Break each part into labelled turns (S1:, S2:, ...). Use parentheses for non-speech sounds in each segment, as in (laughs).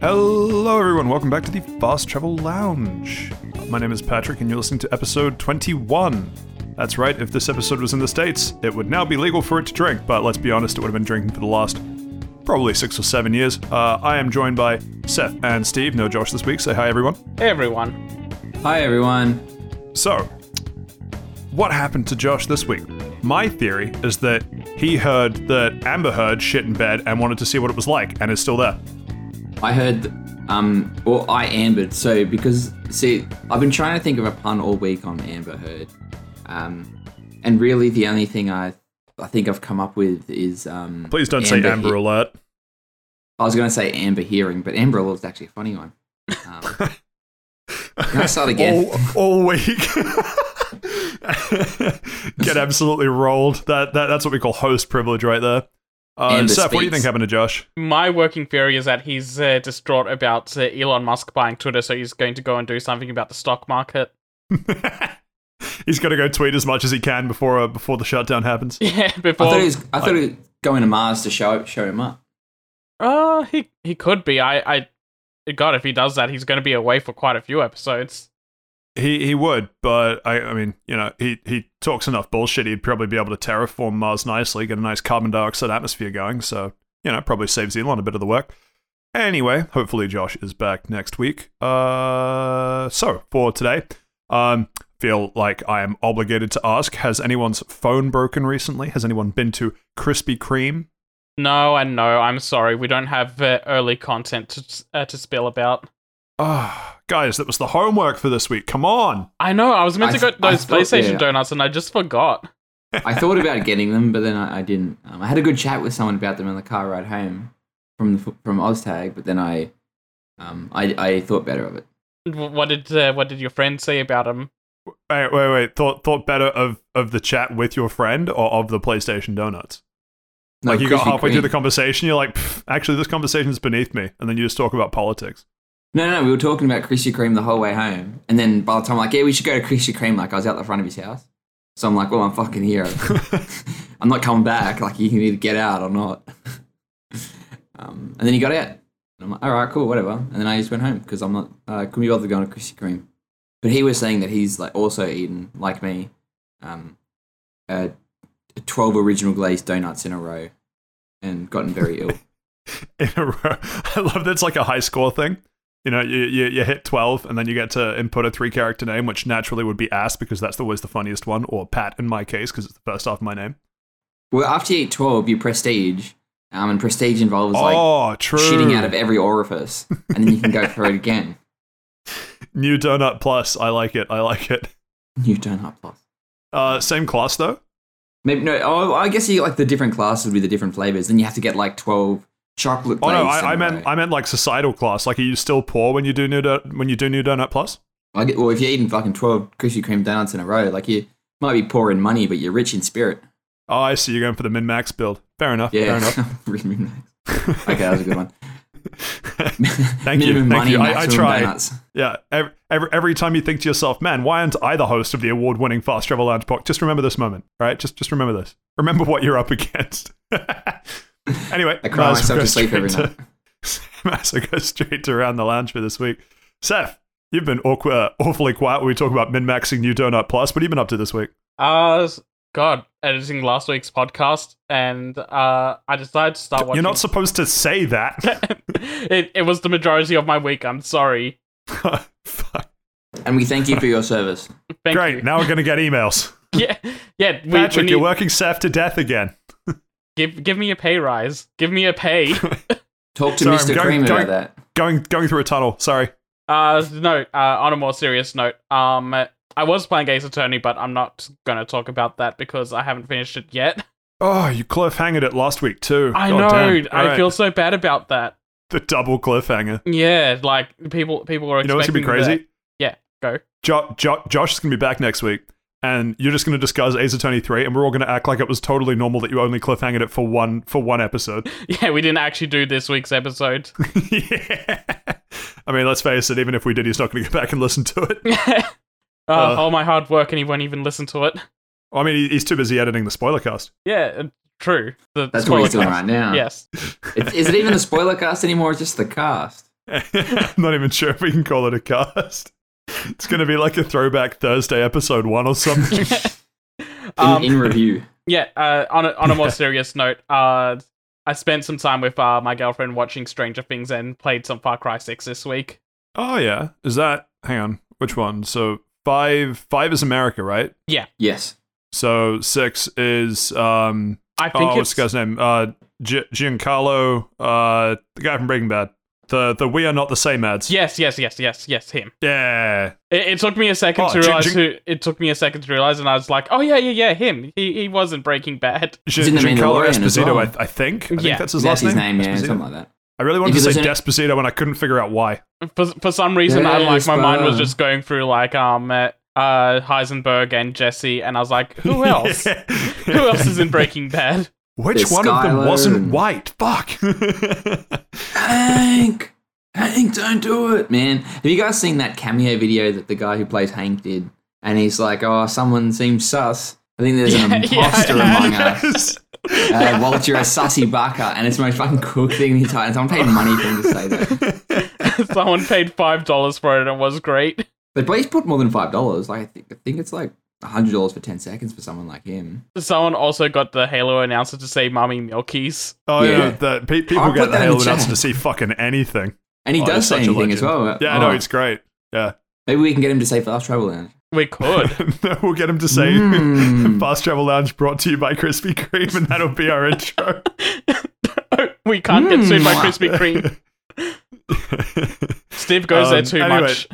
S1: Hello, everyone. Welcome back to the Fast Travel Lounge. My name is Patrick, and you're listening to episode 21. That's right, if this episode was in the States, it would now be legal for it to drink, but let's be honest, it would have been drinking for the last probably six or seven years. Uh, I am joined by Seth and Steve. No Josh this week. Say hi, everyone.
S2: Hey everyone.
S3: Hi everyone.
S1: So, what happened to Josh this week? My theory is that he heard that Amber Heard shit in bed and wanted to see what it was like, and is still there.
S3: I heard, um, well, I ambered. So because see, I've been trying to think of a pun all week on Amber Heard, um, and really the only thing I, I think I've come up with is um.
S1: Please don't say Amber
S3: He-
S1: Alert.
S3: I was going to say Amber Hearing, but Amber Alert is actually a funny one. Um, can I start again? (laughs)
S1: all, all week. (laughs) Get absolutely rolled. That, that that's what we call host privilege right there. Uh,
S3: Amber
S1: Seth, what do you think happened to Josh?
S2: My working theory is that he's uh, distraught about uh, Elon Musk buying Twitter, so he's going to go and do something about the stock market. (laughs) (laughs)
S1: He's got to go tweet as much as he can before uh, before the shutdown happens. (laughs)
S2: Yeah,
S3: I
S2: before.
S3: thought he was. I thought he was going to Mars to show show him up.
S2: Uh, he he could be. I I. God, if he does that, he's going to be away for quite a few episodes.
S1: He he would, but I I mean, you know, he he talks enough bullshit. He'd probably be able to terraform Mars nicely, get a nice carbon dioxide atmosphere going. So you know, probably saves Elon a bit of the work. Anyway, hopefully Josh is back next week. Uh, so for today, um, feel like I am obligated to ask: Has anyone's phone broken recently? Has anyone been to Krispy Kreme?
S2: No, and no. I'm sorry, we don't have uh, early content to uh, to spill about.
S1: Ah, guys, that was the homework for this week. Come on.
S2: I know. I was meant
S3: I
S2: to go
S3: th- I
S2: those
S3: thought-
S2: PlayStation
S3: yeah.
S2: donuts, and I just forgot.
S3: I thought about getting them, but then I, I didn't. Um, I had a good chat with someone about them on the car ride home from the, from Oztag, but then I, um, I, I thought better of it.
S2: What did uh, what did your friend say about them?
S1: Wait, wait, wait. Thought thought better of of the chat with your friend or of the PlayStation donuts?
S3: No,
S1: like you got
S3: Krispy
S1: halfway through the conversation, you're like, actually, this conversation is beneath me, and then you just talk about politics.
S3: No, no, we were talking about Krispy Kreme the whole way home, and then by the time I'm like, yeah, we should go to Krispy Kreme. Like I was out the front of his house, so I'm like, well, I'm fucking here. (laughs) (laughs) I'm not coming back. Like you can either get out or not. (laughs) um, and then he got out. And I'm like, all right, cool, whatever. And then I just went home because I'm not. Uh, couldn't be bothered going to Krispy Kreme. But he was saying that he's like also eaten like me, um, uh, 12 original glazed donuts in a row, and gotten very ill.
S1: In a row. I love that it's like a high score thing. You know, you, you you hit twelve, and then you get to input a three character name, which naturally would be ass because that's always the funniest one, or Pat in my case because it's the first half of my name.
S3: Well, after you eat 12, you prestige. Um, and prestige involves like
S1: oh, true.
S3: shitting out of every orifice, and then you can go for it again. (laughs)
S1: New donut plus. I like it. I like it.
S3: New donut plus.
S1: Uh, same class though.
S3: Maybe no. Oh, I guess you like the different classes with the different flavors. Then you have to get like 12 chocolate.
S1: Oh no, I, I meant. I meant like societal class. Like, are you still poor when you do new do- when you do new donut plus?
S3: I get, well, if you're eating fucking 12 Krispy Kreme donuts in a row, like you might be poor in money, but you're rich in spirit.
S1: Oh, I see. You're going for the min max build. Fair enough.
S3: Yeah.
S1: Fair enough. (laughs)
S3: okay, that was a good one. (laughs) (laughs)
S1: Thank you. Thank
S3: money,
S1: you. I, I try.
S3: donuts.
S1: Yeah. Every, every every time you think to yourself, man, why aren't I the host of the award-winning Fast Travel Lounge podcast? Just remember this moment, right? Just just remember this. Remember what you're up against. (laughs) anyway,
S3: I cry
S1: might as well
S3: myself
S1: go
S3: to sleep every
S1: straight
S3: night.
S1: to- (laughs) might as well go straight to around the lounge for this week. Seth, you've been awkward, uh, awfully quiet when we talk about min-maxing new donut plus. What have you been up to this week?
S2: Uh, God, editing last week's podcast, and uh, I decided to start watching.
S1: You're not supposed to say that. (laughs)
S2: it, it was the majority of my week. I'm sorry.
S1: Fuck.
S3: And we thank you for your service.
S2: Thank
S1: Great.
S2: you.
S1: Now we're going to get emails.
S2: Yeah, yeah. We,
S1: Patrick,
S2: we
S1: you're working Seth to death again.
S2: Give give me a pay rise. Give me a pay. (laughs) (laughs)
S3: Talk to
S1: Sorry,
S3: Mr.
S1: going-
S3: Cream
S1: going-
S3: about that.
S1: Going going through a tunnel. Sorry.
S2: uh, no. Uh, on a more serious note, um, I was playing Ace Attorney, but I'm not gonna talk about that because I haven't finished it yet.
S1: Oh, you cliffhangered it last week too.
S2: I
S1: God
S2: know.
S1: damn.
S2: I
S1: All right.
S2: feel so bad about that.
S1: the double cliffhanger.
S2: Yeah, like people people were. Expecting.
S1: You know what's gonna be crazy?
S2: that- Yeah, go.
S1: Jo- jo- Josh is gonna be back next week, and you're just gonna discuss Ace Attorney three, and we're all gonna act like it was totally normal that you only cliffhangered it for one for one episode. (laughs)
S2: Yeah, we didn't actually do this week's episode. (laughs)
S1: yeah. I mean, let's face it. Even if we did, he's not gonna go back and listen to it.
S2: uh, (laughs)
S1: Uh.
S2: all my hard work, and he won't even listen to it.
S1: I mean, he's too busy editing the spoiler cast.
S2: Yeah, uh, true. The
S3: That's what he's
S2: spoiler
S3: doing
S2: cast.
S3: right now.
S2: Yes.
S3: It, is is it even the spoiler cast anymore? Or just the cast?
S1: I'm not even sure if we can call it a cast. (laughs) It's going to be like a throwback Thursday episode one or something. (laughs)
S3: In,
S2: Um,
S3: in review.
S2: Yeah, uh, on a, on a more
S1: Yeah.
S2: serious note, uh, I spent some time with uh, my girlfriend watching Stranger Things and played some Far Cry 6 this week.
S1: oh yeah, is that? Hang on, which one? So five, five is America, right? Yeah.
S3: Yes.
S1: So six is um.
S2: I think
S1: Oh, what's the guy's name? Uh, Gi- Giancarlo, uh, the guy from Breaking Bad. The the we are not the same ads.
S2: yes, yes, yes, yes, yes, him.
S1: Yeah.
S2: It, it took me a second
S1: Oh,
S2: to realize
S1: Jin-
S2: who. It took me a second to realize, and I was like, "Oh yeah, yeah, yeah, him. He he wasn't Breaking Bad."
S1: Gi-
S3: in The
S1: Giancarlo Esposito,
S3: well.
S1: I, I think. I
S2: Yeah,
S1: think that's his
S3: That's
S1: last
S3: his name, yeah,
S1: Esposito.
S3: something like that.
S1: I really wanted
S3: Because
S1: to say
S3: there's
S1: Desposito and I couldn't figure out why.
S2: For for some reason, I like my mind was just going through like um uh, uh, Heisenberg and Jesse, and I was like, "Who (laughs) else? Who else is in Breaking Bad?"
S1: Which one of them wasn't white? Fuck.
S3: Hank! Hank, don't do it, man. Have you guys seen that cameo video that the guy who plays Hank did? And he's like, oh, someone seems sus. I think there's an (laughs)
S2: Yeah, yeah,
S3: imposter
S2: yeah.
S3: among us. (laughs) Uh, Walter, a sussy bucker. And it's the most fucking cool thing in the entire Someone paid money for him to say that. (laughs)
S2: Someone paid five dollars for it, and it was great.
S3: But please put more than $5. Like, I think, I think it's like $100 for 10 seconds for someone like him.
S2: Someone also got the Halo announcer to say "Mummy Milkies."
S1: Oh yeah,
S3: Yeah.
S1: the, pe- people
S3: I'll
S1: get the Halo
S3: the
S1: announcer to see fucking anything.
S3: And he
S1: Oh,
S3: does say anything as well.
S1: Yeah, I
S3: Oh,
S1: know it's great. Yeah,
S3: Maybe we can get him to say Fast Travel Lounge.
S2: We could. (laughs)
S1: we'll get him to say
S3: Mm. (laughs)
S1: "Fast Travel Lounge" brought to you by Krispy Kreme, and that'll be our intro. (laughs)
S2: we can't get sued by
S3: Mm.
S2: Krispy Kreme. Steve goes there
S1: Um,
S2: too
S1: anyway.
S2: much.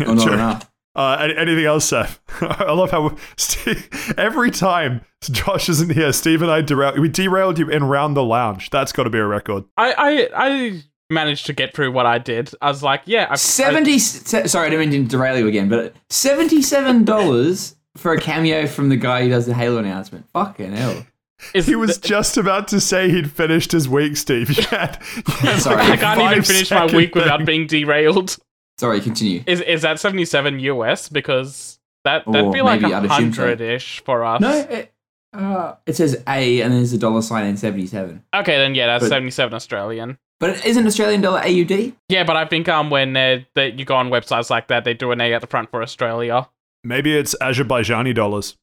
S3: Or not
S1: Sure.
S3: enough.
S1: Uh, anything else, Seth? (laughs) I love how Steve, every time Josh isn't here, Steve and I derail. We derailed you in round the lounge. That's got to be a record.
S2: I, I I managed to get through what I did. I was like, yeah, I,
S3: Seventy. se- sorry, I didn't mean to derail you again, but seventy-seven dollars for a cameo from the guy who does the Halo announcement. Fucking hell!
S2: Is,
S1: He was just about to say he'd finished his week, Steve. (laughs) You had, you had
S3: Sorry.
S1: like
S2: I
S1: a
S2: can't even finish my
S1: second
S2: week without being derailed.
S3: Sorry, continue.
S2: Is is that seventy seven US? Because that that'd
S3: Or
S2: be like
S3: maybe
S2: a
S3: I'd assume so.
S2: hundred ish for us.
S3: No, it, uh, it says A and there's a dollar sign and seventy-seven.
S2: Okay, then yeah, that's seventy seven Australian.
S3: But it isn't Australian dollar AUD.
S2: Yeah, but I think um when they that you go on websites like that, they do an A at the front for Australia.
S1: Maybe it's Azerbaijani dollars.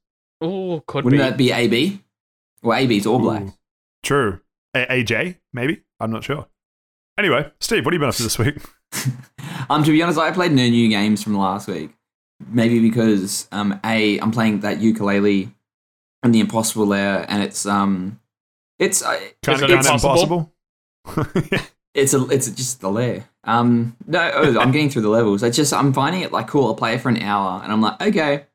S2: Ooh, could
S3: Wouldn't
S2: be.
S3: that be AB? Well, AB's all black.
S1: Ooh. True. A- AJ, maybe? I'm not sure. Anyway, Steve, what have you been up to this week? (laughs)
S3: Um, to be honest, I played no new games from last week. Maybe because um, a I'm playing that Yooka-Laylee and the Impossible Lair, and it's um, it's uh,
S1: Kind
S2: Is
S1: of
S2: it
S1: kind of
S2: impossible? (laughs)
S3: it's a it's just the lair. Um, no, oh, I'm getting through the levels. It's just I'm finding it like cool. I'll play it for an hour, and I'm like, okay,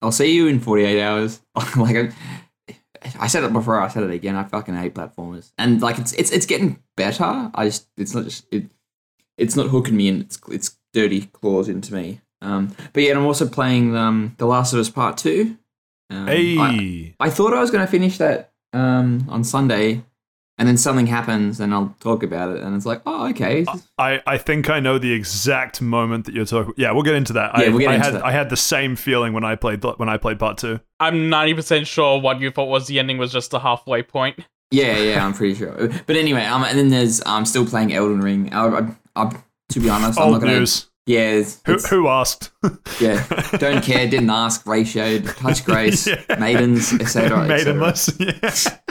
S3: I'll see you in 48 hours. (laughs) like I, I said it before, I said it again. I fucking hate platformers, and like it's it's it's getting better. I just it's not just it, it's not hooking me in. It's it's dirty claws into me. Um, but yeah, and I'm also playing um The Last of Us Part Two. Um, I,
S1: hey.
S3: I thought I was going to finish that um on Sunday, and then something happens, and I'll talk about it, and it's like, oh, okay.
S1: I, I think I know the exact moment that you're talking. Yeah, we'll get into that.
S3: Yeah,
S1: I,
S3: we'll get
S1: I
S3: into
S1: had
S3: that.
S1: I had the same feeling when I played when I played part two.
S2: I'm ninety percent sure what you thought was the ending was just the halfway point.
S3: Yeah, yeah, I'm pretty sure. But anyway, um, and then there's I'm still playing Elden Ring. I, I, I, to be honest, I'm
S1: Old
S3: not gonna.
S1: news.
S3: Yeah, it's,
S1: Who,
S3: it's-
S1: who asked? (laughs)
S3: yeah. Don't care. Didn't ask. Ratioed. Touch (laughs) grace.
S1: Yeah.
S3: Maidens, etc.
S1: Maidenless. Yeah. (laughs)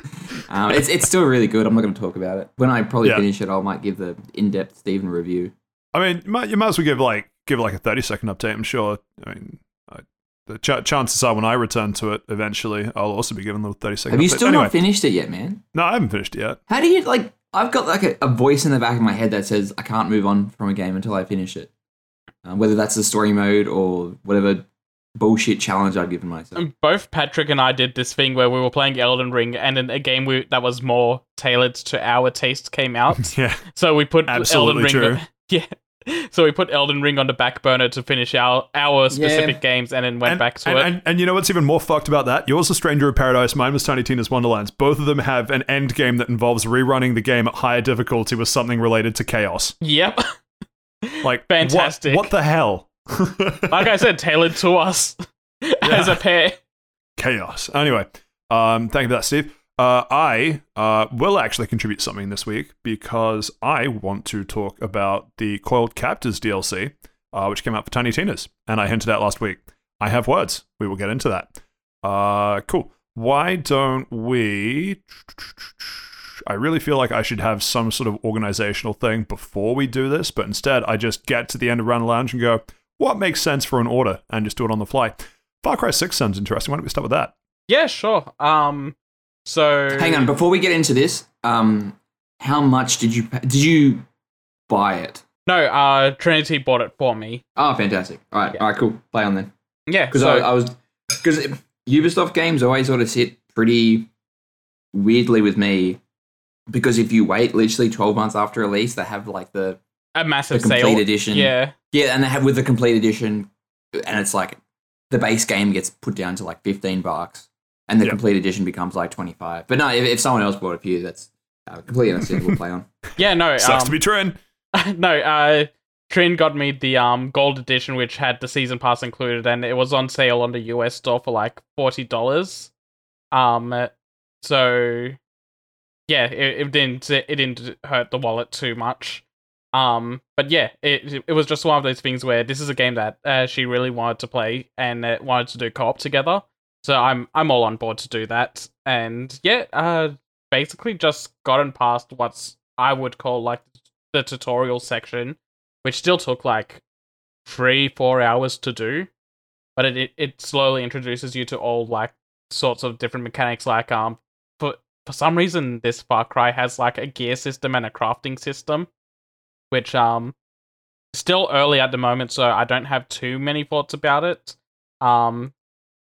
S3: Um, it's it's still really good. I'm not going to talk about it. When I probably
S1: Yeah.
S3: finish it, I might give the in-depth Stephen review.
S1: I mean, you might, you might as well give like give like a thirty second update. I'm sure. I mean, I, the ch- chances are when I return to it eventually, I'll also be giving a little thirty second.
S3: Have you
S1: update.
S3: still
S1: anyway,
S3: not finished it yet, man?
S1: No, I haven't finished it yet.
S3: How do you like? I've got like a, a voice in the back of my head that says I can't move on from a game until I finish it. Um, whether that's the story mode or whatever bullshit challenge I've given myself.
S2: And Both Patrick and I did this thing where we were playing Elden Ring, and then a game we, that was more tailored to our taste came out. (laughs)
S1: Yeah.
S2: So we put
S1: Absolutely
S2: Elden Ring.
S1: true. (laughs)
S2: Yeah. So we put Elden Ring on the back burner to finish our our specific games, and then went
S1: and,
S2: back to
S1: and,
S2: it.
S1: And, and you know what's even more fucked about that? Yours was Stranger of Paradise, mine was Tiny Tina's Wonderlands. Both of them have an end game that involves rerunning the game at higher difficulty with something related to chaos.
S2: yep. (laughs)
S1: Like
S2: Fantastic.
S1: What, the hell? (laughs)
S2: like I said, tailored to us (laughs) as a pair.
S1: chaos. Anyway, um, thank you for that, Steve. Uh, I uh, will actually contribute something this week because I want to talk about the Coiled Captors DLC, uh, which came out for Tiny Tina's, and I hinted at last week. I have words. We will get into that. Uh, cool. Why don't we? I really feel like I should have some sort of organizational thing before we do this, but instead I just get to the end of Run Lounge and go, what makes sense for an order, and just do it on the fly. Far Cry Six sounds interesting. Why don't we start with that?
S2: Yeah, sure. Um, so
S3: Hang on, before we get into this, um, how much did you did you buy it?
S2: No, uh, Trinity bought it for me.
S3: Oh, fantastic! All right, all right, cool. Play on then.
S2: Yeah,
S3: Because
S2: so
S3: I, I was because Ubisoft games always sort of sit pretty weirdly with me because if you wait literally twelve months after release, they have like the
S2: a
S3: the
S2: massive
S3: complete
S2: sale.
S3: edition.
S2: Yeah,
S3: yeah, and they have with the complete edition, and it's like the base game gets put down to like fifteen bucks, and the
S1: Yeah.
S3: complete edition becomes like twenty five. But no, if, if someone else bought a few, that's uh, completely understandable. play on. (laughs)
S2: yeah. No,
S1: Sucks
S2: um,
S1: to be Trin. (laughs)
S2: no, uh, Trin got me the um gold edition, which had the season pass included, and it was on sale on the US store for like forty dollars. Um, so yeah, it, it didn't it didn't hurt the wallet too much. Um, but yeah, it it was just one of those things where this is a game that uh, she really wanted to play and uh, wanted to do co-op together. So I'm I'm all on board to do that. And yeah, uh, basically just gotten past what's I would call like the tutorial section, which still took like three four hours to do, but it it, slowly introduces you to all like sorts of different mechanics. Like um, for for some reason this Far Cry has like a gear system and a crafting system, which um still early at the moment, so I don't have too many thoughts about it. Um,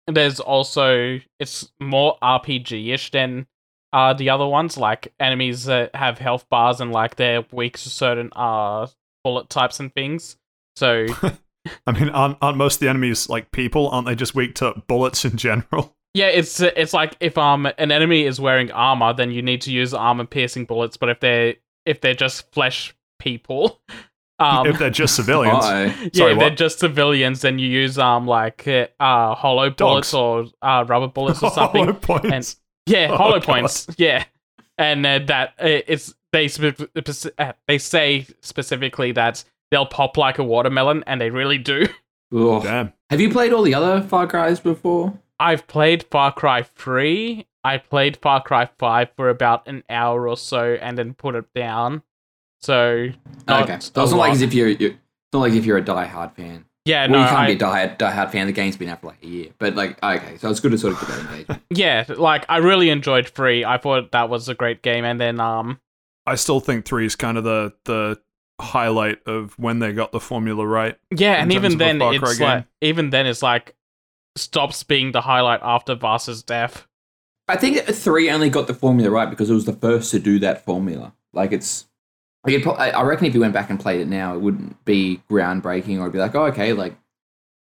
S2: there's also it's more RPG ish than uh the other ones. Like enemies that have health bars and like they're weak to certain uh bullet types and things. So (laughs)
S1: I mean, aren't, aren't most of the enemies like people? Aren't they just weak to bullets in general?
S2: yeah, it's it's like if um an enemy is wearing armor, then you need to use armor piercing bullets. But if they're if they're just flesh people, um
S1: if they're just civilians. (laughs)
S3: Uh-oh.
S2: yeah,
S1: Sorry,
S2: if they're just civilians, then you use um like uh, uh hollow bullets or uh rubber bullets or (laughs) something.
S1: Hollow points.
S2: Yeah,
S1: Oh,
S2: hollow
S1: God.
S2: points. Yeah, and uh, that uh, it's they spe- uh, they say specifically that they'll pop like a watermelon, and they really do. (laughs)
S3: Ugh.
S1: Damn.
S3: Have you played all the other Far Cry's before?
S2: I've played Far Cry Three. I played Far Cry Five for about an hour or so, and then put it down. So
S3: okay, so it's not like as if you're, you're it's not like if you're a die-hard fan.
S2: yeah,
S3: well,
S2: no,
S3: you can't
S2: I,
S3: be a die, die-hard fan. The game's been out for like a year, but like okay, so it's good to sort of get that engagement. (laughs)
S2: yeah, like I really enjoyed Three. I thought that was a great game, and then um,
S1: I still think three is kind of the the highlight of when they got the formula right.
S2: yeah, and even then it's
S1: game.
S2: like even then it's like stops being the highlight after Vaas's death.
S3: I think three only got the formula right because it was the first to do that formula. Like it's, like it, pro- I I reckon if you went back and played it now, it wouldn't be groundbreaking or it'd be like, oh, okay, like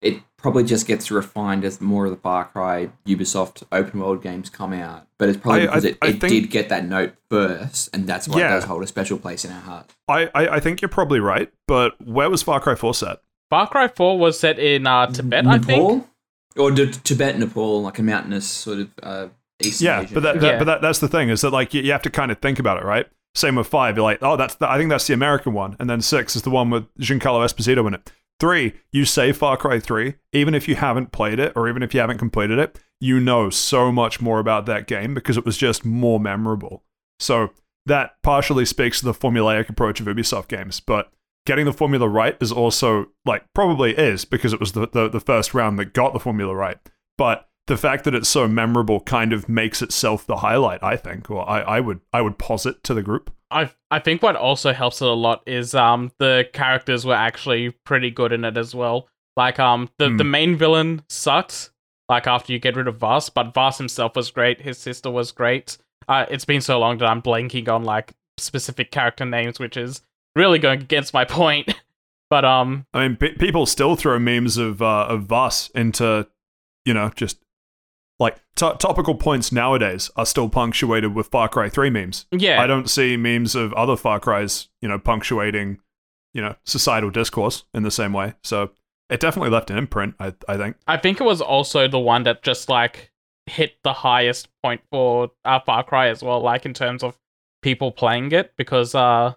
S3: it probably just gets refined as more of the Far Cry Ubisoft open world games come out. But it's probably
S1: I-
S3: because
S1: I-
S3: it,
S1: I
S3: it
S1: think-
S3: did get that note first, and that's why
S1: Yeah.
S3: it does hold a special place in our heart.
S1: I, I, I think you're probably right, but where was Far Cry 4 set?
S2: Far Cry 4 was set in uh, Tibet, I think.
S3: Nepal? Or D- Tibet, Nepal, like a mountainous sort of uh, Eastern
S1: Yeah,
S3: Asian
S1: but that, that
S2: Yeah.
S1: but that, that's the thing is that like you, you have to kind of think about it, right? Same with five, you're like, oh, that's the, I think that's the American one, and then six is the one with Giancarlo Esposito in it. Three, you say Far Cry Three, even if you haven't played it or even if you haven't completed it, you know so much more about that game because it was just more memorable. So that partially speaks to the formulaic approach of Ubisoft games, but getting the formula right is also like probably is because it was the, the, the first round that got the formula right. But the fact that it's so memorable kind of makes itself the highlight, I think, or I, I would I would posit to the group.
S2: I I think what also helps it a lot is um the characters were actually pretty good in it as well. Like um the,
S1: Hmm.
S2: the main villain sucks. Like after you get rid of Vaas, but Vaas himself was great. His sister was great. Uh, it's been so long that I'm blanking on like specific character names, which is really going against my (laughs) point. but um
S1: I mean, pe people still throw memes of uh, of Vaas into, you know, just like to topical points nowadays are still punctuated with Far Cry Three memes.
S2: yeah,
S1: I don't see memes of other Far Cries, you know, punctuating, you know, societal discourse in the same way. So it definitely left an imprint. I I think.
S2: I think it was also the one that just like hit the highest point for uh, Far Cry as well, like in terms of people playing it, because uh,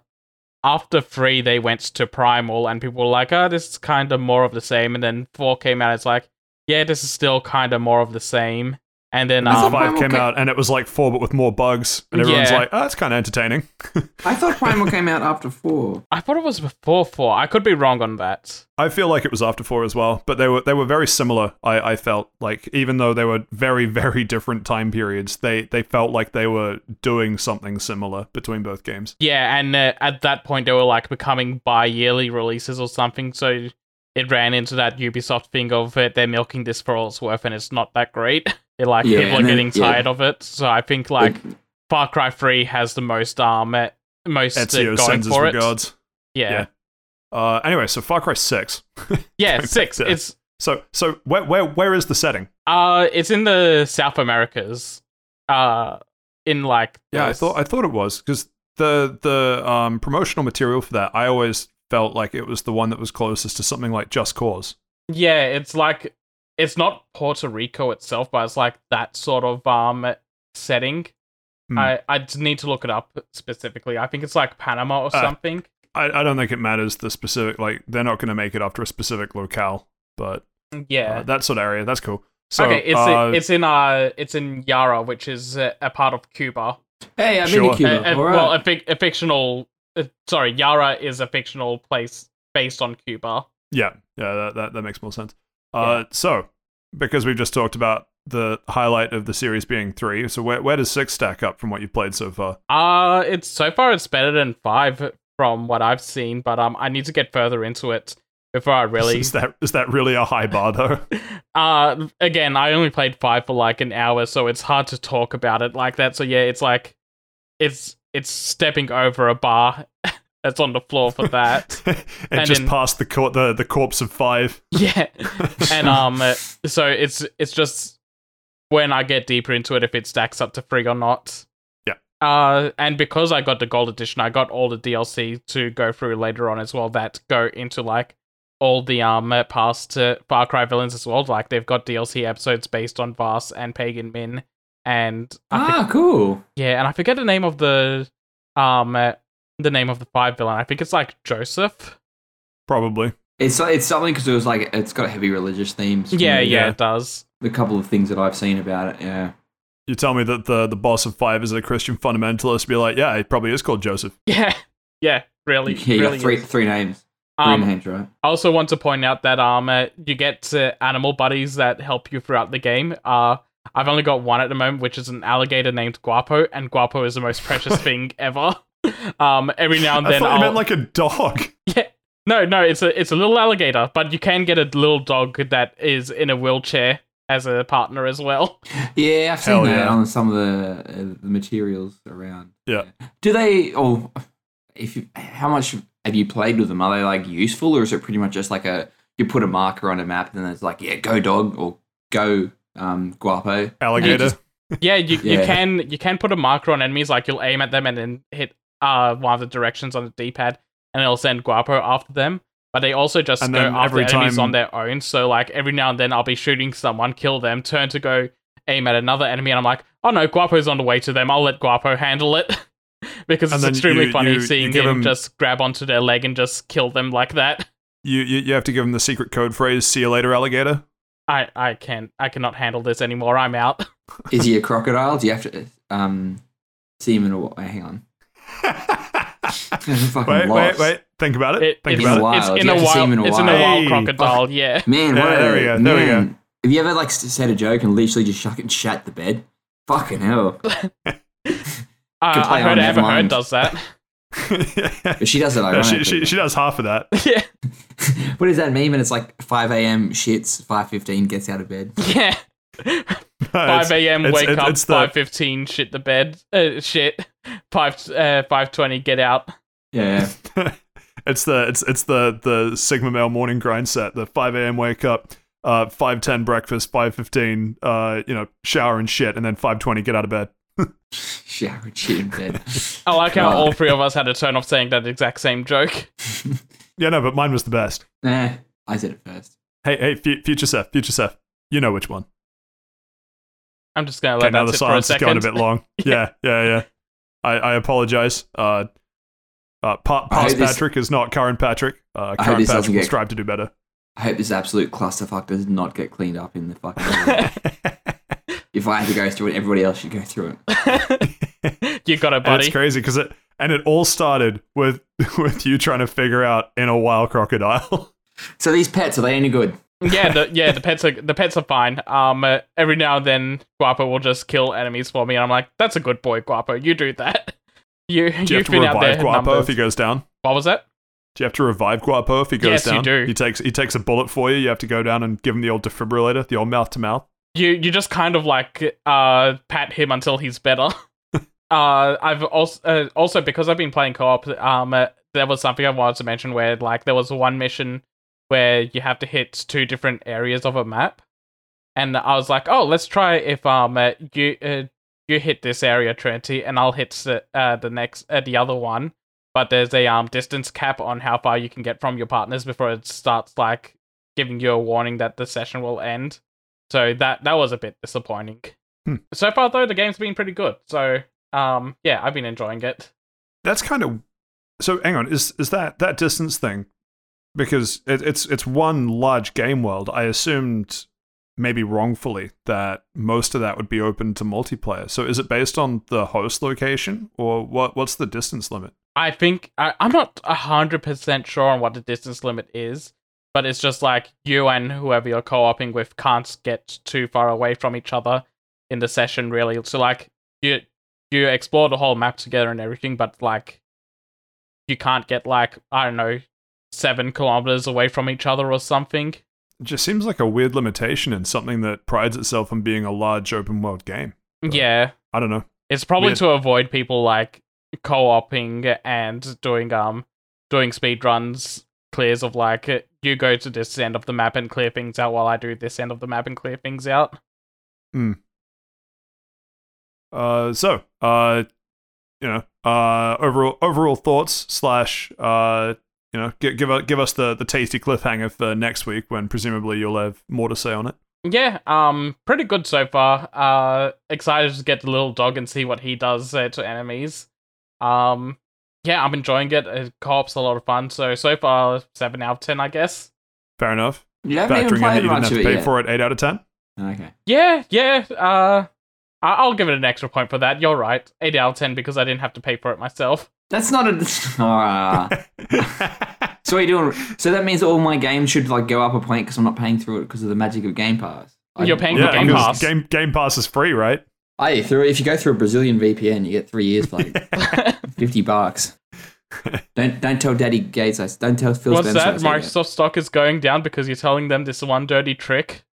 S2: after three they went to Primal and people were like, "Oh, this is kind of more of the same," and then four came out. It's like, yeah, this is still kind of more of the same. And then
S3: I thought
S2: um,
S1: Five came
S3: ca-
S1: out and it was like four, but with more bugs, and everyone's
S2: Yeah.
S1: like, "Oh, it's kind of entertaining." (laughs)
S3: I thought Primal came out after four.
S2: I thought it was before four. I could be wrong on that.
S1: I feel like it was after four as well, but they were they were very similar. I, I felt like even though they were very (laughs) very different time periods, they they felt like they were doing something similar between both games.
S2: Yeah, and uh, at that point they were like becoming bi-yearly releases or something, so it ran into that Ubisoft thing of uh, they're milking this for all it's worth, and it's not that great. (laughs) It like
S3: Yeah,
S2: people are
S3: and then-
S2: getting
S3: yeah.
S2: tired of it. So I think like Far Cry Three has the most um uh, most uh,
S1: Ezio
S2: going for it.
S1: regards.
S2: Yeah,
S1: Yeah. Uh, anyway, so Far Cry Six. (laughs)
S2: yeah, (laughs) six. It's
S1: So so where where where is the setting?
S2: uh, it's in the South Americas. Uh, in like
S1: Yeah, I thought I thought it was because the the um, promotional material for that I always felt like it was the one that was closest to something like Just Cause.
S2: Yeah, it's like it's not Puerto Rico itself, but it's like that sort of um setting.
S1: Hmm.
S2: I I need to look it up specifically. I think it's like Panama or
S1: Uh,
S2: something.
S1: I, I don't think it matters the specific like they're not going to make it after a specific locale, but
S2: Yeah.
S1: uh, that sort of area that's cool. So
S2: okay, it's
S1: uh,
S2: it's in uh it's in Yara, which is uh, a part of Cuba.
S3: Hey, I've
S1: Sure.
S3: been to Cuba.
S2: Uh, uh,
S3: All right.
S2: Well, a, fic- a fictional. Uh, sorry, Yara is a fictional place based on Cuba.
S1: yeah yeah that, that that makes more sense. Uh, so because we've just talked about the highlight of the series being three, so where where does six stack up from what you've played so far?
S2: Uh it's so far it's better than five from what I've seen, but um I need to get further into it before I (laughs) really
S1: is that is that really a high bar though? (laughs)
S2: Uh again, I only played five for like an hour, so it's hard to talk about it like that. So yeah, it's like it's it's stepping over a bar (laughs) that's on the floor for that. (laughs)
S1: it
S2: And
S1: just
S2: in-
S1: passed the cor- the the corpse of five. (laughs)
S2: yeah. And um so it's it's just when I get deeper into it if it stacks up to three or not.
S1: Yeah.
S2: Uh and because I got the gold edition, I got all the DLC to go through later on as well that go into like all the um past uh, Far Cry villains as well. Like they've got DLC episodes based on Vaas and Pagan Min, and I think,
S3: ah, cool.
S2: yeah, and I forget the name of the um uh, the name of the five villain. I think it's like Joseph.
S1: Probably.
S3: It's it's something because it was like it's got heavy religious themes.
S2: Yeah,
S3: the-
S2: yeah,
S1: yeah.
S2: it does.
S3: The couple of things that I've seen about it. Yeah.
S1: You tell me that the the boss of five is a Christian fundamentalist. Be like, yeah, he probably is called Joseph. (laughs)
S2: Yeah, yeah, really,
S3: Yeah, you
S2: really.
S3: got three
S2: is.
S3: three names. Three
S2: Um,
S3: names, right?
S2: I also want to point out that um uh, you get uh, animal buddies that help you throughout the game. Uh, I've only got one at the moment, which is an alligator named Guapo, and Guapo is the most precious (laughs) thing ever. Um, every now and
S1: I
S2: then
S1: thought you
S2: I'll
S1: meant like a dog. (laughs)
S2: yeah. No, no, it's a it's a little alligator, but you can get a little dog that is in a wheelchair as a partner as well.
S3: Yeah, I've seen
S1: Hell
S3: that
S1: yeah.
S3: on some of the uh, the materials around.
S1: Yeah.
S3: Do they? or if you, how much have you played with them? Are they like useful, or is it pretty much just like a you put a marker on a map and then it's like yeah, go dog or go um guapo?
S1: Alligator.
S3: just-
S2: Yeah, you, you (laughs) can you can put a marker on enemies, like you'll aim at them and then hit uh one of the directions on the D pad and it'll send Guapo after them. But they also just
S1: And
S2: go
S1: then
S2: after
S1: every
S2: enemies
S1: time-
S2: on their own. So like every now and then I'll be shooting someone, kill them, turn to go aim at another enemy, and I'm like, oh no, Guapo's on the way to them. I'll let Guapo handle it. (laughs) because
S1: And
S2: it's extremely
S1: you-
S2: funny
S1: you- you
S2: seeing
S1: give
S2: him
S1: him-
S2: just grab onto their leg and just kill them like that.
S1: You, you you have to give him the secret code phrase. See you later, alligator.
S2: I, I can't I cannot handle this anymore. I'm out. (laughs)
S3: Is he a crocodile? Do you have to um see him in a? wa- Hang on. (laughs)
S1: wait, wait, wait. Think about it.
S2: It-
S1: Think
S2: it's,
S1: about it.
S2: it's
S3: Do
S2: in a
S3: have to see him
S2: wild
S3: in a
S2: it's in a
S3: while?
S2: wild
S1: Hey.
S2: crocodile, yeah. (laughs)
S3: Man,
S1: Yeah,
S3: what a,
S1: there we go, there we go.
S3: Have you ever like said a joke and literally just shuck and shat the bed? Fucking hell!
S2: Uh, I heard
S3: on
S2: Ever Heard does that.
S3: But she does it
S1: Yeah,
S3: ironically.
S1: she, she, she does half of that. (laughs)
S2: yeah, (laughs)
S3: what is that meme? And it's like 5 a.m. shits, 5:15 gets out of bed. (laughs)
S2: yeah. Five a.m. wake
S1: it's-
S2: up.
S1: it's the-
S2: Five fifteen. Shit the bed. Uh, shit. Five uh, five twenty. Get out.
S3: Yeah,
S1: it's the it's it's the the Sigma male morning grind set. The five a.m. wake up, uh, five ten breakfast, five fifteen, uh, you know, shower and shit, and then five twenty get out of bed.
S3: Shower and shit in bed.
S2: I like how all three of us had to turn off saying that exact same joke. (laughs)
S1: Yeah, no, but mine was the best.
S3: nah, I said it first.
S1: Hey, hey, Fu- future Seth, future Seth, you know which one?
S2: I'm just gonna
S1: Okay,
S2: let
S1: now
S2: that
S1: the
S2: sit for a
S1: silence is
S2: second.
S1: going a bit long. (laughs) yeah, yeah, yeah. I, I apologize. Uh, uh, pa-
S3: I
S1: past
S3: hope this-
S1: Patrick is not current Patrick. Uh,
S3: I
S1: current Patrick
S3: doesn't
S1: will
S3: get-
S1: strive to do better.
S3: I hope this absolute clusterfuck does not get cleaned up in the fucking. (laughs) if I had to go through it, everybody else should go through it. (laughs)
S2: you got it,
S1: And
S2: buddy.
S1: it's crazy because it and it all started with (laughs) with you trying to figure out in a wild crocodile. (laughs)
S3: So these pets are they any good?
S2: yeah, the, yeah, the pets are the pets are fine. Um, uh, every now and then Guapo will just kill enemies for me, and I'm like, "That's a good boy, Guapo. You do that. You
S1: Do you
S2: you've
S1: to
S2: been out there.
S1: revive Guapo
S2: numbers.
S1: if he goes down?
S2: What was that?
S1: Do you have to revive Guapo if he goes down?
S2: Yes, you do.
S1: He takes he takes a bullet for you. You have to go down and give him the old defibrillator, the old mouth to mouth.
S2: You you just kind of like uh pat him until he's better. (laughs) uh, I've also uh, also because I've been playing co-op. Um, uh, there was something I wanted to mention where like there was one mission where you have to hit two different areas of a map, and I was like, oh, let's try if um uh, you uh, you hit this area Trinity, and I'll hit the uh, the next uh, the other one. But there's a um distance cap on how far you can get from your partners before it starts like giving you a warning that the session will end. So that that was a bit disappointing.
S1: Hmm.
S2: So far though, the game's been pretty good. So um yeah, I've been enjoying it.
S1: That's kind of so. Hang on, is is that that distance thing? Because it, it's it's one large game world. I assumed maybe wrongfully that most of that would be open to multiplayer. So is it based on the host location or what? What's the distance limit?
S2: I think I, I'm not hundred percent sure on what the distance limit is, but it's just like you and whoever you're co-oping with can't get too far away from each other in the session, really. So like you you explore the whole map together and everything, but like you can't get like I don't know seven kilometers away from each other or something.
S1: It just seems like a weird limitation in something that prides itself on being a large open world game. Right.
S2: Yeah,
S1: I don't know.
S2: It's probably
S1: Weird.
S2: to avoid people like co-oping and doing um doing speed runs clears of like you go to this end of the map and clear things out while I do this end of the map and clear things out. Hmm.
S1: Uh, so, uh, you know, uh, overall overall thoughts slash, uh, you know, give give, give us the the tasty cliffhanger for next week when presumably you'll have more to say on it.
S2: Yeah, um, pretty good so far. Uh, excited to get the little dog and see what he does uh, to enemies. Um, yeah, I'm enjoying it. Uh, co-op's a lot of fun. So so far, seven out of ten, I guess.
S1: Fair enough.
S3: You haven't even
S1: Factoring in that you didn't
S3: much
S1: have
S3: of
S1: to
S3: it
S1: pay
S3: yet.
S1: for it, eight out of ten.
S3: Okay.
S2: Yeah, yeah. Uh, I- I'll give it an extra point for that. You're right, eight out of ten because I didn't have to pay for it myself.
S3: That's not a. (laughs) Ah. (laughs) so what are you doing? So that means all my games should like go up a point because I'm not paying through it because of the magic of Game Pass. I-
S2: You're paying for
S1: yeah,
S2: Game Pass.
S1: Game Game Pass is free, right?
S3: Hey, through if you go through a Brazilian VPN, you get three years for like (laughs) fifty bucks. (laughs) Don't don't tell Daddy Gates. I don't tell Phil
S2: What's
S3: Spencer.
S2: that?
S3: I said that.
S2: Microsoft stock is going down because you're telling them this one dirty trick.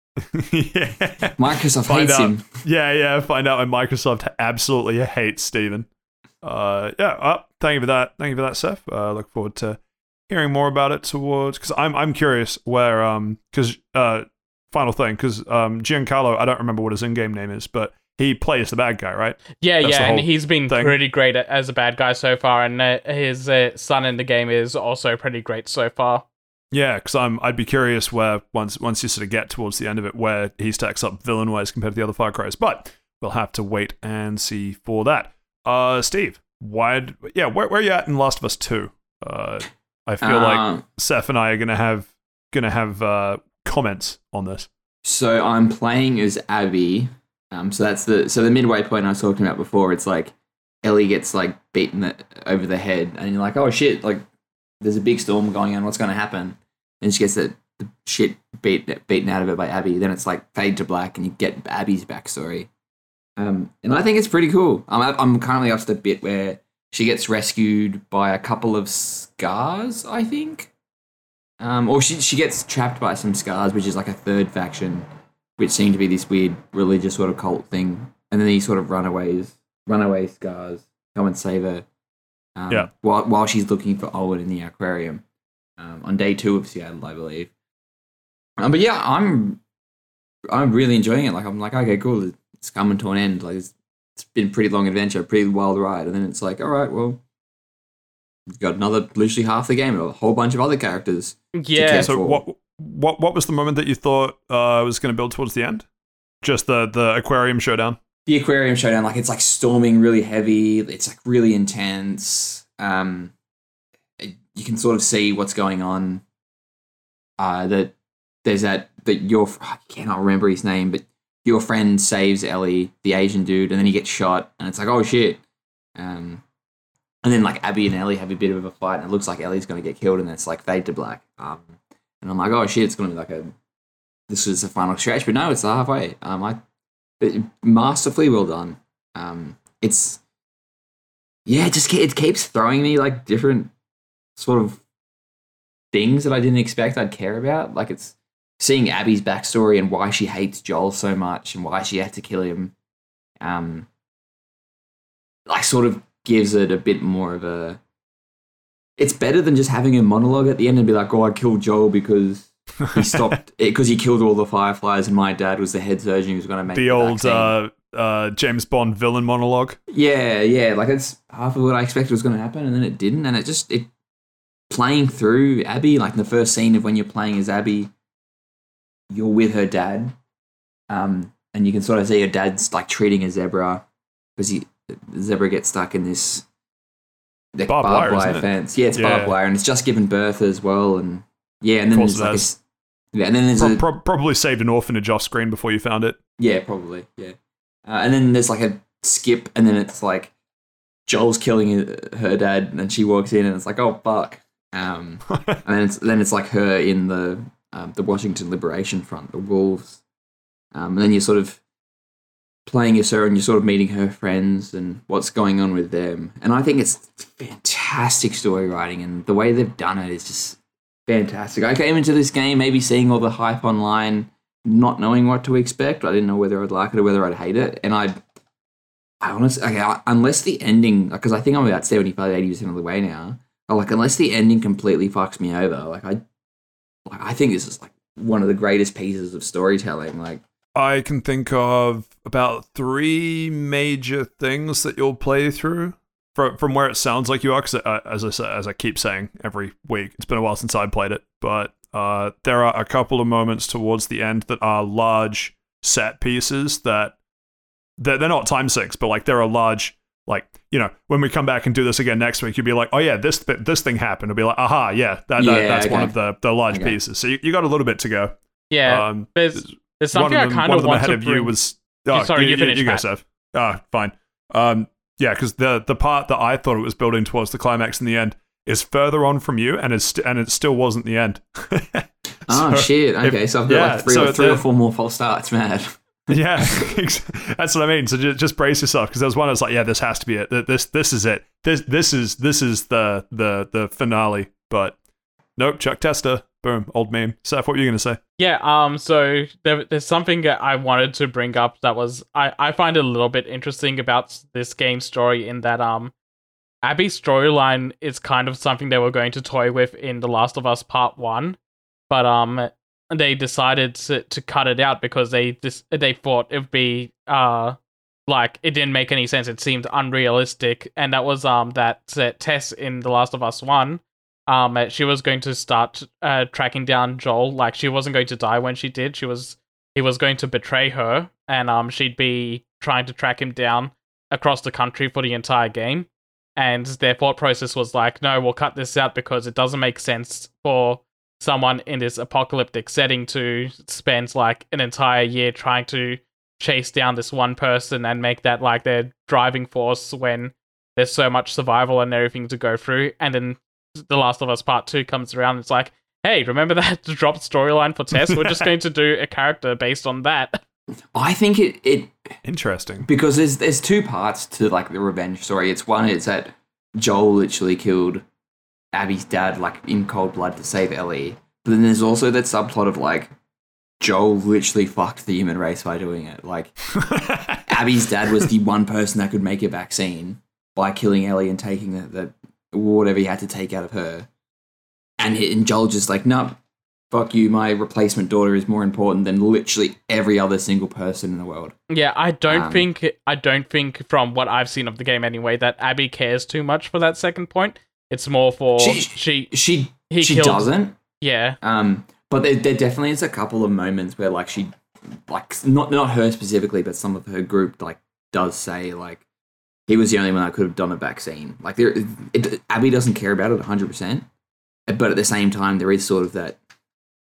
S1: yeah. (laughs)
S3: Microsoft
S1: Find
S3: hates
S1: out.
S3: him.
S1: Yeah, yeah. Find out when Microsoft absolutely hates Steven. Uh, yeah. Uh, thank you for that. Thank you for that, Seth. Uh, look forward to hearing more about it towards because I'm I'm curious where um because uh final thing because um Giancarlo I don't remember what his in-game name is but he plays the bad guy right
S2: Yeah,
S1: That's
S2: yeah, and he's been
S1: thing.
S2: pretty great as a bad guy so far, and uh, his uh, son in the game is also pretty great so far.
S1: yeah because I'm I'd be curious where once once you sort of get towards the end of it where he stacks up villain wise compared to the other Far Cry's but we'll have to wait and see for that. Uh, Steve, why? Yeah, where where are you at in Last of Us Two? Uh, I feel like
S3: Um,
S1: Seth and I are gonna have gonna have uh, comments on this.
S3: So I'm playing as Abby. Um, so that's the so the midway point I was talking about before. It's like Ellie gets like beaten the, over the head, and you're like, oh shit! Like there's a big storm going on. What's going to happen? And she gets the, the shit beat, beaten out of her by Abby. Then it's like fade to black, and you get Abby's backstory. Um, and I think it's pretty cool. I'm I'm currently up to the bit where she gets rescued by a couple of scars. I think. Um, or she she gets trapped by some scars, which is like a third faction, which seemed to be this weird religious sort of cult thing. And then these sort of runaways, runaway scars, come and save her. Um,
S1: Yeah.
S3: While while she's looking for Owen in the aquarium, um, on day two of Seattle, I believe. Um, but yeah, I'm I'm really enjoying it. Like I'm like, okay, cool. It's coming to an end. Like it's, it's been a pretty long adventure, pretty wild ride, and then it's like, all right, well, we've got another literally half the game, and a whole bunch of other characters.
S2: Yeah.
S1: So
S3: for-
S1: what what what was the moment that you thought uh, was going to build towards the end? Just the the aquarium showdown.
S3: the aquarium showdown like it's like storming really heavy it's like really intense um it- you can sort of see what's going on uh that there's that that your I cannot remember his name but your friend saves Ellie the Asian dude and then he gets shot and it's like oh shit um and then like Abby and Ellie have a bit of a fight and it looks like Ellie's going to get killed and it's like fade to black um and I'm like oh shit it's to be like a this is the final stretch but no it's halfway um I but masterfully well done. Um, it's yeah, it just it keeps throwing me like different sort of things that I didn't expect I'd care about. Like it's seeing Abby's backstory and why she hates Joel so much and why she had to kill him. Um, like sort of gives it a bit more of a. It's better than just having a monologue at the end and be like, "Oh, I killed Joel because he (laughs) stopped because he killed all the fireflies and my dad was the head surgeon who was going to make
S1: the
S3: the
S1: old uh, uh, James Bond villain monologue.
S3: Yeah, yeah, like it's half of what I expected was going to happen, and then it didn't, and it just it playing through Abby, like in the first scene of when you're playing as Abby, you're with her dad, um, and you can sort of see her dad's like treating a zebra because he the zebra gets stuck in this the
S1: Barbed
S3: barbed,
S1: wire,
S3: wire,
S1: isn't it?
S3: fence. Yeah, it's
S1: Yeah.
S3: barbed wire, and it's just given birth as well, and yeah, and then there's like a, yeah, and then there's
S1: Pro-
S3: a
S1: pro- probably saved an orphanage off screen before you found it.
S3: yeah, probably. Yeah. Uh, and then there's like a skip, and then it's like Joel's killing her dad, and she walks in, and it's like, oh fuck. Um, (laughs) and then it's then it's like her in the um, the Washington Liberation Front, the Wolves. Um, and then you're sort of playing her, and you're sort of meeting her friends and what's going on with them. And I think it's fantastic story writing, and the way they've done it is just fantastic. I came into this game maybe seeing all the hype online not knowing what to expect. I didn't know whether I'd like it or whether I'd hate it. And I, I honestly, okay, I- unless the ending, because I think I'm about 75, 80% of the way now, like, unless the ending completely fucks me over, like, I, like, I think this is like one of the greatest pieces of storytelling. Like,
S1: I can think of about three major things that you'll play through from from where it sounds like you are. Because uh, as I say, as I keep saying every week, it's been a while since I played it, but uh, there are a couple of moments towards the end that are large set pieces that they're, they're not time sinks, but like there are large. Like you know, when we come back and do this again next week, you'll be like, "Oh yeah, this th- this thing happened." It'll be like, "Aha, yeah, that, that-
S3: Yeah,
S1: that's one of the the large
S3: Okay.
S1: pieces." So you, you got a little bit to go.
S2: Yeah,
S1: um,
S2: there's there's
S1: one
S2: something
S1: of
S2: I
S1: them,
S2: kind
S1: one
S2: of
S1: them
S2: want
S1: ahead
S2: to
S1: of
S2: bring.
S1: you was. Oh,
S2: sorry, you finish,
S1: You go, Seth. Ah, fine. Um, yeah, because the the part that I thought it was building towards the climax in the end is further on from you, and it's st- and it still wasn't the end.
S3: oh (laughs)
S1: So,
S3: shit,
S1: if-
S3: okay, so I've got
S1: yeah,
S3: like three,
S1: so
S3: or, three or four more false starts, mad. (laughs)
S1: yeah, (laughs) that's what I mean. So just, just brace yourself because there was one that's like, yeah, this has to be it. This this is it. This this is this is the the the finale. But nope, Chuck Testa. Boom, old meme. Seth, what were you gonna say?
S2: Yeah, um, so there, there's something that I wanted to bring up that was I, I find a little bit interesting about this game story in that um Abby's storyline is kind of something they were going to toy with in The Last of Us Part One, but um they decided to, to cut it out because they dis- they thought it'd be uh like it didn't make any sense. It seemed unrealistic, and that was um that uh, Tess in The Last of Us One um uh, she was going to start uh tracking down Joel. Like she wasn't going to die when she did. She was he was going to betray her. And um she'd be trying to track him down across the country for the entire game. And their thought process was like no we'll cut this out because it doesn't make sense for someone in this apocalyptic setting to spend like an entire year trying to chase down this one person and make that like their driving force when there's so much survival and everything to go through. And then the Last of Us Part 2 comes around, it's like, hey, remember (laughs) that dropped storyline for Tess? We're just (laughs) going to do a character based on that.
S3: I think it, it
S1: Interesting.
S3: because there's there's two parts to like the revenge story. It's one is that Joel literally killed Abby's dad like in cold blood to save Ellie. But then there's also that subplot of like Joel literally fucked the human race by doing it. Like (laughs) Abby's dad was the one person that could make a vaccine by killing Ellie and taking the, the whatever he had to take out of her. And, he, and Joel just like, no, fuck you. My replacement daughter is more important than literally every other single person in the world.
S2: yeah, I don't
S3: Um,
S2: think I don't think from what I've seen of the game anyway that Abby cares too much for that second point. It's more for
S3: She-
S2: she,
S3: She
S2: he
S3: she
S2: killed
S3: doesn't.
S2: yeah.
S3: Um, but there, there definitely is a couple of moments where like she like not not her specifically, but some of her group like does say like he was the only one that could have done a vaccine. Like there, it, Abby doesn't care about it 100, percent but at the same time, there is sort of that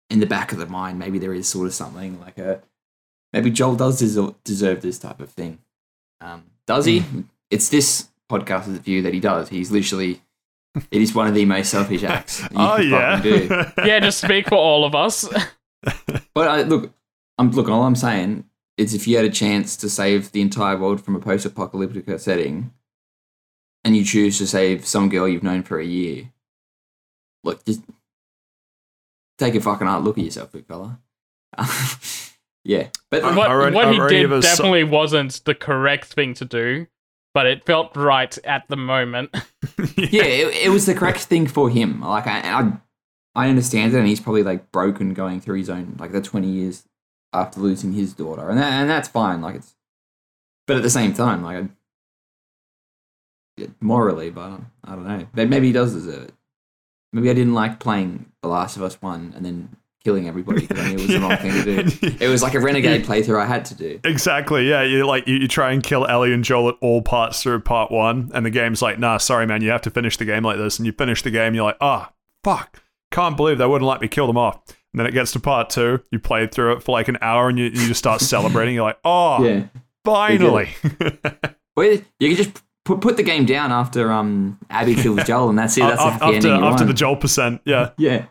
S3: in the back of the mind. Maybe there is sort of something like a maybe Joel does deserve, deserve this type of thing. Um, does he? It's this podcast's view that he does. He's literally. It is one of the most selfish acts. (laughs) you
S1: oh yeah.
S3: do. (laughs)
S2: yeah, just speak for all of us.
S3: But I, look, I'm look. All I'm saying is, if you had a chance to save the entire world from a post-apocalyptic setting, and you choose to save some girl you've known for a year, look, just take a fucking hard look at yourself, big fella. (laughs) yeah, but
S1: I'm-
S2: what
S1: already-
S2: what he did
S1: have a so-
S2: definitely wasn't the correct thing to do, but it felt right at the moment. (laughs) (laughs)
S3: yeah, it, it was the correct thing for him. Like I, I, I understand it, and he's probably like broken going through his own like the twenty years after losing his daughter, and that, and that's fine. Like it's, but at the same time, like I, morally, but um, I don't know. But maybe he does deserve it. Maybe I didn't like playing The Last of Us One and then killing everybody because I knew it was the wrong thing to do. (laughs) It was like a renegade playthrough I had to do.
S1: Exactly. Yeah, you like you, you try and kill Ellie and Joel at all parts through part one, and the game's like, nah, sorry, man, you have to finish the game like this. And you finish the game, you're like, ah, fuck, can't believe they wouldn't let me kill them off. And then it gets to part two, you played through it for like an hour, and you, you just start celebrating. You're like, (laughs) oh,
S3: Yeah.
S1: finally. (laughs)
S3: Well, you can just put put the game down after um Abby kills (laughs) Joel, and that's it. That's a
S1: after
S3: happy ending.
S1: after the Joel percent, yeah.
S3: Yeah.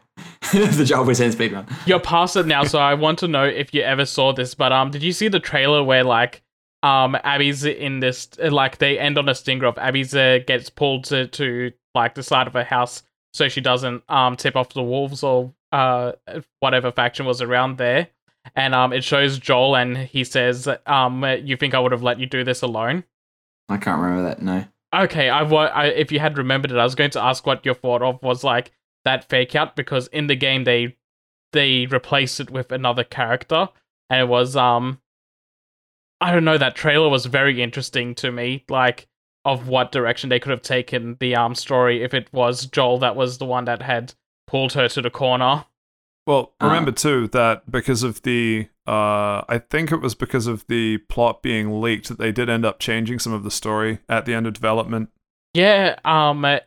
S3: the Joel percent speedrun.
S2: You're past it now, so I want to know if you ever saw this. But um, did you see the trailer where like um Abby's in this like they end on a stinger of Abby's uh, gets pulled to to like the side of her house so she doesn't um tip off the wolves or uh whatever faction was around there. And um, it shows Joel, and he says, "Um, you think I would have let you do this alone?"
S3: I can't remember that. No.
S2: Okay, I, I if you had remembered it, I was going to ask what your thought of was like that fake out because in the game they they replaced it with another character and it was um I don't know that trailer was very interesting to me like of what direction they could have taken the um story if it was Joel that was the one that had pulled her to the corner.
S1: Well,
S3: Uh.
S1: remember too that because of the, uh, I think it was because of the plot being leaked that they did end up changing some of the story at the end of development.
S2: Yeah, um, uh,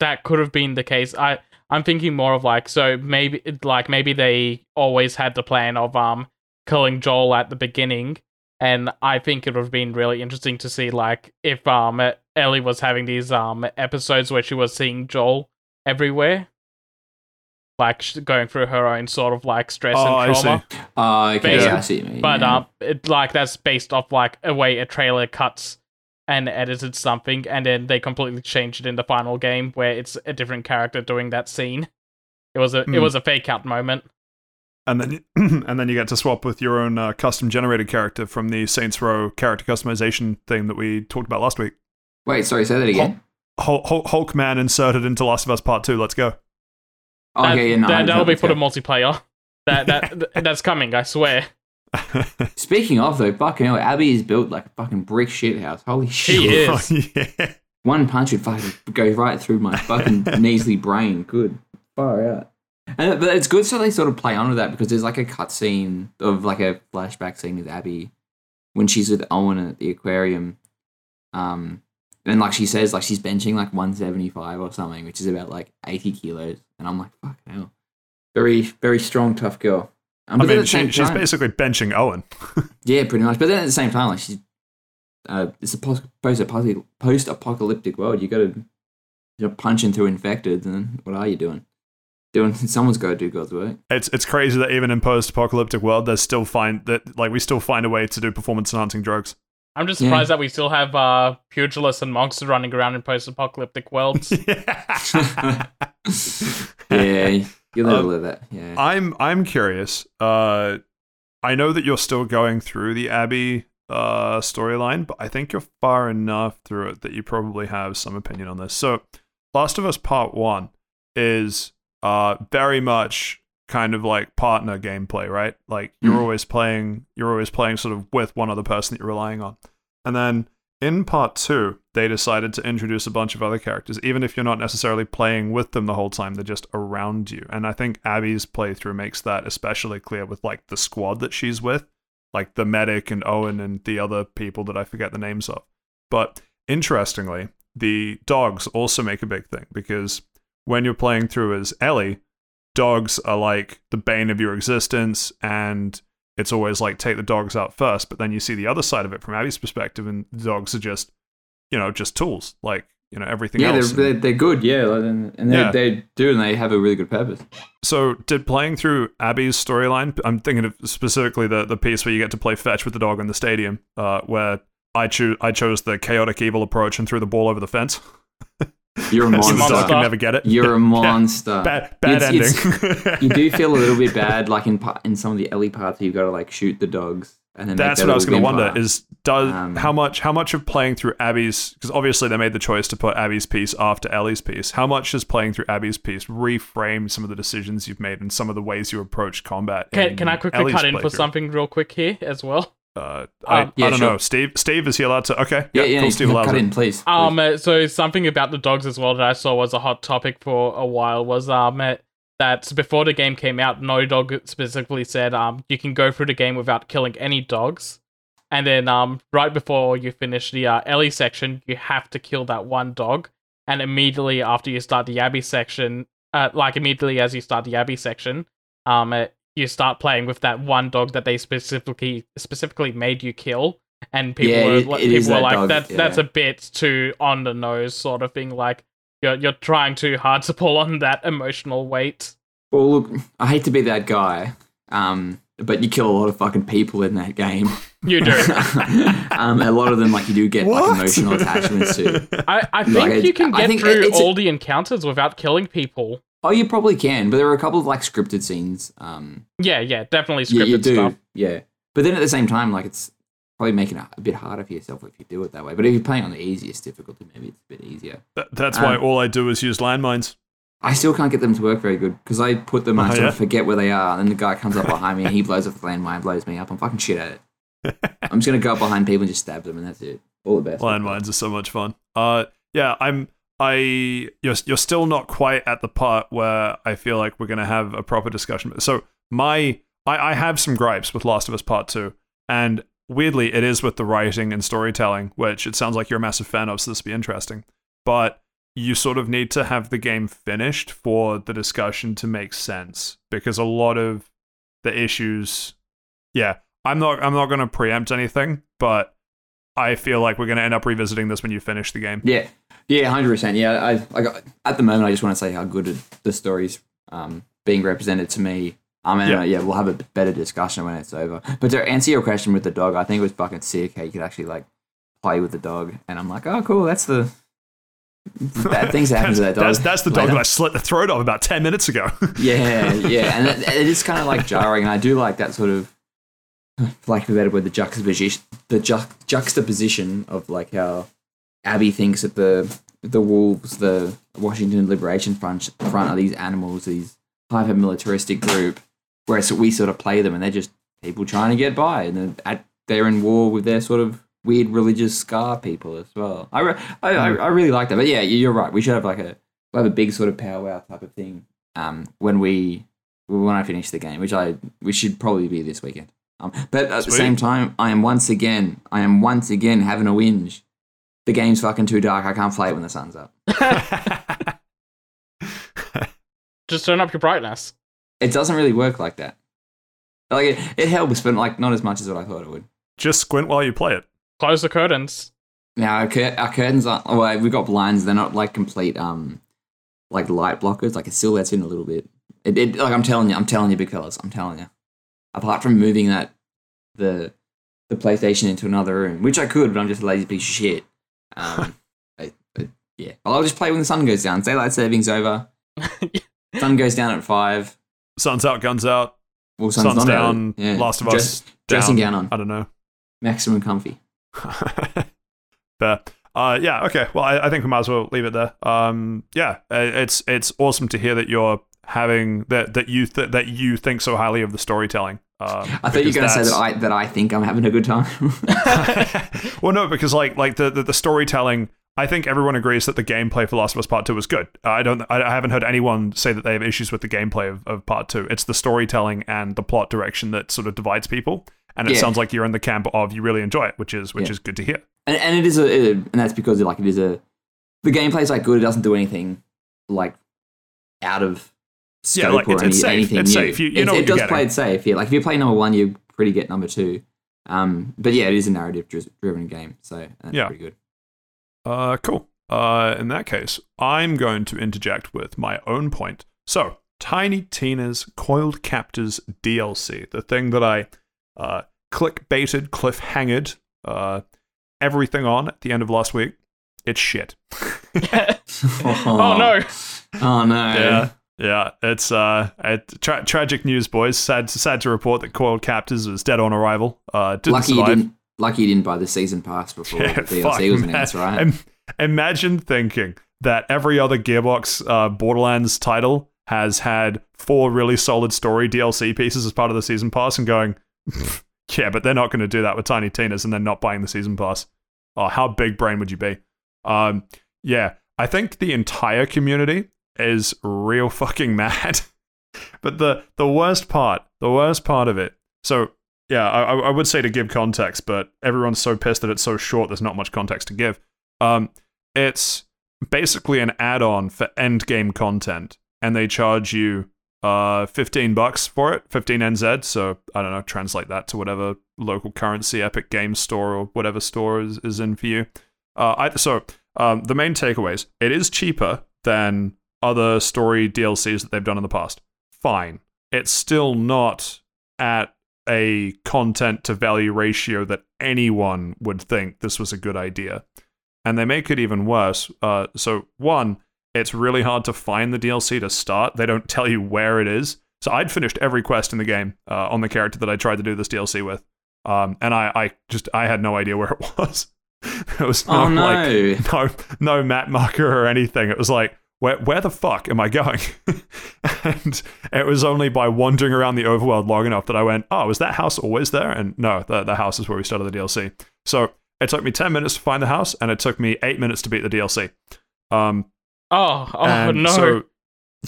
S2: that could have been the case. I I'm thinking more of like so maybe like maybe they always had the plan of um killing Joel at the beginning, and I think it would have been really interesting to see like if um Ellie was having these um episodes where she was seeing Joel everywhere, like going through her own sort of like stress
S1: Oh, I
S2: and
S1: see.
S2: trauma.
S3: Oh, okay.
S2: Basically-
S3: Yeah, I see what mean.
S2: But
S3: yeah.
S2: um, it like that's based off like a way a trailer cuts and edited something, and then they completely changed it in the final game where it's a different character doing that scene. It was a it
S1: Hmm.
S2: was a fake out moment.
S1: and then (clears throat) and then you get to swap with your own uh, custom generated character from the Saints Row character customization thing that we talked about last week.
S3: Wait, sorry, say that again.
S1: Hulk, Hulk, Hulk man inserted into Last of Us Part Two. Let's go.
S3: Oh,
S2: That,
S3: okay, yeah, no,
S2: that,
S3: will
S2: be
S3: this
S2: for the multiplayer. (laughs) That that that's coming. I swear. (laughs)
S3: Speaking of though, fucking hell, Abby is built like a fucking brick shit house. Holy shit!
S2: She is. (laughs)
S1: yeah.
S3: One punch would fucking go right through my fucking measly brain. Good, far out. And but it's good so they sort of play on with that because there's like a cutscene of like a flashback scene with Abby when she's with Owen at the aquarium. Um, and like she says, like she's benching like 175 or something, which is about like 80 kilos. And I'm like, fuck hell, very very strong, tough girl. Um,
S1: I mean,
S3: at the
S1: she, she's
S3: time-
S1: basically benching Owen. (laughs)
S3: yeah, pretty much. But then at the same time, like she's, uh, it's a post post apocalyptic world. You got to you're punching through infected, and what are you doing? Doing (laughs) someone's got to do God's work.
S1: It's it's crazy that even in post-apocalyptic world, there's still find that like we still find a way to do performance-enhancing drugs.
S2: I'm just
S3: Yeah.
S2: surprised that we still have uh pugilists and monks running around in post-apocalyptic worlds.
S3: yeah, (laughs) (laughs) you live
S1: Um,
S3: live that. Yeah,
S1: I'm I'm curious. Uh, I know that you're still going through the Abby uh storyline, but I think you're far enough through it that you probably have some opinion on this. So, Last of Us Part One is uh very much kind of like partner gameplay, right? Like you're
S3: Mm.
S1: always playing, you're always playing sort of with one other person that you're relying on, and then. In part two, they decided to introduce a bunch of other characters, even if you're not necessarily playing with them the whole time, they're just around you. And I think Abby's playthrough makes that especially clear with like the squad that she's with. like the medic and Owen and the other people that I forget the names of. But interestingly, the dogs also make a big thing because when you're playing through as Ellie, dogs are like the bane of your existence and it's always like take the dogs out first but then you see the other side of it from abby's perspective and the dogs are just you know just tools like you know everything
S3: Yeah,
S1: else
S3: they're, they're, they're good. Yeah, and, and they,
S1: Yeah.
S3: they do, and they have a really good purpose.
S1: so did playing through abby's storyline i'm thinking of specifically the, the piece where you get to play fetch with the dog in the stadium uh, where I, cho- I chose the chaotic evil approach and threw the ball over the fence (laughs)
S3: You're a (laughs)
S1: so the
S3: monster.
S1: dog can never get it
S3: You're a (laughs) monster.
S1: bad, bad
S3: It's-
S1: ending (laughs)
S3: you do feel a little bit bad, like in pa- in some of the Ellie parts, you've got to like shoot the dogs, and then
S1: That's what I was going to wonder is does
S3: Um,
S1: how much how much of playing through Abby's because obviously they made the choice to put Abby's piece after Ellie's piece. How much does playing through Abby's piece reframe some of the decisions you've made and some of the ways you approach combat?
S2: Can, can I quickly
S1: Ellie's
S2: cut in for
S1: playthrough?
S2: something real quick here as well?
S1: Uh, I,
S2: Um,
S3: Yeah,
S1: I don't
S3: sure.
S1: know. Steve Steve is he allowed to? Okay,
S3: yeah,
S1: yeah,
S3: yeah.
S1: cool. Steve
S3: cut
S1: allows it.
S3: in, please. please.
S2: Um, uh, so something about the dogs as well that I saw was a hot topic for a while was um uh, that before the game came out, Naughty Dog specifically said um you can go through the game without killing any dogs, and then um right before you finish the uh, Ellie section, you have to kill that one dog, and immediately after you start the Abby section, uh, like immediately as you start the Abby section, um uh, you start playing with that one dog that they specifically specifically made you kill. And people
S3: Yeah,
S2: were,
S3: it-
S2: like- people were
S3: that
S2: like,
S3: dog,
S2: "That's that's a bit too on the nose sort of thing. Like you're you're trying too hard to pull on that emotional weight.
S3: Well, look, I hate to be that guy, um, but you kill a lot of fucking people in that game.
S2: You do. (laughs)
S3: um, a lot of them, like you do get
S1: What?
S3: like emotional attachments to.
S2: I, I think
S3: Like,
S2: you
S3: it-
S2: can
S3: I
S2: get
S3: think
S2: through
S3: it's a-
S2: all the encounters without killing people.
S3: Oh, you probably can, but there are a couple of like scripted scenes. Um,
S2: Yeah, yeah, definitely
S3: yeah,
S2: scripted
S3: you do,
S2: stuff.
S3: yeah. But then at the same time, like it's probably making it a bit harder for yourself if you do it that way. But if you're playing on the easiest difficulty, maybe it's a bit easier.
S1: That- that's why
S3: Um,
S1: all I do is use landmines.
S3: I still can't get them to work very good because I put them and I
S1: Oh,
S3: sort
S1: yeah?
S3: of forget where they are, and then the guy comes up behind me and he blows up the landmine, blows me up. I'm fucking shit at it. (laughs) I'm just gonna go up behind people and just stab them, and that's it. All the best.
S1: Landmines are so much fun. Uh, yeah, I'm. I you're you're still not quite at the part where I feel like we're gonna have a proper discussion. So my I, I have some gripes with Last of Us Part Two, and weirdly, it is with the writing and storytelling, which it sounds like you're a massive fan of. So this will be interesting. But you sort of need to have the game finished for the discussion to make sense because a lot of the issues yeah i'm not i'm not going to preempt anything but i feel like we're going to end up revisiting this when you finish the game
S3: Yeah, yeah, hundred percent. Yeah, I I got, at the moment, I just want to say how good the story's um, being represented to me. Um, and
S1: Yeah.
S3: yeah. yeah, we'll have a better discussion when it's over. But to answer your question with the dog, I think it was fucking sick how you could actually like play with the dog, and I'm like, oh, cool, that's the bad (laughs) things that happen to that dog.
S1: that's, that's the dog
S3: later.
S1: that i slit the throat of about 10 minutes ago (laughs)
S3: Yeah, yeah, and it, it is kind of like jarring, and I do like that sort of, for lack of a better word, the juxtaposition, the ju- juxtaposition of like how Abby thinks that the the wolves, the Washington Liberation Front, front are these animals, these hyper militaristic group, whereas we sort of play them, and they're just people trying to get by, and they're, at, they're in war with their sort of weird religious scar people as well. I, re- I, I, I really like that, but yeah, you're right. We should have like a we'll have a big sort of powwow type of thing um, when we when I finish the game, which I we should probably be this weekend. Um, but at
S1: Sweet.
S3: the same time, I am once again I am once again having a whinge. The game's fucking too dark. I can't play it when the sun's up. (laughs) (laughs)
S2: Just turn up your brightness.
S3: It doesn't really work like that. Like it, it helps, but like not as much as what I thought it would.
S1: just squint while you play it
S2: Close the curtains.
S3: Now our, cur- our curtains are well, we've got blinds. They're not like complete um like light blockers. Like it still lets in a little bit. It, it like I'm telling you, I'm telling you because I'm telling you. Apart from moving that the the PlayStation into another room, which I could, but I'm just a lazy piece of shit. Um, (laughs) I, I- yeah, well, I'll just play when the sun goes down. Daylight savings over. (laughs) sun goes down at five.
S1: sun's out guns out
S3: Well, sun's,
S1: Sun's
S3: out.
S1: down,
S3: Yeah.
S1: Last of
S3: Dress-
S1: Us
S3: dressing
S1: down.
S3: gown on,
S1: i don't know
S3: maximum comfy. (laughs)
S1: Fair. Uh, yeah. Okay. Well, I, I think we might as well leave it there. Um, yeah. It's it's awesome to hear that you're having that that you th- that you think so highly of the storytelling. Um,
S3: I thought you were going to say that I that I think I'm having a good time. (laughs)
S1: well, no, because like like the, the the storytelling. I think everyone agrees that the gameplay for Last of Us Part Two was good. I don't. I, I haven't heard anyone say that they have issues with the gameplay of, of Part Two. It's the storytelling and the plot direction that sort of divides people. and it
S3: Yeah.
S1: sounds like you're in the camp of you really enjoy it, which is which
S3: Yeah.
S1: is good to hear.
S3: and, and it is a, it- and that's because like it is a the gameplay is like good. It doesn't do anything like out of scope
S1: Yeah, like,
S3: or
S1: it's-
S3: any,
S1: it's safe.
S3: anything
S1: It's
S3: new.
S1: safe. You- you
S3: It-
S1: know
S3: it, does
S1: getting.
S3: play it safe. Yeah, like if you play number one, you pretty get number two. Um, but yeah, it is a narrative-driven game, so that's
S1: Yeah.
S3: pretty good.
S1: Uh, cool. Uh, in that case, I'm going to interject with my own point. So, Tiny Tina's Coiled Captors DLC, the thing that I uh, clickbaited, cliffhangered uh, everything on at the end of last week, it's shit. (laughs) (laughs)
S2: oh no. (laughs)
S3: Oh no!
S1: Yeah, yeah. It's uh, it, tra- tragic news, boys. Sad, sad to report that Coiled Captors was dead on arrival. Uh, didn't
S3: lucky you didn't. Lucky you didn't buy the season pass before
S1: Yeah,
S3: the DLC
S1: fuck,
S3: was announced, right?
S1: Im- imagine thinking that every other Gearbox uh, Borderlands title has had four really solid story DLC pieces as part of the season pass, and going, yeah, (laughs) but they're not going to do that with Tiny Tina's, and then not buying the season pass. Oh, how big brain would you be? Um, yeah, I think the entire community is real fucking mad. (laughs) but the the worst part, the worst part of it. So yeah, I, I would say to give context, but everyone's so pissed that it's so short. There's not much context to give. Um, it's basically an add-on for end game content, and they charge you uh 15 bucks for it, 15 NZ. So I don't know, translate that to whatever local currency Epic Games Store or whatever store is, is in for you. Uh, I, so um, the main takeaways: it is cheaper than other story DLCs that they've done in the past. Fine, it's still not at a content to value ratio that anyone would think this was a good idea. And they make it even worse. Uh, so, one, it's really hard to find the DLC to start. They don't tell you where it is. So, I'd finished every quest in the game uh, on the character that I tried to do this DLC with. Um, and I, I just, I had no idea where it (laughs) was. it was
S3: oh
S1: no, like,
S3: no!
S1: no no map marker or anything. It was like, where where the fuck am I going? (laughs) and it was only by wandering around the overworld long enough that I went, oh, was that house always there? And no, the, the house is where we started the DLC. So it took me 10 minutes to find the house, and it took me 8 minutes to beat the DLC. Um,
S2: Oh, oh no.
S1: So,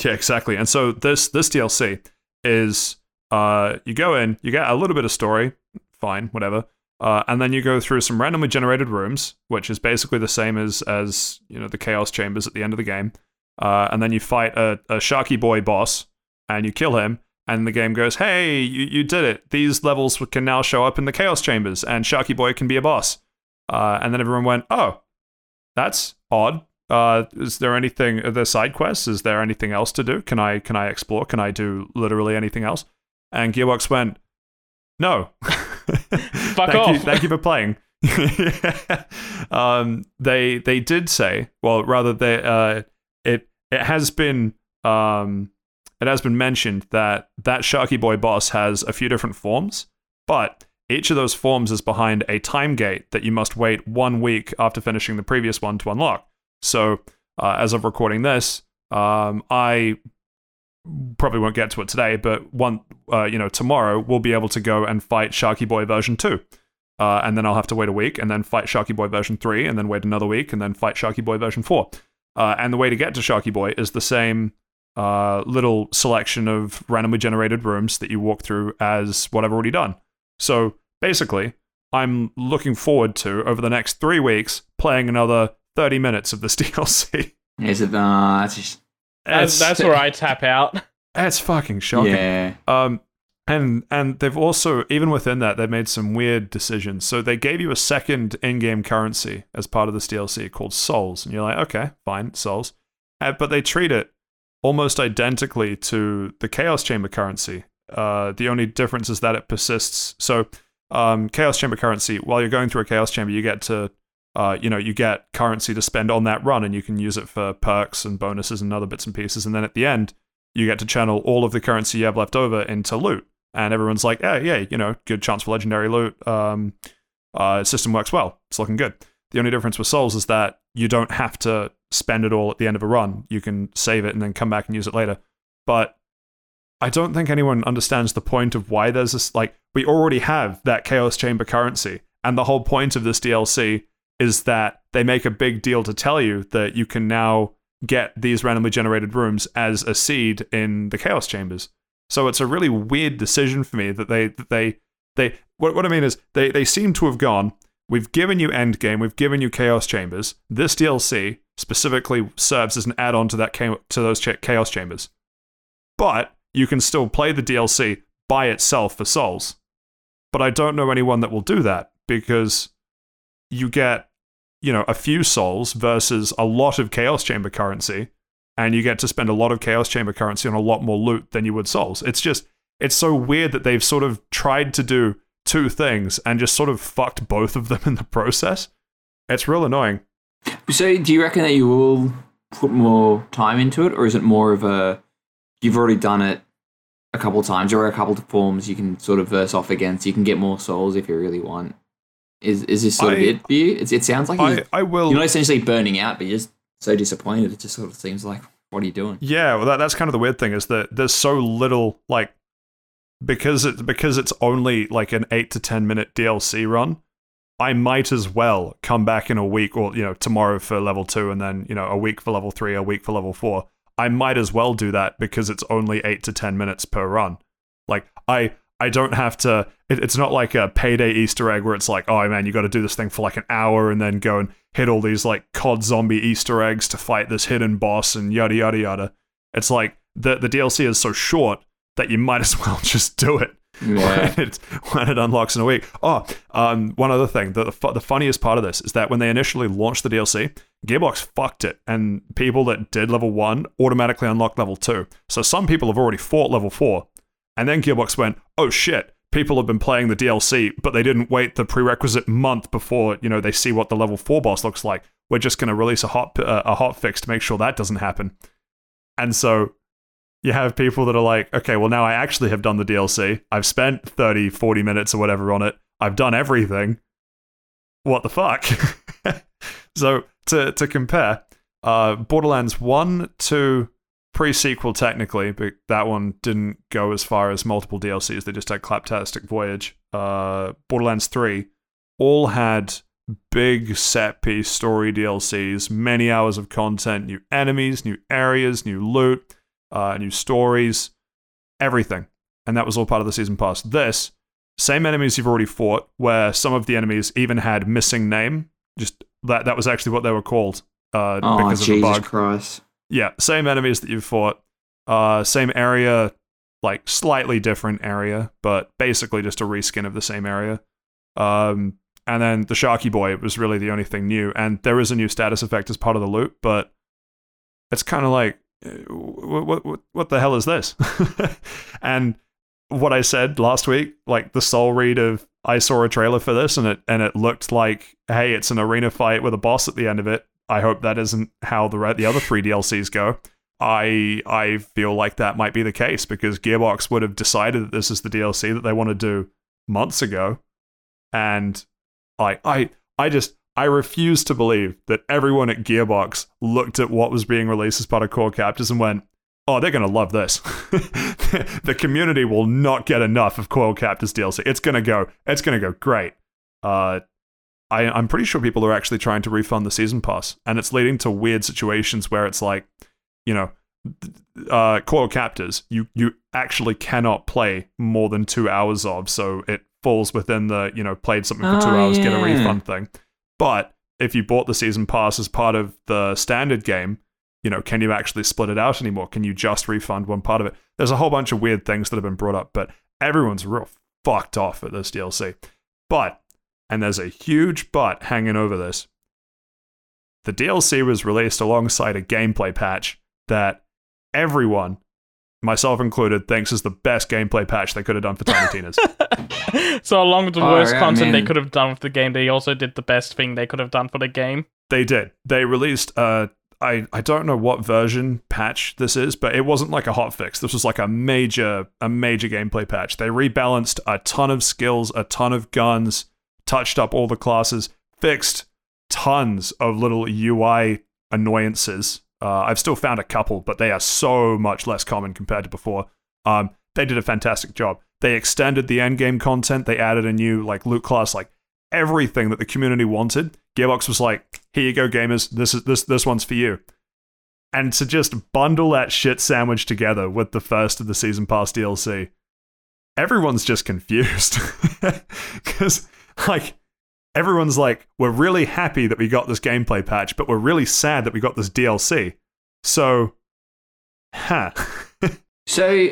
S1: yeah, exactly. And so this this DLC is uh, you go in, you get a little bit of story, fine, whatever, uh, and then you go through some randomly generated rooms, which is basically the same as as you know the chaos chambers at the end of the game. Uh, and then you fight a, a Sharky Boy boss, and you kill him. And the game goes, "Hey, you, you did it! These levels can now show up in the Chaos Chambers, and Sharky Boy can be a boss." Uh, and then everyone went, "Oh, that's odd. Uh, is there anything? Are there side quests? Is there anything else to do? Can I can I explore? Can I do literally anything else?" And Gearbox went, "No, (laughs)
S2: Fuck
S1: thank You,
S2: off."
S1: thank you for playing." (laughs) um, they they did say, well, rather they uh, it it has been um, it has been mentioned that that Sharky Boy boss has a few different forms, but each of those forms is behind a time gate that you must wait one week after finishing the previous one to unlock. So, uh, as of recording this, um, I probably won't get to it today, but one, uh, you know, tomorrow we'll be able to go and fight Sharky Boy version two. Uh, and then I'll have to wait a week and then fight Sharky Boy version 3 and then wait another week and then fight Sharky Boy version 4. Uh, and the way to get to Sharky Boy is the same uh, little selection of randomly generated rooms that you walk through as what I've already done. So basically, I'm looking forward to, over the next three weeks, playing another 30 minutes of this (laughs) DLC.
S3: Is it? Uh, that's just,
S2: that's,
S1: it's,
S2: that's where I tap out.
S1: it's fucking shocking.
S3: yeah.
S1: Um, and and they've also even within that they've made some weird decisions. So they gave you a second in-game currency as part of this DLC called Souls, and you're like, okay, fine, Souls, uh, but they treat it almost identically to the Chaos Chamber currency. Uh, the only difference is that it persists. So um, Chaos Chamber currency, while you're going through a Chaos Chamber, you get to uh, you know, you get currency to spend on that run, and you can use it for perks and bonuses and other bits and pieces. And then at the end, you get to channel all of the currency you have left over into loot. And everyone's like, yeah, yeah, you know, good chance for legendary loot. Um, uh, system works well. It's looking good. The only difference with Souls is that you don't have to spend it all at the end of a run. You can save it and then come back and use it later. But I don't think anyone understands the point of why there's this. Like, we already have that Chaos Chamber currency. And the whole point of this DLC is that they make a big deal to tell you that you can now get these randomly generated rooms as a seed in the Chaos Chambers. So it's a really weird decision for me that they that they they what what I mean is they they seem to have gone. We've given you Endgame. We've given you Chaos Chambers. This DLC specifically serves as an add-on to that to those Chaos Chambers, but you can still play the DLC by itself for Souls. But I don't know anyone that will do that because you get you know a few Souls versus a lot of Chaos Chamber currency, and you get to spend a lot of Chaos Chamber currency on a lot more loot than you would Souls. It's just it's so weird that they've sort of tried to do two things and just sort of fucked both of them (laughs) in the process. It's real annoying.
S3: So, do you reckon that you will put more time into it, or is it more of a you've already done it a couple times, or a couple of forms you can sort of verse off against? You can get more souls if you really want. Is is this sort of it for you? It's, it sounds like
S1: I,
S3: you,
S1: I will.
S3: you're not essentially burning out, but you're just so disappointed. It just sort of seems like, what are you doing?
S1: Yeah, well, that, that's kind of the weird thing is that there's so little like because it because it's only like an eight to ten minute DLC run. I might as well come back in a week or you know tomorrow for level two and then you know a week for level three, a week for level four. I might as well do that because it's only eight to ten minutes per run. Like I I don't have to. It, it's not like a payday Easter egg where it's like, oh man, you got to do this thing for like an hour and then go and hit all these like COD zombie Easter eggs to fight this hidden boss and yada yada yada. It's like the the DLC is so short that you might as (laughs) well just do it
S3: Yeah. (laughs)
S1: when, it, when it unlocks in a week. Oh, um, one other thing. The, the, fu- the funniest part of this is that when they initially launched the DLC, Gearbox fucked it, and people that did level one automatically unlocked level two. So some people have already fought level four, and then Gearbox went, oh shit, people have been playing the DLC, but they didn't wait the prerequisite month before you know they see what the level four boss looks like. We're just going to release a hot uh, a hot fix to make sure that doesn't happen. And so you have people that are like, okay, well now I actually have done the DLC. I've spent 30, 40 minutes or whatever on it. I've done everything. What the fuck? (laughs) so to to compare, uh, Borderlands 1, 2, pre-sequel technically, but that one didn't go as far as multiple DLCs. They just had Claptastic Voyage, uh, Borderlands 3, all had big set piece story DLCs, many hours of content, new enemies, new areas, new loot, uh, new stories, everything. And that was all part of the season pass. This, same enemies you've already fought, where some of the enemies even had missing name. Just that that was actually what they were called. Uh,
S3: oh,
S1: because of
S3: the
S1: bug.
S3: Christ.
S1: Yeah, same enemies that you've fought, uh, same area, like slightly different area, but basically just a reskin of the same area. Um, and then the Sharky Boy was really the only thing new, and there is a new status effect as part of the loot, but it's kind of like, what, what, what, what the hell is this? (laughs) and what I said last week, like the soul read of I saw a trailer for this and it and it looked like, hey, it's an arena fight with a boss at the end of it. I hope that isn't how the the other three DLCs go. I I feel like that might be the case because Gearbox would have decided that this is the DLC that they want to do months ago, and I I I just I refuse to believe that everyone at Gearbox looked at what was being released as part of Coiled Captors and went, "Oh, they're gonna love this." (laughs) the community will not get enough of Coil Captors DLC. It's gonna go. It's gonna go great. Uh, I, I'm pretty sure people are actually trying to refund the season pass, and it's leading to weird situations where it's like, you know, uh, Coil Captors, you you actually cannot play more than two hours of, so it falls within the you know played something for two
S3: Oh,
S1: hours, get a refund thing. But if you bought the season pass as part of the standard game, you know, can you actually split it out anymore? Can you just refund one part of it? There's a whole bunch of weird things that have been brought up, but everyone's real fucked off at this DLC. But, and there's a huge but hanging over this. The DLC was released alongside a gameplay patch that everyone, myself included, thinks is the best gameplay patch they could have done for Tiny Tina's. (laughs)
S2: so along with the
S3: Oh,
S2: worst
S3: yeah,
S2: content they could have done with the game, they also did the best thing they could have done for the game.
S1: They did. They released uh I, I don't know what version patch this is, but it wasn't like a hot fix. This was like a major a major gameplay patch. They rebalanced a ton of skills, a ton of guns, touched up all the classes, fixed tons of little UI annoyances. Uh, I've still found a couple, but they are so much less common compared to before. Um, they did a fantastic job. They extended the endgame content. They added a new like loot class, like everything that the community wanted. Gearbox was like, "Here you go, gamers. This is this this one's for you." And to just bundle that shit sandwich together with the first of the season pass DLC, everyone's just confused (laughs) because (laughs) like everyone's like, we're really happy that we got this gameplay patch, but we're really sad that we got this DLC. So, huh. (laughs)
S3: So,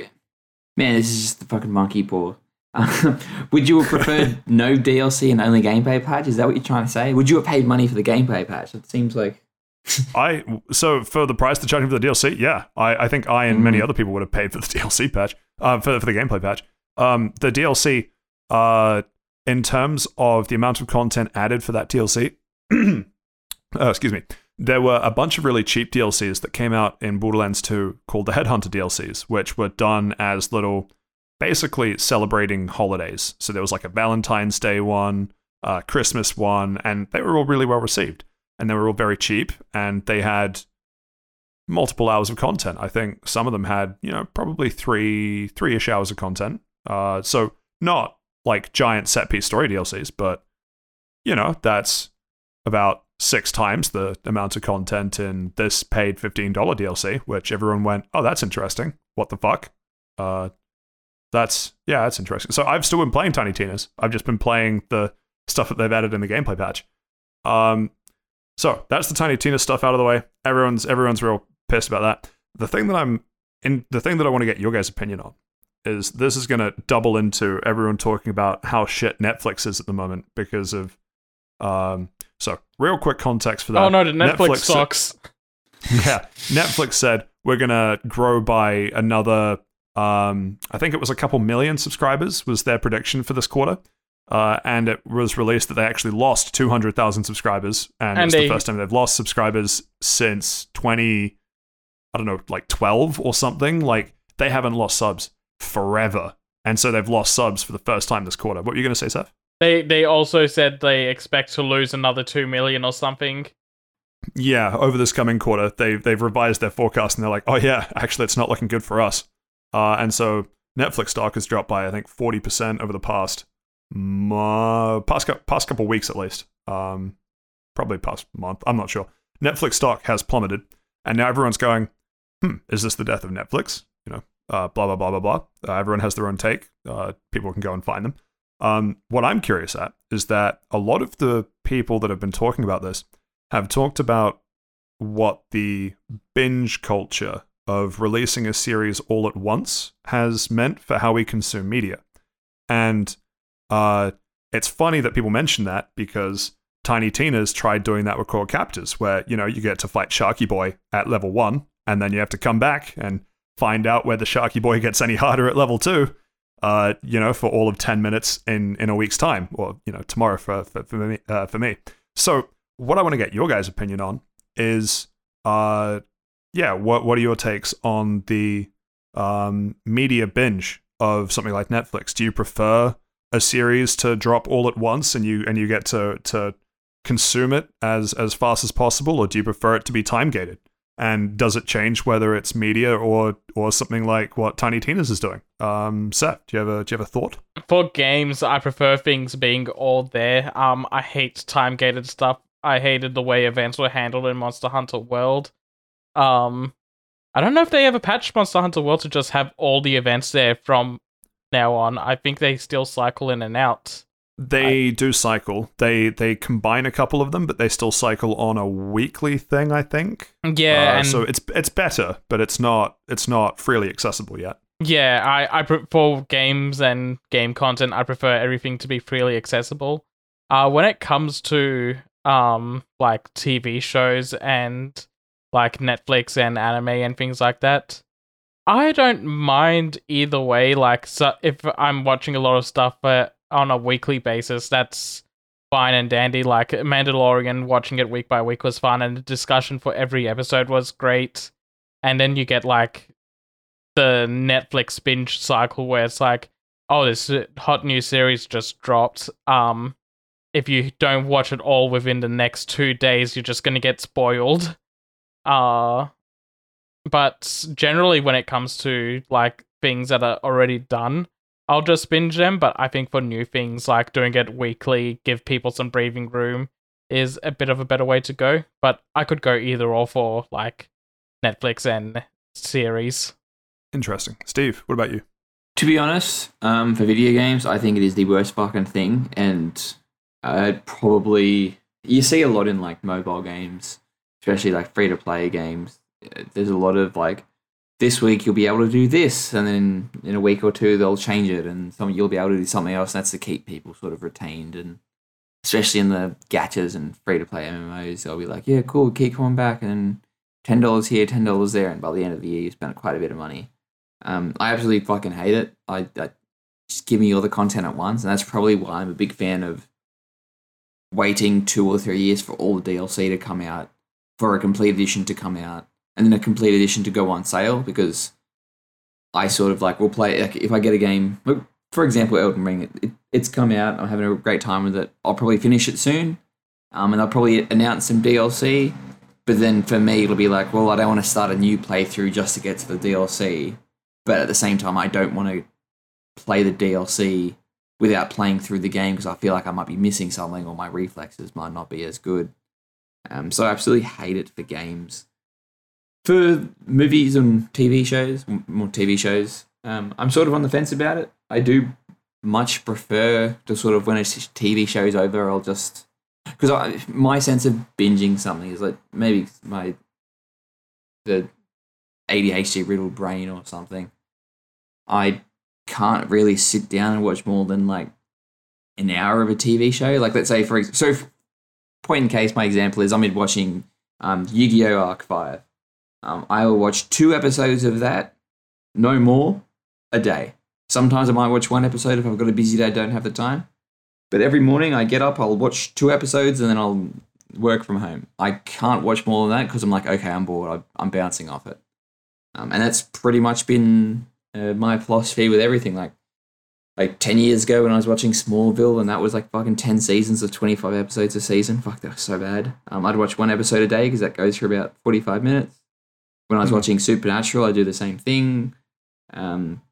S3: man, this is just the fucking monkey paw. (laughs) Would you have preferred no DLC and only gameplay patch? Is that what you're trying to say? Would you have paid money for the gameplay patch? It seems like.
S1: I so for the price they're charging for the DLC, yeah, I, I think I and many
S3: Mhm.
S1: other people would have paid for the DLC patch, uh, for for the gameplay patch. Um, the DLC, uh, in terms of the amount of content added for that DLC, (clears throat) uh, excuse me, there were a bunch of really cheap DLCs that came out in Borderlands 2 called the Headhunter DLCs, which were done as little, basically celebrating holidays. So there was like a Valentine's Day one, uh, Christmas one, and they were all really well received. And they were all very cheap and they had multiple hours of content. I think some of them had you know probably three three-ish hours of content. Uh, so not like giant set piece story dlcs but you know that's about six times the amount of content in this paid $15 dlc which everyone went oh that's interesting. What the fuck? Uh, that's yeah that's interesting. So i've still been playing tiny tina's. I've just been playing the stuff that they've added in the gameplay patch. Um, so that's the Tiny Tina stuff out of the way. Everyone's everyone's real pissed about that. The thing that I'm in the thing that I want to get your guys' opinion on is this is going to double into everyone talking about how shit Netflix is at the moment because of um. So real quick context for that.
S2: Oh no, Netflix,
S1: Netflix-
S2: sucks. (laughs)
S1: yeah, Netflix said we're gonna grow by another. Um, I think it was a couple million subscribers was their prediction for this quarter. Uh, and it was released that they actually lost 200,000 subscribers, and,
S2: And
S1: it's
S2: they-
S1: the first time they've lost subscribers since 20, I don't know, like 12 or something. Like they haven't lost subs forever, and so they've lost subs for the first time this quarter. What were you going to say, Seth?
S2: They they also said they expect to lose another two million or something.
S1: Yeah, over this coming quarter, they they've revised their forecast and they're like, oh yeah, actually, it's not looking good for us. Uh, and so Netflix stock has dropped by I think forty percent over the past mo- past past couple weeks at least. Um, probably past month. I'm not sure. Netflix stock has plummeted, and now everyone's going, hmm, is this the death of Netflix? You know, uh, blah blah blah blah blah. Uh, everyone has their own take. Uh, people can go and find them. Um, what I'm curious at is that a lot of the people that have been talking about this have talked about what the binge culture of releasing a series all at once has meant for how we consume media. And uh, it's funny that people mention that because Tiny Tina's tried doing that with Coiled Captors, where you know you get to fight Sharky Boy at level one, and then you have to come back and find out whether Sharky Boy gets any harder at level two. Uh, you know, for all of ten minutes in in a week's time, or you know, tomorrow for for, for me. Uh, for me. So, what I want to get your guys' opinion on is, uh, yeah, what what are your takes on the um media binge of something like Netflix? Do you prefer a series to drop all at once and you and you get to to consume it as as fast as possible, or do you prefer it to be time gated? And does it change whether it's media or or something like what Tiny Tina's is doing? Um, Seth, do you have a do you have a thought?
S2: For games, I prefer things being all there. Um, I hate time gated stuff. I hated the way events were handled in Monster Hunter World. Um, I don't know if they ever patched Monster Hunter World to just have all the events there from now on. I think they still cycle in and out.
S1: They do cycle. They they combine a couple of them, but they still cycle on a weekly thing. I think.
S2: Yeah,
S1: Uh, so it's it's better, but it's not it's not freely accessible yet.
S2: Yeah, I, I for games and game content, I prefer everything to be freely accessible. Uh, when it comes to um like TV shows and like Netflix and anime and things like that, I don't mind either way. Like, so if I'm watching a lot of stuff uh, on a weekly basis, that's fine and dandy. Like Mandalorian, watching it week by week was fun, and the discussion for every episode was great. And then you get like the Netflix binge cycle where it's like, oh, this hot new series just dropped. Um, if you don't watch it all within the next two days, you're just gonna get spoiled. Uh, but generally, when it comes to like things that are already done, I'll just binge them. But I think for new things, like doing it weekly, give people some breathing room, is a bit of a better way to go. But I could go either or for like Netflix and series.
S1: Interesting. Steve, what about you?
S3: To be honest, um, for video games, I think it is the worst fucking thing, and I'd probably you see a lot in like mobile games, especially like free to play games. There's a lot of like this week you'll be able to do this, and then in a week or two they'll change it, and some you'll be able to do something else. And that's to keep people sort of retained, and especially in the gachas and free to play MMOs, they'll be like, yeah, cool, keep coming back, and ten dollars here, ten dollars there, and by the end of the year you spent quite a bit of money. Um, I absolutely fucking hate it. I, I just give me all the content at once, and that's probably why I'm a big fan of waiting two or three years for all the DLC to come out, for a complete edition to come out, and then a complete edition to go on sale because I sort of like will play like if I get a game, for example, Elden Ring, it, it, it's come out. I'm having a great time with it. I'll probably finish it soon, um, and I'll probably announce some DLC. But then for me, it'll be like, well, I don't want to start a new playthrough just to get to the DLC. But at the same time, I don't want to play the DLC without playing through the game because I feel like I might be missing something or my reflexes might not be as good. Um, so I absolutely hate it for games. For movies and TV shows, more TV shows, um, I'm sort of on the fence about it. I do much prefer to sort of when a TV show is over, I'll just because my sense of binging something is like maybe my the ADHD riddled brain or something. I can't really sit down and watch more than like an hour of a TV show. Like let's say for so point in case, my example is I'm in watching um, Yu-Gi-Oh Arc Five. Um, I will watch two episodes of that, no more, a day. Sometimes I might watch one episode if I've got a busy day, don't have the time. But every morning I get up, I'll watch two episodes, and then I'll work from home. I can't watch more than that because I'm like, okay, I'm bored. I'm bouncing off it. Um, and that's pretty much been uh, my philosophy with everything. Like, like 10 years ago when I was watching Smallville, and that was like fucking 10 seasons of 25 episodes a season. Fuck, that was so bad. Um, I'd watch one episode a day because that goes for about 45 minutes. When I was mm. watching Supernatural, I do the same thing. Um,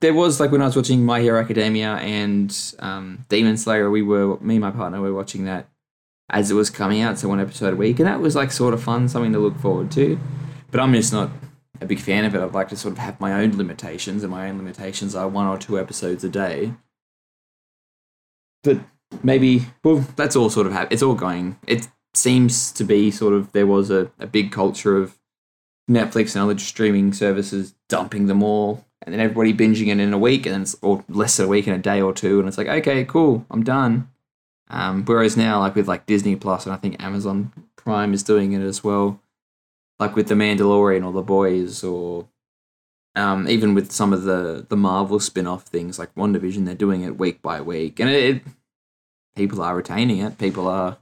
S3: there was like when I was watching My Hero Academia and um, Demon Slayer, we were me and my partner were watching that as it was coming out, so one episode a week, and that was like sort of fun, something to look forward to. But I'm just not a big fan of it. I'd like to sort of have my own limitations, and my own limitations are one or two episodes a day. But maybe, well, that's all sort of ha- it's all going. It seems to be sort of there was a, a big culture of Netflix and other streaming services dumping them all, and then everybody binging it in a week, and then or less than a week in a day or two, and it's like, okay, cool, I'm done. Um, whereas now, like with like Disney Plus, and I think Amazon Prime is doing it as well like with the Mandalorian or the Boys, or um, even with some of the the Marvel spin-off things like WandaVision, they're doing it week by week, and it, it people are retaining it. People are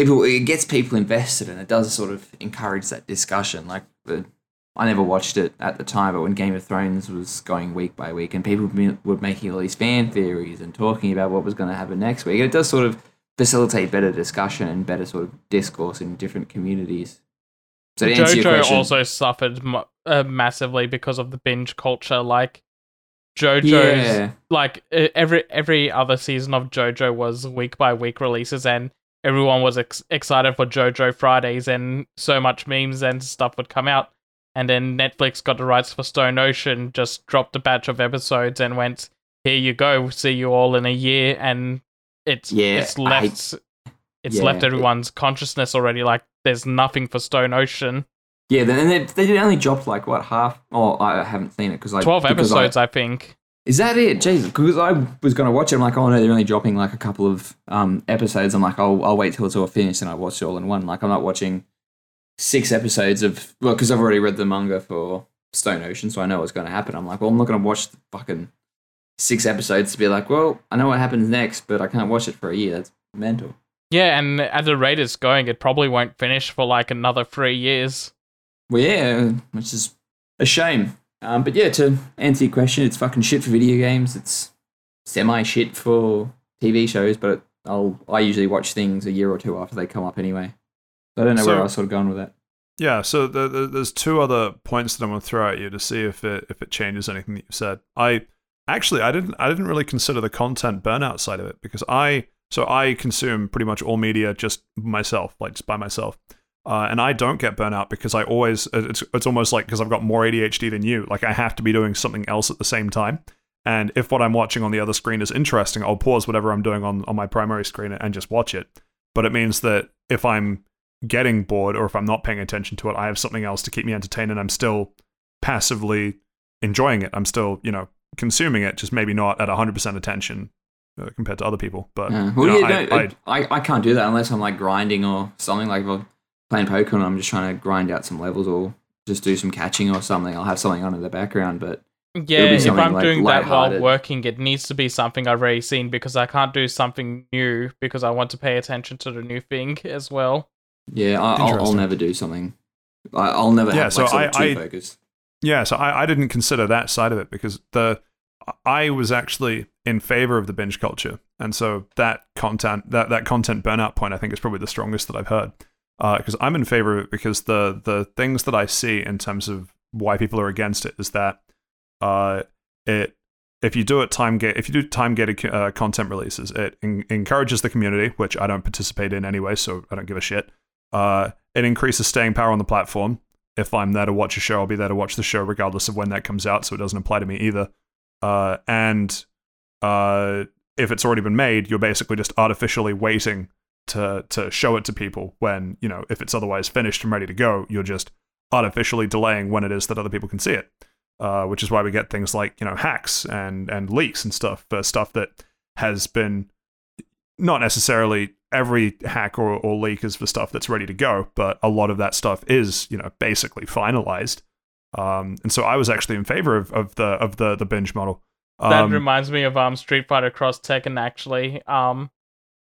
S3: people it gets people invested, and it does sort of encourage that discussion. Like the I never watched it at the time, but when Game of Thrones was going week by week, and people were making all these fan theories and talking about what was going to happen next week, it does sort of facilitate better discussion and better sort of discourse in different communities.
S2: So JoJo also suffered uh, massively because of the binge culture. Like JoJo's, yeah. like every every other season of JoJo was week by week releases, and everyone was ex- excited for JoJo Fridays, and so much memes and stuff would come out. And then Netflix got the rights for Stone Ocean, just dropped a batch of episodes, and went, "Here you go, see you all in a year." And it's yeah, it's left it's yeah, left everyone's it, consciousness already. Like there's nothing for Stone Ocean.
S3: Yeah, then they, they only dropped like what half? Oh, I haven't seen it because I
S2: twelve episodes, I, I, think.
S3: Is that it? Jesus, because I was going to watch it. I'm like, oh no, they're only dropping like a couple of um, episodes. I'm like, I'll I'll wait till it's all finished and I watch it all in one. Like I'm not watching six episodes of well, because I've already read the manga for Stone Ocean, so I know what's going to happen. I'm like, well, I'm not going to watch the fucking six episodes to be like, well, I know what happens next, but I can't watch it for a year. That's mental.
S2: Yeah, and at the rate it's going, it probably won't finish for like another three years.
S3: Well, yeah, which is a shame. Um, but yeah, to answer your question, it's fucking shit for video games. It's semi shit for TV shows, but I'll I usually watch things a year or two after they come up anyway. So I don't know so, where I was sort of going with that.
S1: Yeah, so the, the, there's two other points that I'm going to throw at you to see if it if it changes anything that you said. I actually I didn't I didn't really consider the content burnout side of it because I so I consume pretty much all media just myself, like just by myself. Uh, and I don't get burnout because I always it's it's almost like because I've got more ADHD than you. Like I have to be doing something else at the same time. And if what I'm watching on the other screen is interesting, I'll pause whatever I'm doing on, on my primary screen and just watch it. But it means that if I'm getting bored or if I'm not paying attention to it, I have something else to keep me entertained and I'm still passively enjoying it. I'm still, you know, consuming it, just maybe not at 100% attention uh, compared to other people. But
S3: Yeah. Well,
S1: you know,
S3: yeah,
S1: I- I-
S3: I, I, can't do that unless I'm like grinding or something. Like if I'm playing Pokemon, I'm just trying to grind out some levels or just do some catching or something. I'll have something on in the background, but
S2: Yeah, if I'm
S3: like,
S2: doing that while working, it needs to be something I've already seen because I can't do something new because I want to pay attention to the new thing (laughs) as well.
S3: yeah, I, I'll, I'll never do something. I, I'll never
S1: Yeah,
S3: have
S1: so
S3: like, sort
S1: I-
S3: of too
S1: I-
S3: focused.
S1: Yeah, so I, I didn't consider that side of it because the I was actually in favor of the binge culture, and so that content that that content burnout point I think is probably the strongest that I've heard. Because I'm in favor of it because the the things that I see in terms of why people are against it is that uh, it if you do it time gate if you do time gated uh, content releases, it en- encourages the community, which I don't participate in anyway, so I don't give a shit. Uh, it increases staying power on the platform. If I'm there to watch a show, I'll be there to watch the show regardless of when that comes out, so it doesn't apply to me either. Uh, and uh, if it's already been made, you're basically just artificially waiting to to show it to people when you know if it's otherwise finished and ready to go, you're just artificially delaying when it is that other people can see it. Uh, which is why we get things like you know hacks and and leaks and stuff for stuff that has been not necessarily every hack or, or leak is for stuff that's ready to go, but a lot of that stuff is, you know, basically finalized. Um, and so I was actually in favor of, of the of the the binge model.
S2: That
S1: Um,
S2: reminds me of um Street Fighter Cross Tekken actually. Um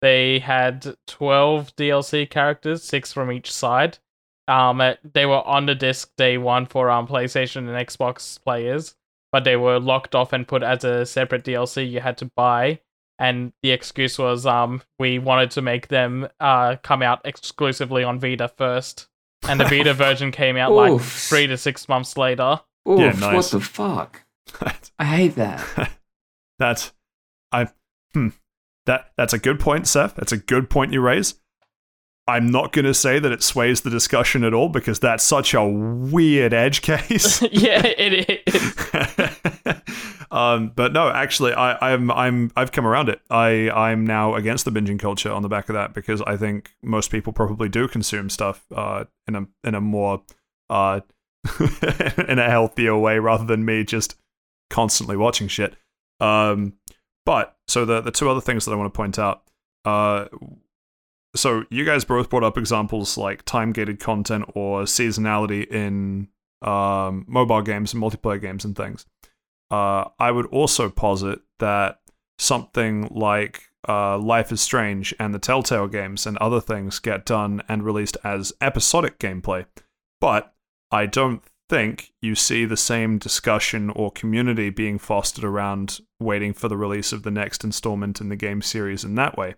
S2: they had 12 DLC characters, 6 from each side. Um they were on the disc day 1 for um PlayStation and Xbox players, but they were locked off and put as a separate DLC you had to buy. And the excuse was um we wanted to make them uh come out exclusively on Vita first. And the Vita (laughs) version came out like 3 to 6 months later.
S3: Oof,
S1: Yeah, nice.
S3: What the fuck? (laughs) I hate that. (laughs)
S1: that's I hmm, that that's a good point, Seth. That's a good point you raise. I'm not going to say that it sways the discussion at all because that's such a weird edge (laughs) case. (laughs)
S2: yeah, it is. (laughs)
S1: um, but no, actually, I, I'm I'm I've come around it. I I'm now against the binging culture on the back of that because I think most people probably do consume stuff uh, in a in a more uh, in a healthier way rather than me just constantly watching shit. Um, but so the the two other things that I want to point out. Uh, so you guys both brought up examples like time gated content or seasonality in um, mobile games and multiplayer games and things. Uh, I would also posit that something like uh, Life is Strange and the Telltale games and other things get done and released as episodic gameplay. But I don't think you see the same discussion or community being fostered around waiting for the release of the next installment in the game series in that way.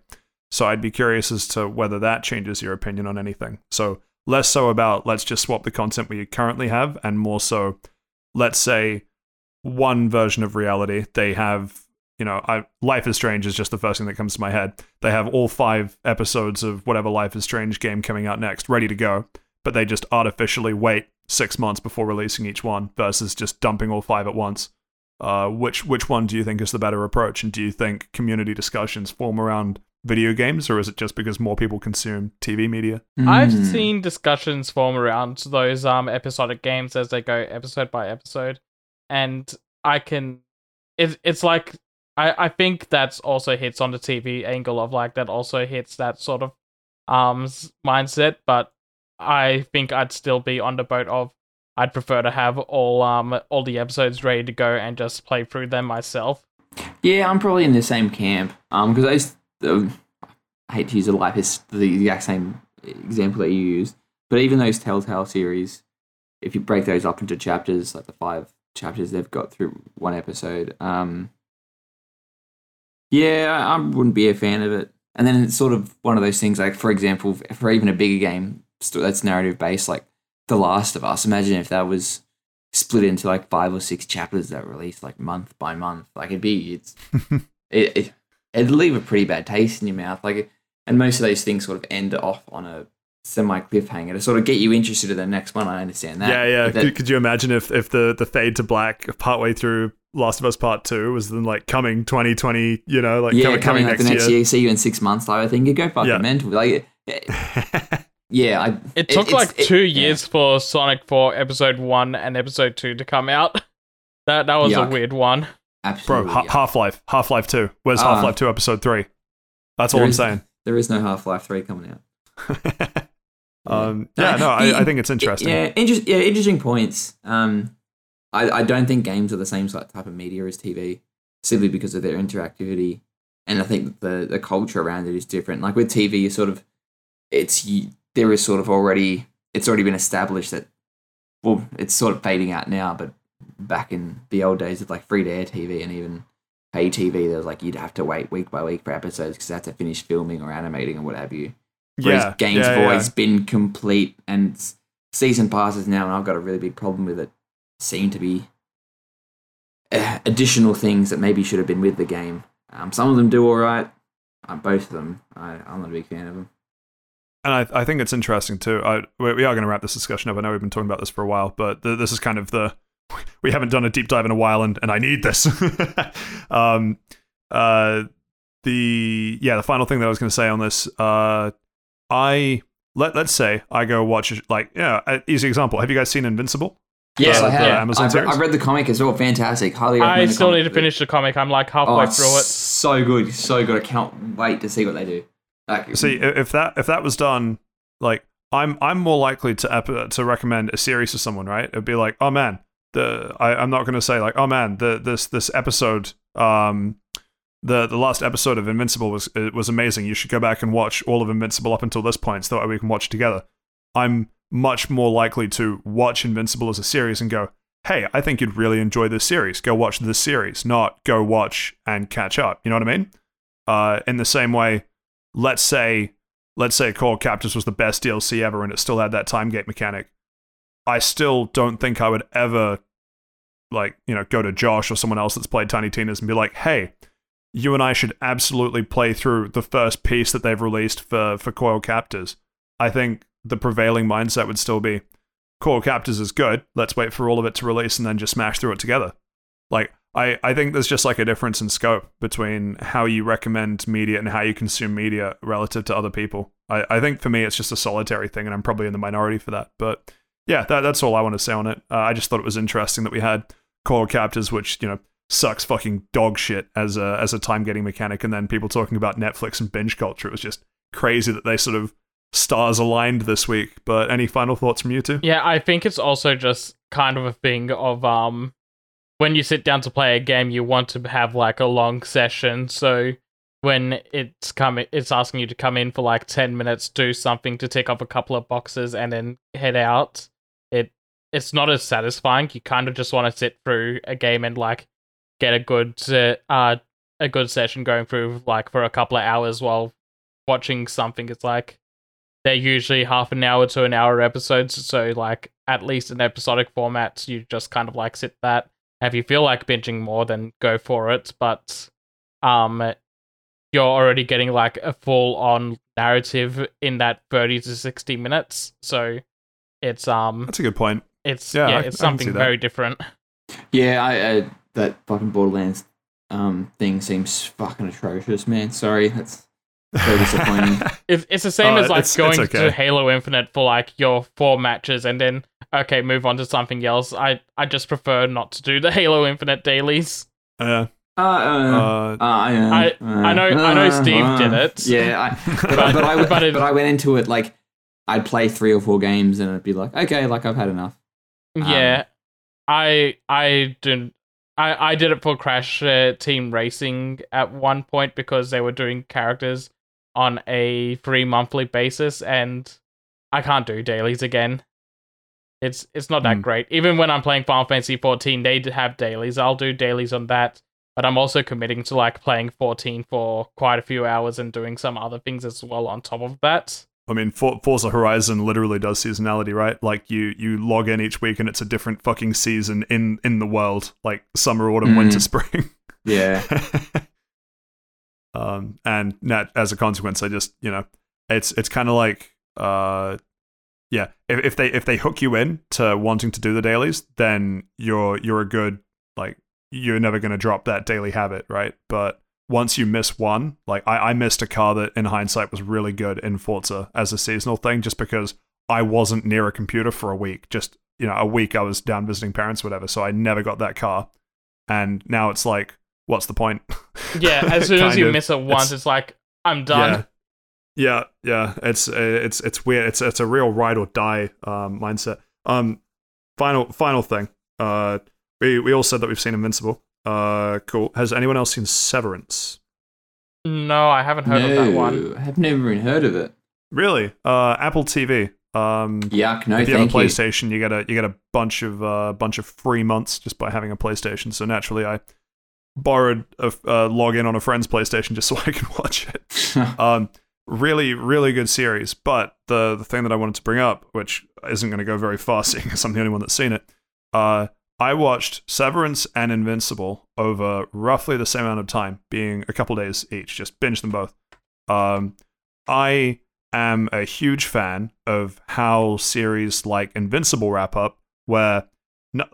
S1: So I'd be curious as to whether that changes your opinion on anything. So less so about let's just swap the content we currently have, and more so, let's say one version of reality they have. You know, I, Life is Strange is just the first thing that comes to my head. They have all five episodes of whatever Life is Strange game coming out next ready to go, but they just artificially wait six months before releasing each one versus just dumping all five at once. Uh, which which one do you think is the better approach? And do you think community discussions form around video games, or is it just because more people consume TV media?
S2: I've
S3: Hmm.
S2: seen discussions form around those um episodic games as they go episode by episode, and I can, it's it's like I I think that's also hits on the TV angle of like that also hits that sort of um mindset, but I think I'd still be on the boat of I'd prefer to have all um all the episodes ready to go and just play through them myself.
S3: Yeah, I'm probably in the same camp. Um, because I to, I hate to use a life is the exact same example that you used, but even those Telltale series, if you break those up into chapters, like the five chapters they've got through one episode, um, yeah, I wouldn't be a fan of it. And then it's sort of one of those things, like for example, for even a bigger game that's narrative based, like The Last of Us. Imagine if that was split into like five or six chapters that released like month by month. Like it'd be it's (laughs) it, it it'd leave a pretty bad taste in your mouth. Like and most of those things sort of end off on a semi cliffhanger to sort of get you interested in the next one. I understand that.
S1: yeah, yeah.
S3: That-
S1: Could, could you imagine if if the the fade to black partway through Last of Us Part Two was then like coming 2020, you know, like
S3: yeah,
S1: coming,
S3: coming, like
S1: next
S3: the next
S1: year?
S3: year. see you in six months type of thing. You go fucking
S1: Yeah.
S3: mental. Like, (laughs) yeah, I,
S2: It took
S3: it's-
S2: like
S3: it-
S2: two
S3: yeah.
S2: years for Sonic 4 Episode 1 and Episode 2 to come out. (laughs) That that was
S3: Yuck.
S2: a weird one.
S3: Absolutely.
S1: ha-
S3: yeah.
S1: Half Life, Half Life Two. Where's
S3: Ah.
S1: Half Life Two Episode Three? That's all I'm
S3: is-
S1: saying.
S3: There is no Half Life Three coming out. (laughs)
S1: um, yeah, no, I, I think it's interesting.
S3: Yeah, inter- yeah, interesting points. Um, I, I don't think games are the same type of media as TV, simply because of their interactivity, and I think the the culture around it is different. Like with TV, you sort of it's you, there is sort of already it's already been established that well, it's sort of fading out now, but back in the old days of like free to air TV and even pay TV, there was like you'd have to wait week by week for episodes because they had to finish filming or animating or what have you. Whereas
S1: yeah,
S3: games
S1: yeah,
S3: have
S1: yeah.
S3: always been complete, and season passes now, and I've got a really big problem with it. Seem to be uh, additional things that maybe should have been with the game. Um, some of them do all right. Uh, both of them, I, I'm not a big fan of them.
S1: And I, I think it's interesting too. I, we we are going to wrap this discussion up. I know we've been talking about this for a while, but th- this is kind of the we haven't done a deep dive in a while, and, and I need this. (laughs) um, uh, the yeah, the final thing that I was going to say on this, uh, I let let's say I go watch like yeah, uh, easy example. Have you guys seen Invincible?
S3: Yes,
S1: The-
S3: I have.
S1: Amazon
S3: I've,
S1: series?
S3: I've read the comic as well. Fantastic. Highly
S2: I still need to finish the comic. I'm like halfway
S3: Oh,
S2: through it.
S3: so good, so good. I can't wait to see what they do.
S1: See, if that if that was done, like I'm I'm more likely to ep- to recommend a series to someone, right? It'd be like, oh man, the I, I'm not going to say like, oh man, the this this episode, um, the the last episode of Invincible was it was amazing. You should go back and watch all of Invincible up until this point, so that we can watch it together. I'm much more likely to watch Invincible as a series and go, hey, I think you'd really enjoy this series. Go watch this series, not go watch and catch up. You know what I mean? Uh, in the same way, let's say let's say Coiled Captors was the best DLC ever and it still had that time gate mechanic. I still don't think I would ever like, you know, go to Josh or someone else that's played Tiny Tina's and be like, hey, you and I should absolutely play through the first piece that they've released for, for Coiled Captors. I think the prevailing mindset would still be Coiled Captors is good. Let's wait for all of it to release and then just smash through it together. Like, I, I think there's just like a difference in scope between how you recommend media and how you consume media relative to other people. I, I think for me, it's just a solitary thing, and I'm probably in the minority for that. But yeah, that, that's all I want to say on it. Uh, I just thought it was interesting that we had Coiled Captors, which, you know, sucks fucking dog shit as a, as a time gating mechanic, and then people talking about Netflix and binge culture. It was just crazy that they sort of stars aligned this week. But any final thoughts from you two?
S2: Yeah, I think it's also just kind of a thing of um when you sit down to play a game you want to have like a long session, so when it's coming it's asking you to come in for like 10 minutes, do something to tick off a couple of boxes and then head out. It it's not as satisfying. You kind of just want to sit through a game and like get a good uh, uh a good session going through like for a couple of hours while watching something. It's like they're usually half an hour to an hour episodes, so like at least in episodic formats, you just kind of like sit that. If you feel like binging more, then go for it. But um, you're already getting like a full on narrative in that thirty to sixty minutes, so it's um,
S1: That's a good point.
S2: it's
S1: Yeah,
S2: yeah,
S1: I-
S2: it's
S1: I can see
S2: something very different.
S3: Yeah, I, I that fucking Borderlands um thing seems fucking atrocious, man. Sorry, that's very disappointing. (laughs)
S2: It's it's the same
S1: Oh,
S2: as like
S1: it's-
S2: going
S1: it's okay.
S2: to Halo Infinite for like your four matches and then okay, move on to something else. I I just prefer not to do the Halo Infinite dailies.
S1: Yeah.
S3: uh, uh,
S1: Uh,
S3: uh, I, uh,
S2: I- I know- I know Steve did it.
S3: Yeah, I, (laughs) but, I, but, I,
S2: But
S3: but, I went into it like I'd play three or four games and it'd be like, okay, like I've had enough. Um,
S2: Yeah, I I didn't. I, I did it for Crash uh, Team Racing at one point because they were doing characters on a free monthly basis, and I can't do dailies again. It's it's not that
S1: Hmm.
S2: great. Even when I'm playing Final Fantasy 14, they have dailies. I'll do dailies on that, but I'm also committing to like playing 14 for quite a few hours and doing some other things as well on top of that.
S1: I mean, For- Forza Horizon literally does seasonality, right? Like you you log in each week and it's a different fucking season in in the world, like summer, autumn,
S3: Mm.
S1: winter, (laughs) spring.
S3: Yeah, (laughs)
S1: um, and nat- as a consequence, I just you know, it's it's kind of like uh, yeah, if, if they if they hook you in to wanting to do the dailies, then you're you're a good like you're never going to drop that daily habit, right? But once you miss one, like I, I missed a car that in hindsight was really good in Forza as a seasonal thing, just because I wasn't near a computer for a week. Just you know, a week I was down visiting parents, whatever. So I never got that car, and now it's like, what's the point?
S2: Yeah, as (laughs) soon as you
S1: of.
S2: miss it once,
S1: It's-
S2: it's, like I'm done.
S1: Yeah, yeah, yeah. It's uh, it's it's weird. It's it's a real ride or die um, mindset. Um, final final thing. Uh, we we all said that we've seen Invincible. Uh, cool. Has anyone else seen Severance?
S2: No, I haven't heard of that one.
S3: I've never even heard of it.
S1: Really? Uh, Apple TV. Um,
S3: Yuck, no
S1: if you have a
S3: thank you.
S1: PlayStation, you get a you get a bunch of uh, bunch of free months just by having a PlayStation. So naturally, I borrowed a uh, log in on a friend's PlayStation just (laughs) so I could watch it. (laughs) Um, really, really good series. But the the thing that I wanted to bring up, which isn't going to go very far, (laughs) seeing as I'm the only one that's seen it, uh, I watched Severance and Invincible over roughly the same amount of time, being a couple days each. Just binge them both. Um, I am a huge fan of how series like Invincible wrap up, where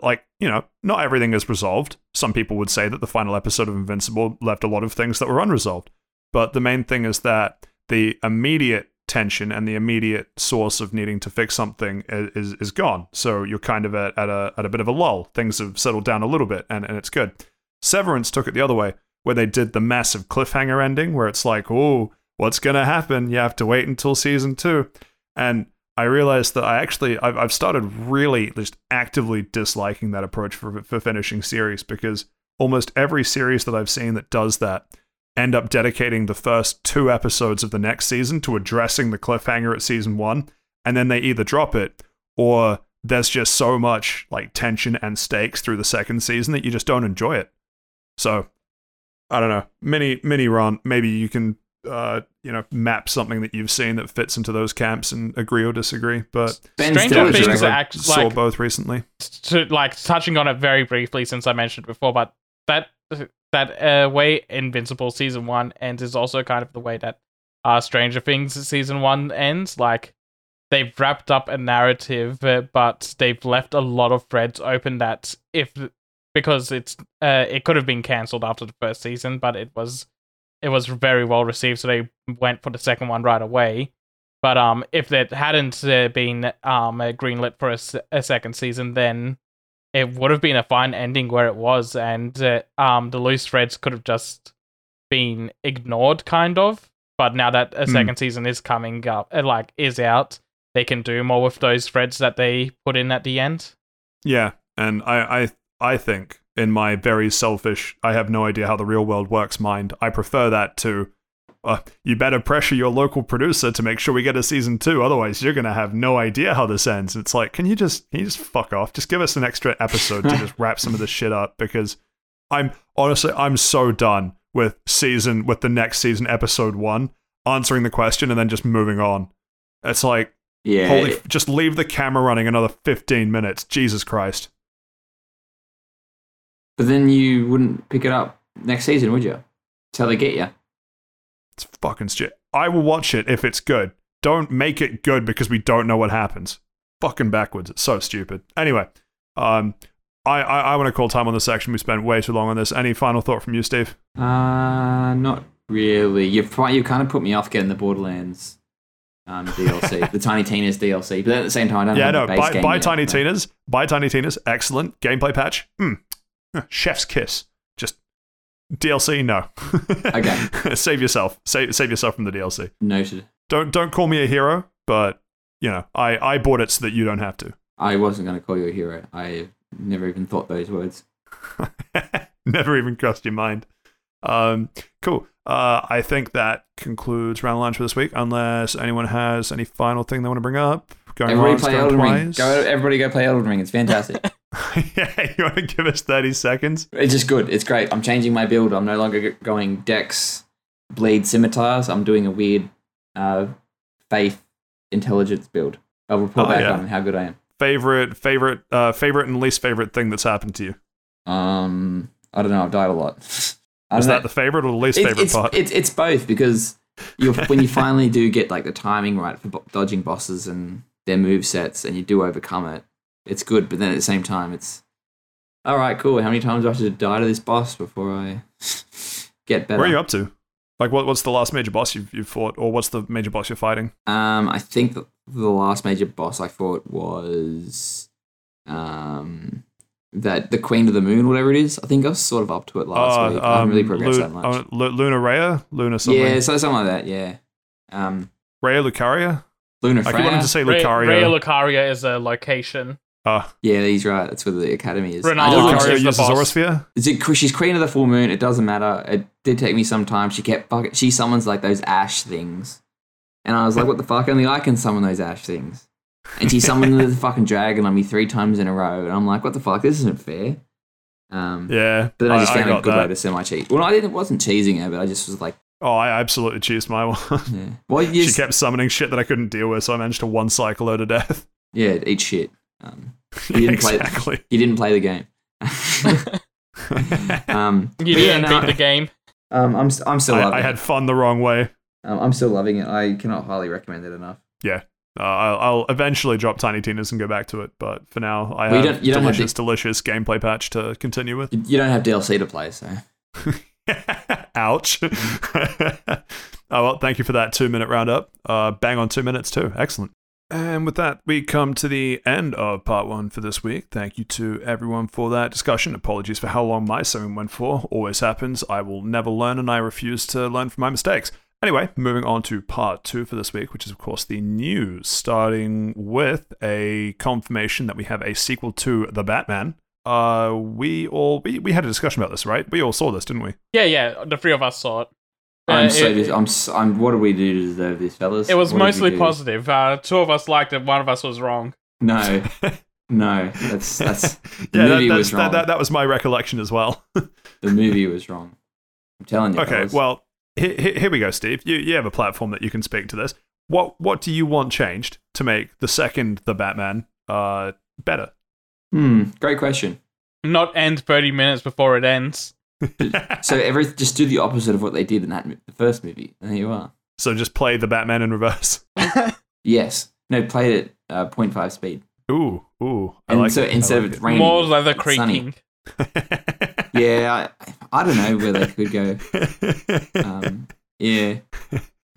S1: like you know not everything is resolved. Some people would say that the final episode of Invincible left a lot of things that were unresolved. But the main thing is that the immediate tension and the immediate source of needing to fix something is is gone. So you're kind of at, at a at a bit of a lull. Things have settled down a little bit, and, and it's good. Severance took it the other way, where they did the massive cliffhanger ending, where it's like, oh, what's gonna happen? You have to wait until season two, and I realized that I actually I've, I've started really just actively disliking that approach for for finishing series because almost every series that I've seen that does that end up dedicating the first two episodes of the next season to addressing the cliffhanger at season one, and then they either drop it or there's just so much like tension and stakes through the second season that you just don't enjoy it. So I don't know, mini mini run. Maybe you can uh you know map something that you've seen that fits into those camps and agree or disagree. But
S3: Ben
S2: Stranger Things
S3: directed-
S2: are
S1: I
S2: act-
S1: saw
S2: like-
S1: both recently.
S2: to like touching on it very briefly since I mentioned before, but that that uh, way Invincible season one ends is also kind of the way that uh, Stranger Things season one ends. Like they've wrapped up a narrative, uh, but they've left a lot of threads open that if because it's uh, it could have been cancelled after the first season, but it was it was very well received, so they went for the second one right away. But um, if that hadn't uh, been um greenlit for a, s- a second season, then it would have been a fine ending where it was, and uh, um the loose threads could have just been ignored, kind of. But now that a
S1: Hmm.
S2: second season is coming up, uh, like is out, they can do more with those threads that they put in at the end.
S1: Yeah, and I, I, I think in my very selfish, I have no idea how the real world works mind, I prefer that to. Uh, you better pressure your local producer to make sure we get a season two. Otherwise, you're gonna have no idea how this ends. It's like, can you just, can you just fuck off? Just give us an extra episode to just (laughs) wrap some of this shit up. Because I'm honestly, I'm so done with season, with the next season, episode one, answering the question and then just moving on. It's like,
S3: Yeah,
S1: holy, just leave the camera running another 15 minutes. Jesus Christ.
S3: but then you wouldn't pick it up next season, would you? That's how they get you.
S1: It's fucking shit. I will watch it if it's good. Don't make it good because we don't know what happens. Fucking backwards. It's so stupid. Anyway, um, I, I, I want to call time on this section. We spent way too long on this. Any final thought from you, Steve?
S3: Uh, not really. You've you kind of put me off getting the Borderlands um, DLC, (laughs) the Tiny Tina's DLC. But at the same time, I don't
S1: yeah, no. Buy, buy
S3: yet,
S1: Tiny Tina's. Buy Tiny Tina's. Excellent gameplay patch. Hmm. Chef's kiss. Just DLC. No. (laughs)
S3: Okay.
S1: save yourself. Save save yourself from the DLC.
S3: Noted.
S1: Don't don't call me a hero, but you know I I bought it so that you don't have to.
S3: I wasn't going to call you a hero. I never even thought those words. (laughs)
S1: Never even crossed your mind. Um, cool. Uh, I think that concludes round lunch for this week. Unless anyone has any final thing they want to bring up. Going
S3: Everybody
S1: once,
S3: play
S1: going
S3: Elden Ring. Go, everybody go play Elden Ring. It's fantastic. (laughs) (laughs)
S1: yeah, you want to give us thirty seconds?
S3: it's just good. It's great. I'm changing my build. I'm no longer going Dex, Bleed, Scimitars. I'm doing a weird uh, Faith Intelligence build. I'll report
S1: Oh,
S3: back
S1: yeah.
S3: on how good I am.
S1: Favorite, favorite, uh, favorite, and least favorite thing that's happened to you.
S3: Um, I don't know. I've died a lot. (laughs)
S1: Is that
S3: know.
S1: the favorite or the least
S3: It-
S1: favorite
S3: it's,
S1: part?
S3: It's, it's both because you when you (laughs) finally do get like the timing right for bo- dodging bosses and their move sets, and you do overcome it, it's good. But then at the same time, it's all right, cool. How many times do I have to die to this boss before I (laughs) get better?
S1: Where are you up to? Like, what, what's the last major boss you've, you've fought, or what's the major boss you're fighting?
S3: Um, I think that the last major boss I fought was um that the Queen of the Moon, whatever it is. I think I was sort of up to it last
S1: Uh,
S3: week. I haven't really
S1: um,
S3: progressed
S1: Lu-
S3: that much.
S1: uh, Lu- Luna Rhea? Luna something?
S3: yeah, so something like that. Yeah. Um,
S1: Raya Lucaria?
S3: Lunar
S1: I keep wanting to say
S2: Ray,
S1: Lucaria.
S2: Raya Lucaria is a location.
S1: Ah,
S3: Yeah, he's right. That's where the academy is.
S2: Rennala
S3: I don't know-
S2: Lucaria
S1: Lucaria
S2: is the boss.
S1: Zorosphere?
S3: Is it, she's queen of the full moon. It doesn't matter. It did take me some time. She kept fucking, she summons like those ash things, and I was like, "What the fuck? Only I can summon those ash things." And she summoned the (laughs) fucking dragon on me three times in a row, and I'm like, "What the fuck? This isn't fair." Um,
S1: Yeah.
S3: but then I just
S1: I
S3: found a
S1: got
S3: good way to semi cheat. Well, I didn't. wasn't cheesing her, but I just was like,
S1: Oh, I absolutely cheesed my one. (laughs)
S3: yeah. Well, you
S1: she
S3: just,
S1: kept summoning shit that I couldn't deal with, so I managed to one cycle her to death.
S3: yeah, eat shit. Um, (laughs) you didn't play.
S1: exactly.
S3: You didn't play the game. (laughs) um,
S2: You didn't
S3: no,
S2: beat the game.
S3: um, I'm I'm still loving
S1: I, I had fun the wrong way.
S3: Um, I'm still loving it. I cannot highly recommend it enough.
S1: Uh, I'll, I'll eventually drop Tiny Tina's and go back to it, but for now, I
S3: Well, you
S1: have
S3: don't- you don't have
S1: delicious, delicious gameplay patch to continue with.
S3: You, you don't have DLC to play, so (laughs)
S1: Ouch. oh, well, thank you for that two minute roundup. Uh, bang on two minutes, too. Excellent. And with that, we come to the end of part one for this week. Thank you to everyone for that discussion. Apologies for how long my segment went for. Always happens. I will never learn, and I refuse to learn from my mistakes. Anyway, moving on to part two for this week, which is, of course, the news, starting with a confirmation that we have a sequel to The Batman. Uh, we all we, we had a discussion about this, right? We all saw this, didn't we?
S2: Yeah, yeah. The three of us saw it. Uh,
S3: I'm so
S2: it,
S3: dis- I'm, s- I'm what do we do to deserve this, fellas?
S2: it was
S3: What
S2: mostly positive. Uh, two of us liked it. One of us was wrong.
S3: No, (laughs) no, that's that's (laughs) the
S1: yeah, that,
S3: movie
S1: that's-
S3: was wrong.
S1: that, that was my recollection as well. (laughs)
S3: the movie was wrong. I'm telling you.
S1: okay,
S3: fellas.
S1: well, here, here here we go, Steve. You, you have a platform that you can speak to this. What what do you want changed to make the second The Batman uh, better?
S3: hmm, great question.
S2: Not end 30 minutes before it ends. (laughs)
S3: So every just do the opposite of what they did in that the first movie, and there you are.
S1: so just play The Batman in reverse. (laughs)
S3: Yes, no, play it at uh, 0.5 speed,
S1: Ooh, ooh. I
S3: and
S1: like
S3: so
S1: it.
S3: Instead
S1: like
S3: of it raining,
S2: More leather
S3: it's sunny.
S2: creaking. (laughs)
S3: Yeah, I, I don't know where they could go. Um, yeah,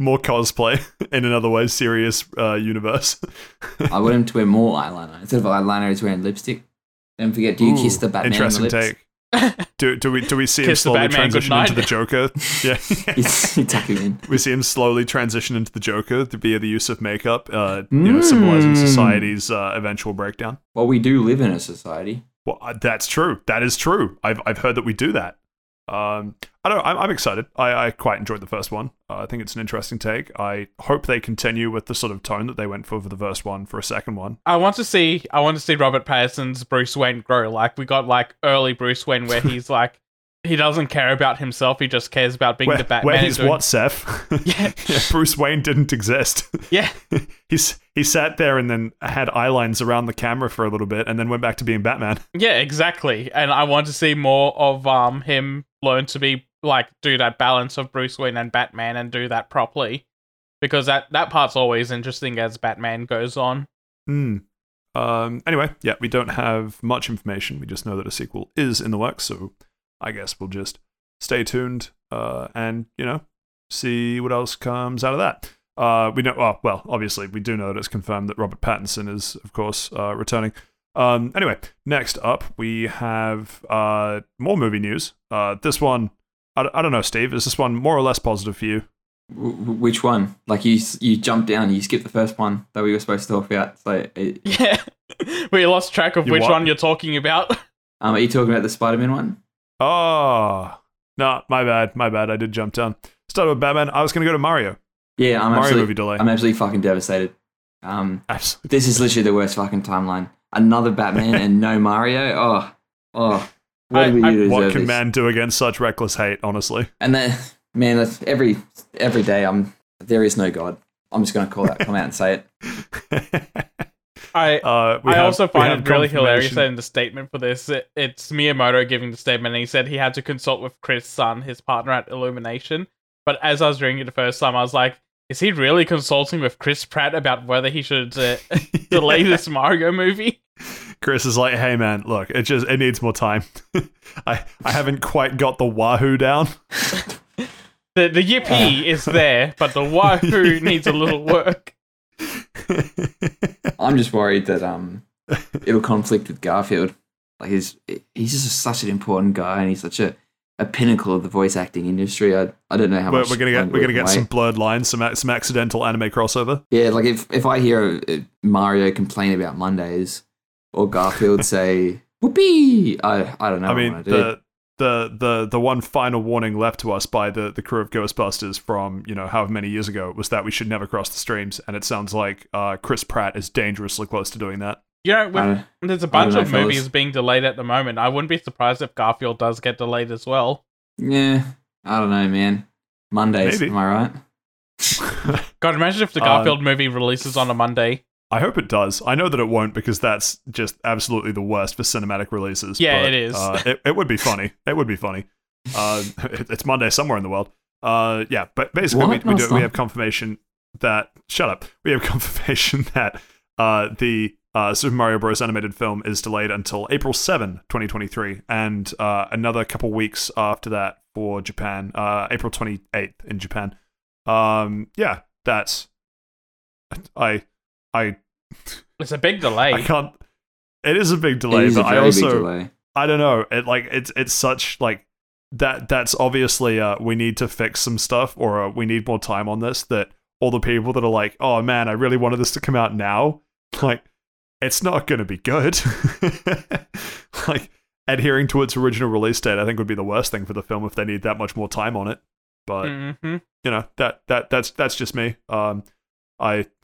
S1: More cosplay in another way serious uh, universe.
S3: I want him to wear more eyeliner instead of eyeliner. He's wearing lipstick. Don't forget, do you kiss the Batman?
S1: Interesting
S3: on the lips?
S1: take. (laughs) Do, do we do we see him
S2: Kiss the
S1: slowly
S2: Batman
S1: transition into the. Joker? (laughs) Yeah.
S3: you tuck him
S1: we see him slowly transition into the Joker via the use of makeup, uh, you know, symbolizing
S3: Mm.
S1: society's uh, eventual breakdown.
S3: Well, we do live in a society.
S1: Well, uh, that's true. That is true. I've I've heard that we do that. Um, I don't. I'm, I'm excited. I, I quite enjoyed the first one. Uh, I think it's an interesting take. I hope they continue with the sort of tone that they went for for the first one for a second one.
S2: I want to see I want to see Robert Pattinson's Bruce Wayne grow. Like we got like early Bruce Wayne where he's (laughs) like he doesn't care about himself, he just cares about being
S1: Where,
S2: the Batman.
S1: where he's
S2: doing-
S1: what, Seth? (laughs) (laughs)
S2: Yeah.
S1: Bruce Wayne didn't exist.
S2: Yeah.
S1: He's he sat there and then had eye lines around the camera for a little bit, and then went back to being Batman.
S2: Yeah, exactly. And I want to see more of um him learn to be like do that balance of Bruce Wayne and Batman and do that properly. Because that that part's always interesting as Batman goes on.
S1: Hmm. Um. Anyway, yeah, we don't have much information. We just know that a sequel is in the works, so I guess we'll just stay tuned. Uh, and you know, see what else comes out of that. Uh, we know. Oh, well, obviously, we do know that it's confirmed that Robert Pattinson is, of course, uh, returning. Um. Anyway, next up we have uh more movie news. Uh, this one, I, I don't know, Steve. Is this one more or less positive for you?
S3: W- w- which one? Like you, s- you jumped down. You skipped the first one that we were supposed to talk about. So, it, (laughs)
S2: Yeah. we lost track of which
S1: what?
S2: one you're talking about. (laughs)
S3: um, are you talking about the Spider-Man one?
S1: Oh, no, my bad, my bad. I did jump down. Started with Batman. I was going to go to Mario.
S3: Yeah, I'm
S1: Mario
S3: absolutely,
S1: movie delay.
S3: I'm absolutely fucking devastated. Um,
S1: Absolutely.
S3: this is literally the worst fucking timeline. Another Batman and no (laughs) Mario. Oh, oh. What
S2: I-
S3: did we
S2: I-
S3: do
S1: What can
S3: this?
S1: man do against such reckless hate? Honestly,
S3: And then, man, that's every every day. I'm there is no God. I'm just gonna call that. Come out and say it. (laughs)
S2: I
S1: uh,
S2: I
S1: have-
S2: also find it really hilarious that in the statement for this, it, it's Miyamoto giving the statement, and he said he had to consult with Chris Sun, his partner at Illumination, But as I was reading it the first time, I was like, is he really consulting with Chris Pratt about whether he should uh, (laughs) delay this Mario movie?
S1: Chris is like, "Hey man, look, it just it needs more time. (laughs) I I haven't quite got the wahoo down." (laughs)
S2: The the yippee is there, but the wahoo needs a little work.
S3: I'm just worried that um, it'll conflict with Garfield. Like he's he's just such an important guy, and he's such a, a pinnacle of the voice acting industry. I, I don't know how
S1: we're,
S3: much
S1: we're gonna get we're gonna get some blurred lines, some some accidental anime crossover.
S3: Yeah, like if if I hear uh, Mario complain about Mondays or Garfield (laughs) say "whoopee," I I don't know.
S1: I
S3: what
S1: mean,
S3: do.
S1: the the the the one final warning left to us by the the crew of Ghostbusters from you know however many years ago was that we should never cross the streams, and it sounds like uh, Chris Pratt is dangerously close to doing that.
S2: You know, with,
S3: don't-
S2: there's a bunch
S3: know,
S2: of
S3: fellas.
S2: movies being delayed at the moment. I wouldn't be surprised if Garfield does get delayed as well.
S3: yeah, I don't know, man. Mondays,
S1: Maybe.
S3: am I right? (laughs)
S2: God, imagine if the
S1: Uh,
S2: Garfield movie releases on a Monday.
S1: I hope it does. I know that it won't because that's just absolutely the worst for cinematic releases.
S2: Yeah,
S1: but,
S2: it is.
S1: Uh, it, it would be funny. It would be funny. Uh, (laughs) it- it's Monday somewhere in the world. Uh, yeah, but basically, we, we, do, we have confirmation that. Shut up. We have (laughs) confirmation that uh, the uh, Super Mario Bros. animated film is delayed until April 7, 2023, and uh, another couple weeks after that for Japan, uh, April 28th in Japan. Um, yeah, that's. I. I
S2: It's a big delay.
S1: I can't. It is a big delay,
S3: it is a
S1: but I also
S3: delay.
S1: I don't know. It like it's it's such like that. That's obviously uh we need to fix some stuff or uh, we need more time on this. That all the people that are like, oh man, I really wanted this to come out now. (laughs) Like, it's not going to be good. (laughs) like adhering to its original release date, I think would be the worst thing for the film if they need that much more time on it. But
S2: hmm
S1: you know that that that's that's just me. Um, I. (laughs)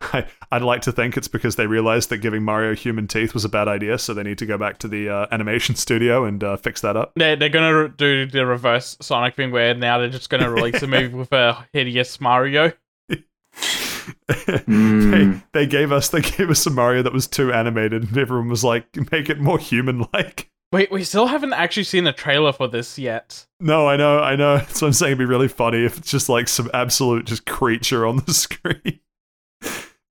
S1: I, I'd like to think it's because they realized that giving Mario human teeth was a bad idea, so they need to go back to the uh, animation studio and uh, fix that up.
S2: They're, they're gonna re- do the reverse Sonic thing where now they're just gonna release a (laughs) movie with a hideous Mario.
S3: Hmm.
S1: they, they gave us they gave us a Mario that was too animated, and everyone was like, "Make it more human-like."
S2: Wait, we still haven't actually seen a trailer for this yet.
S1: No, I know, I know. So I'm saying it'd be really funny if it's just like some absolute just creature on the (laughs) screen,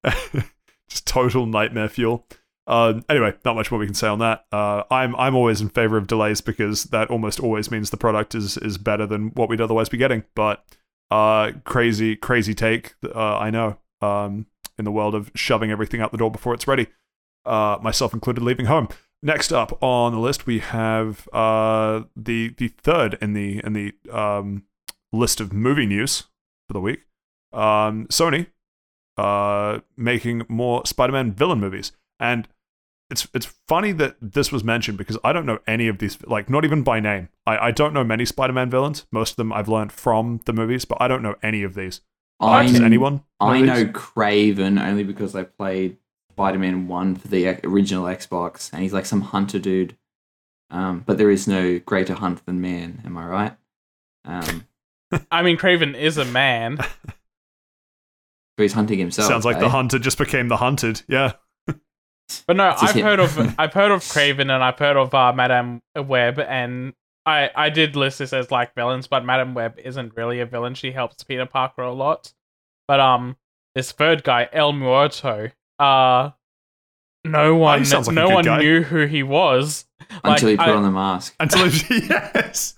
S1: (laughs) just total nightmare fuel. Um, anyway, not much more we can say on that. Uh, I'm I'm always in favor of delays because that almost always means the product is is better than what we'd otherwise be getting. But uh, crazy crazy take. Uh, I know. Um, in the world of shoving everything out the door before it's ready, uh, myself included, leaving home. Next up on the list, we have uh, the the third in the in the um, list of movie news for the week. Um, Sony uh, making more Spider-Man villain movies, and it's it's funny that this was mentioned because I don't know any of these, like not even by name. I, I don't know many Spider-Man villains. Most of them I've learned from the movies, but I don't know any of these.
S3: I
S1: Does
S3: kn-
S1: anyone?
S3: I
S1: these?
S3: know Kraven only because I played Spider Man 1 for the original Xbox, and he's like some hunter dude. Um, but there is no greater hunt than man, am I right? Um,
S2: I mean, Kraven is a man. (laughs)
S3: but he's hunting himself.
S1: Sounds like
S3: eh?
S1: the hunter just became the hunted. Yeah.
S2: But no, I've
S3: him.
S2: heard of (laughs) I've heard of Kraven and I've heard of uh, Madame Web, and I I did list this as like villains, but Madame Web isn't really a villain. She helps Peter Parker a lot. But um, this third guy, El Muerto, uh, no one
S1: sounds like
S2: no one
S1: guy.
S2: knew who he was.
S3: Until he put
S2: I-
S3: on the mask.
S1: Until it, (laughs) yes.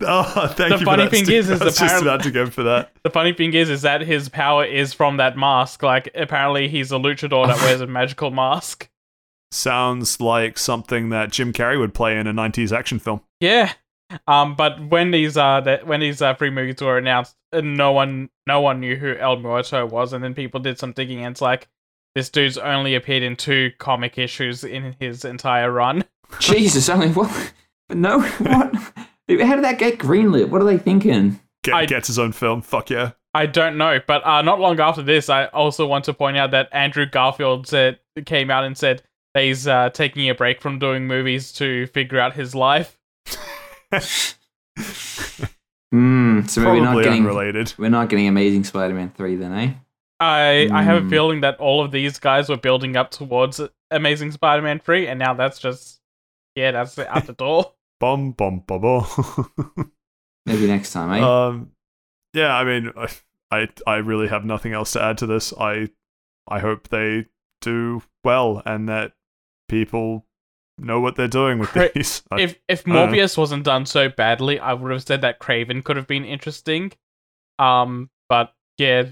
S1: Oh, thank
S2: The
S1: you.
S2: funny
S1: for that,
S2: thing
S1: Steve.
S2: is- is
S1: I was just about to go for that. (laughs)
S2: The funny thing is, is that his power is from that mask. Like, apparently, he's a luchador that wears a magical mask.
S1: Sounds like something that Jim Carrey would play in a '90s action film.
S2: Yeah. Um, but when these uh that when these uh three movies were announced, uh, no one no one knew who El Muerto was, and then people did some digging, and it's like this dude's only appeared in two comic issues in his entire run. (laughs) (laughs)
S3: Jesus, only what? No, what? How did that get greenlit? What are they thinking?
S1: Get,
S2: I-
S1: gets his own film. Fuck yeah.
S2: I don't know, but uh, not long after this, I also want to point out that Andrew Garfield said came out and said that he's uh, taking a break from doing movies to figure out his life.
S3: Hmm. so we're not getting
S1: unrelated.
S3: we're not getting Amazing Spider-Man three then, eh?
S2: I I have a
S3: Hmm.
S2: feeling that all of these guys were building up towards Amazing Spider-Man 3 and now that's just yeah, that's out the (laughs) door.
S1: Bum bum bum bum.
S3: Maybe next time, eh?
S1: Um, yeah, I mean, I, I I really have nothing else to add to this. I I hope they do well and that people know what they're doing with
S2: Cra-
S1: these. (laughs) I-
S2: if if
S1: I don't.
S2: Morbius wasn't done so badly, I would have said that Kraven could have been interesting. Um, but yeah,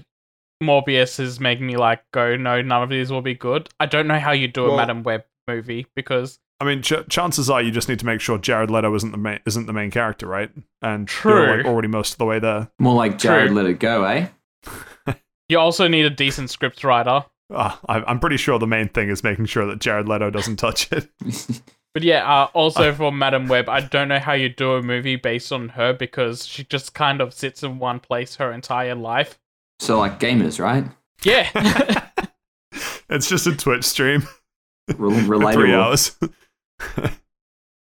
S2: Morbius is making me like go, no, none of these will be good. I don't know how you do a
S1: Well-
S2: Madame Web movie because
S1: I mean, ch- chances are you just need to make sure Jared Leto isn't the main isn't the main character, right? And you're
S2: True.
S1: like already most of the way there.
S3: More like Jared
S2: True.
S3: let it go, eh? (laughs)
S2: you also need a decent script writer.
S1: I, I'm pretty sure the main thing is making sure that Jared Leto doesn't touch it. (laughs)
S2: But yeah, uh, also for Madame Web, I don't know how you do a movie based on her because she just kind of sits in one place her entire life.
S3: so like gamers, right?
S2: Yeah. (laughs) (laughs)
S1: it's just a Twitch stream.
S3: Rel- relatable.
S1: three hours.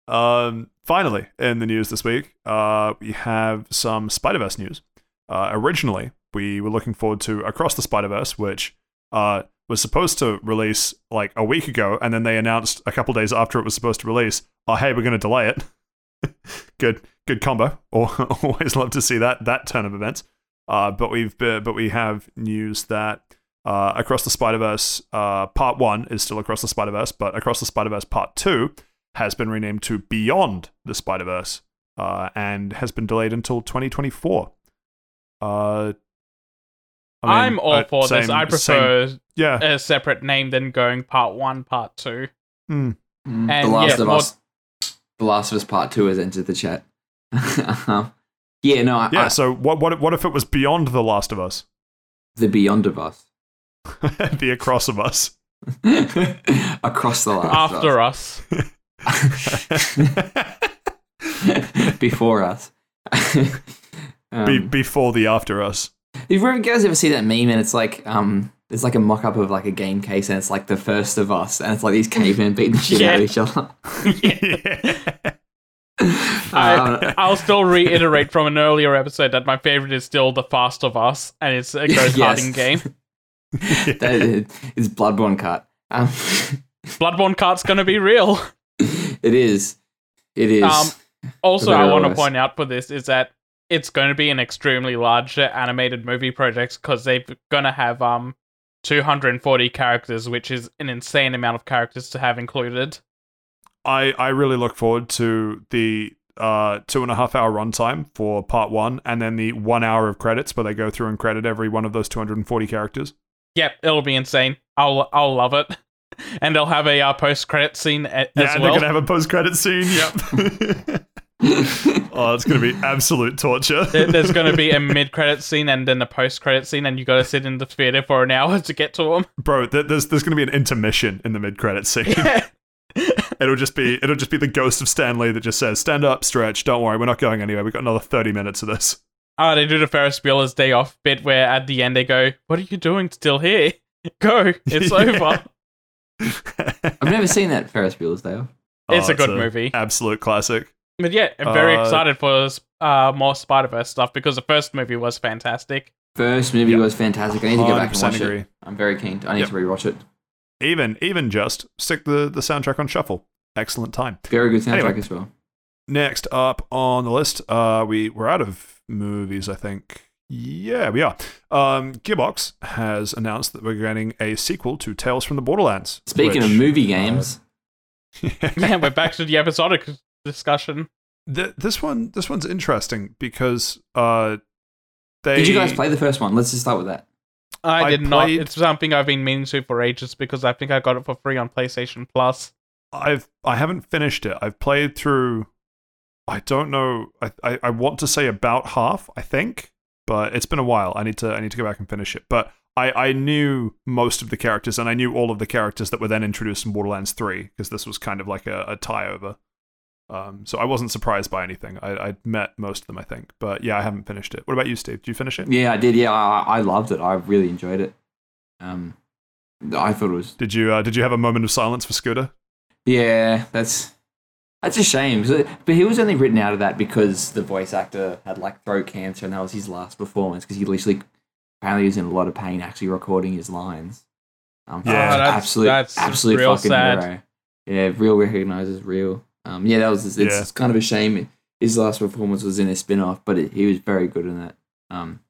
S1: um, finally, in the news this week, uh, we have some Spider Verse news. Uh, originally, we were looking forward to Across the Spider Verse, which uh, was supposed to release like a week ago, and then they announced a couple days after it was supposed to release, "Oh, hey, we're going to delay it." (laughs) good, good combo. (laughs) Al- Always love to see that that turn of events. Uh, but we've uh, but we have news that uh, Across the Spider Verse uh, Part One is still Across the Spider Verse, but Across the Spider Verse Part Two has been renamed to Beyond the Spider Verse uh, and has been delayed until 2024. I mean,
S2: I'm all
S1: uh,
S2: for this.
S1: same-
S2: I
S1: same-
S2: prefer
S1: yeah,
S2: a separate name than going part one, part two.
S1: mm,
S3: Mm, the
S2: And,
S3: Last
S2: yeah,
S3: of
S2: more-
S3: Us. The Last of Us Part Two has entered the chat. (laughs) Um, yeah, no, I,
S1: yeah.
S3: I-
S1: so what? What? What if it was Beyond the Last of Us?
S3: the Beyond of Us. (laughs)
S1: the Across of Us. (laughs)
S3: Across the Last
S2: After us.
S3: us. Before us. um,
S1: Be- before the After Us.
S3: Have you guys ever see that meme and it's like um it's like a mock up of like a game case and it's like the first of us and it's like these cavemen (laughs) beating the shit out of each other. (laughs)
S1: yeah. (laughs)
S2: I, I'll still reiterate from an earlier episode that my favorite is still The Fast of Us, and it's a Ghost
S3: Yes.
S2: Game.
S3: that is, Bloodborne cut. Um,
S2: Bloodborne Kart's gonna be real.
S3: it is. It is.
S2: Um, Also, I want to point out for this is that it's going to be an extremely large animated movie project because they're going to have um 240 characters, which is an insane amount of characters to have included.
S1: I I really look forward to the uh two and a half hour runtime for part one, and then the one hour of credits where they go through and credit every one of those 240 characters.
S2: Yep, it'll be insane. I'll I'll love it, (laughs) and they'll have a uh, post credit scene a-
S1: Yeah,
S2: as well.
S1: they're gonna have a post credit scene. Yep. (laughs) (laughs) (laughs) oh, it's gonna be absolute torture.
S2: There's going to be a (laughs) mid credit scene and then a post credit scene, and you got to sit in the theater for an hour to get to them.
S1: Bro, there's there's gonna be an intermission in the mid credit scene. (laughs) it'll just be it'll just be the ghost of Stan Lee that just says, "Stand up, stretch. Don't worry, we're not going anywhere. We've got another 30 minutes of this."
S2: Oh, they do the Ferris Bueller's Day Off bit where at the end they go, "What are you doing still here? Go, it's
S1: Yeah.
S2: over."
S3: I've never seen that Ferris Bueller's Day Off.
S2: It's
S1: Oh,
S2: a good movie.
S1: Absolute classic.
S2: But yeah, I'm very
S1: Uh,
S2: excited for uh, more Spider Verse stuff because the first movie was fantastic.
S3: First movie
S1: Yep.
S3: was fantastic. I need to go back and
S1: 100%
S3: watch
S1: agree.
S3: it. I'm very keen. I need
S1: Yep.
S3: to rewatch it.
S1: Even even just stick the the soundtrack on shuffle. Excellent time.
S3: Very good soundtrack
S1: Anyway.
S3: as well.
S1: Next up on the list, uh, we we're out of movies. I think. Yeah, we are. Um, Gearbox has announced that we're getting a sequel to Tales from the Borderlands.
S3: Speaking of movie games, (laughs)
S2: yeah, we're back to the episodic discussion.
S1: Th- this one this one's interesting because uh, they
S3: did you guys play the first one? Let's just start with that.
S2: I,
S1: I
S2: did not. It's something I've been meaning to for ages because I think I got it for free on PlayStation Plus.
S1: I've I haven't finished it. I've played through. I don't know. I, I I want to say about half. I think, but it's been a while. I need to I need to go back and finish it. But I I knew most of the characters, and I knew all of the characters that were then introduced in Borderlands Three because this was kind of like a, a tie over. Um, so I wasn't surprised by anything. I I'd met most of them, I think. But yeah, I haven't finished it. What about you, Steve? Did you finish it?
S3: Yeah, I did. Yeah, I, I loved it. I really enjoyed it. Um, I thought it was.
S1: Did you uh, did you have a moment of silence for Scooter?
S3: Yeah, that's that's a shame. But he was only written out of that because the voice actor had like throat cancer, and that was his last performance because he literally apparently was in a lot of pain actually recording his lines. Um,
S1: Yeah.
S3: fucking
S1: Oh,
S2: that's-
S3: absolute,
S2: that's
S3: absolute
S2: real
S3: fucking
S2: sad.
S3: hero. Yeah, real recognizes real. Um, yeah, that was. It's,
S1: Yeah.
S3: kind of a shame. his last performance was in a spin off, but it, he was very good in that. Um,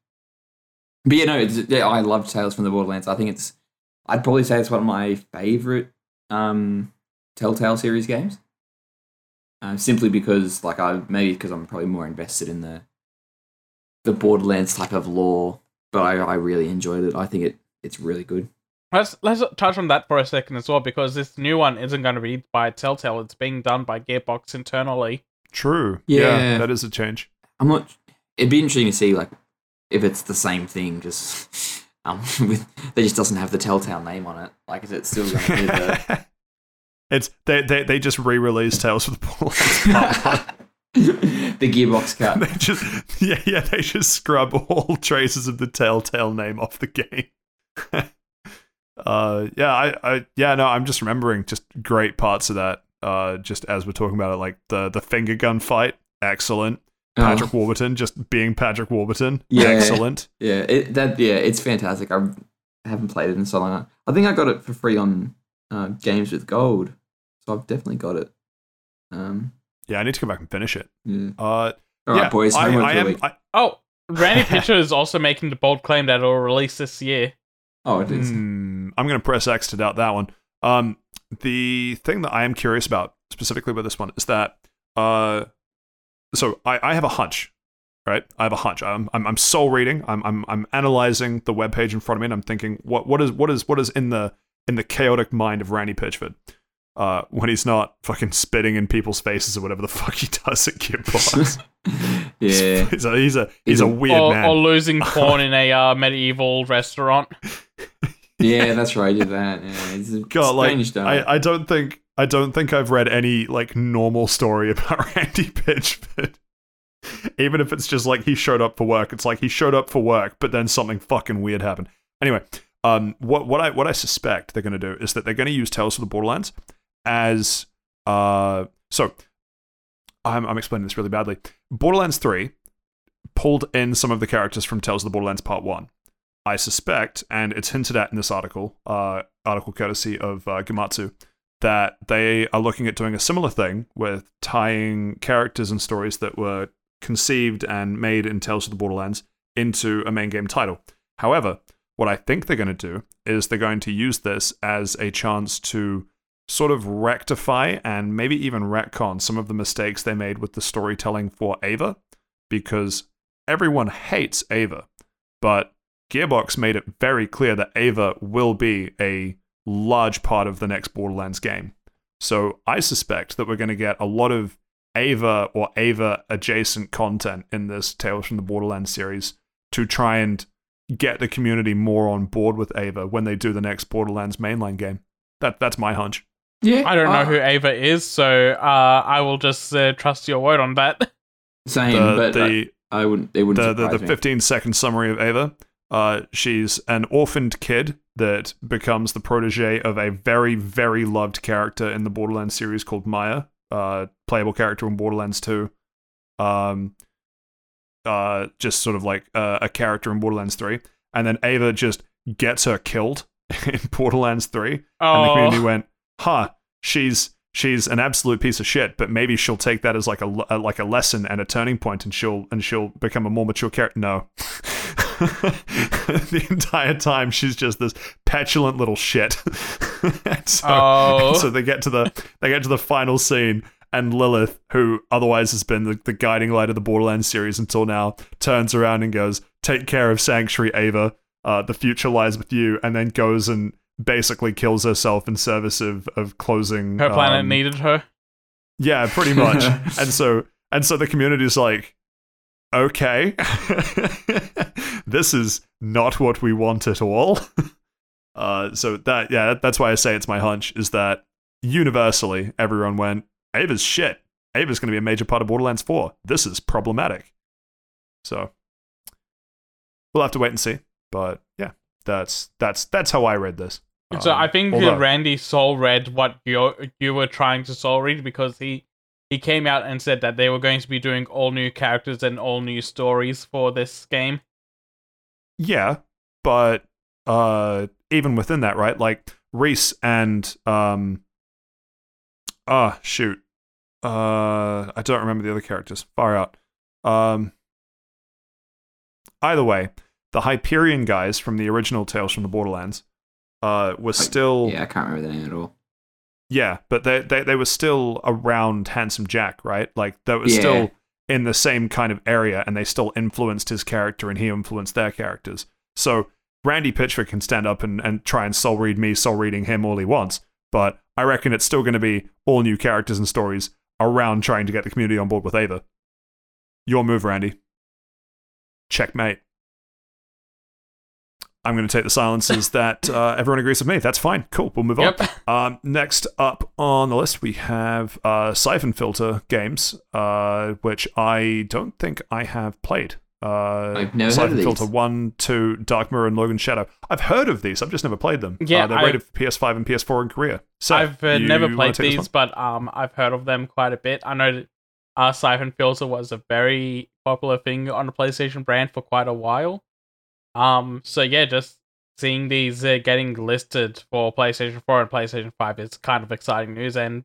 S3: but yeah, no, it's, yeah, I love Tales from the Borderlands. I think it's, I'd probably say it's one of my favorite um, Telltale series games. Um, simply because, like, I maybe because I'm probably more invested in the the Borderlands type of lore, but I, I really enjoyed it. I think it it's really good.
S2: Let's let's touch on that for a second as well, because this new one isn't going to be by Telltale. It's being done by Gearbox internally.
S1: True.
S3: Yeah.
S1: that is a change.
S3: I'm not. It'd be interesting to see like if it's the same thing, just (laughs) um, (laughs) with that just doesn't have the Telltale name on it. Like, is it still going to be the (laughs)
S1: it's they, they they just re-released Tales of the Borderlands Part One.
S3: the Gearbox cut?
S1: They just yeah yeah they just scrub all traces of the Telltale name off the game. Uh yeah I I yeah no I'm just remembering just great parts of that. Uh, just as we're talking about it, like the the finger gun fight, excellent. Patrick
S3: Oh,
S1: Warburton just being Patrick Warburton,
S3: Yeah.
S1: excellent.
S3: yeah, it, that yeah, it's fantastic. I haven't played it in so long. I think I got it for free on uh, Games with Gold, so I've definitely got it. Um,
S1: Yeah, I need to go back and finish it.
S3: yeah.
S1: Uh,
S3: All right,
S1: yeah,
S3: boys.
S1: I, I am. I,
S2: Oh, Randy (laughs) Pitcher is also making the bold claim that it'll release this year.
S3: Oh, it is.
S1: Hmm, I'm going to press X to doubt that one. Um, the thing that I am curious about specifically with this one is that, uh, so I, I have a hunch, right? I have a hunch. I'm, I'm, I'm soul reading. I'm, I'm, I'm analyzing the web page in front of me, and I'm thinking, what, what is, what is, what is in the, in the chaotic mind of Randy Pitchford, uh, when he's not fucking spitting in people's faces or whatever the (laughs) fuck he does at Gearbox. (laughs)
S3: yeah, (laughs)
S1: he's a, he's a, he's,
S3: He's
S1: a,
S3: a-
S1: weird
S2: Or,
S1: man.
S2: or losing porn in a uh, medieval restaurant.
S3: yeah, that's right. I did that. Yeah, it's a
S1: God, like. I, I don't think I don't think I've read any like normal story about Randy Pitchford. Even if it's just like he showed up for work, it's like he showed up for work, but then something fucking weird happened. Anyway, um, what what I what I suspect they're going to do is that they're going to use Tales of the Borderlands as uh so I'm I'm explaining this really badly. Borderlands Three pulled in some of the characters from Tales of the Borderlands Part One. I suspect, and it's hinted at in this article, uh, article courtesy of uh, Gematsu, that they are looking at doing a similar thing with tying characters and stories that were conceived and made in Tales of the Borderlands into a main game title. However, what I think they're going to do is they're going to use this as a chance to sort of rectify and maybe even retcon some of the mistakes they made with the storytelling for Ava, because everyone hates Ava, but Gearbox made it very clear that Ava will be a large part of the next Borderlands game. So I suspect that we're going to get a lot of Ava or Ava adjacent content in this Tales from the Borderlands series to try and get the community more on board with Ava when they do the next Borderlands mainline game. That that's my hunch.
S3: Yeah,
S2: I don't know
S3: uh,
S2: who Ava is, so uh, I will just uh, trust your word on that. (laughs)
S3: Same,
S1: The
S3: but
S1: the
S3: I, I wouldn't. It wouldn't
S1: the, the, the
S3: me.
S1: 15 second summary of Ava. Uh, she's an orphaned kid that becomes the protege of a very, very loved character in the Borderlands series called Maya, uh, playable character in Borderlands 2. Um, uh, just sort of like uh, a character in Borderlands 3. And then Ava just gets her killed (laughs) in Borderlands 3 and the community went, "Huh, she's she's an absolute piece of shit, but maybe she'll take that as like a, a- like a lesson and a turning point, and she'll and she'll become a more mature character." No, (laughs) the entire time she's just this petulant little shit. (laughs) and so,
S2: Oh.
S1: so they get to the they get to the final scene. And Lilith, who otherwise has been the, the guiding light of the Borderlands series until now, turns around and goes, "Take care of Sanctuary, Ava. Uh, the future lies with you." And then goes and basically kills herself in service of of closing
S2: her planet
S1: um,
S2: needed her.
S1: yeah pretty much. (laughs) And so and so the community is like okay. (laughs) This is not what we want at all. (laughs) Uh so that yeah that's why i say it's my hunch is that universally everyone went ava's shit. Ava's going to be a major part of borderlands 4 this is problematic. So we'll have to wait and see but yeah that's that's that's how i read this
S2: So
S1: Um,
S2: I think
S1: although-
S2: Randy soul read what you you were trying to soul read because he he came out and said that they were going to be doing all new characters and all new stories for this game.
S1: Yeah, but uh even within that, right? Like Reese and um ah shoot. Uh, I don't remember the other characters. Far out. Um, either way, the Hyperion guys from the original Tales from the Borderlands uh, were still
S3: Yeah, I can't remember the name at all.
S1: Yeah, but they, they they were still around Handsome Jack, right? Like that was
S3: Yeah.
S1: still in the same kind of area, and they still influenced his character, and he influenced their characters. So Randy Pitchford can stand up and, and try and soul read me, soul reading him all he wants, but I reckon it's still going to be all new characters and stories around trying to get the community on board with Ava. Your move, Randy. Checkmate. I'm going to take the silences (laughs) that uh, everyone agrees with me. That's fine. Cool. We'll move on. Um, next up on the list, we have uh, Siphon Filter games, uh, which I don't think I have played. Uh,
S3: I've never heard
S1: Siphon
S3: of these.
S1: Filter 1, 2, Dark Mirror, and Logan Shadow. I've heard of these. I've just never played them.
S2: Yeah,
S1: uh, they're
S2: I-
S1: rated for PS5 and PS4 in Korea. So
S2: I've uh, never played these, but um, I've heard of them quite a bit. I know that uh, Siphon Filter was a very popular thing on the PlayStation brand for quite a while. Um, so yeah, just seeing these uh, getting listed for PlayStation 4 and PlayStation 5 is kind of exciting news. And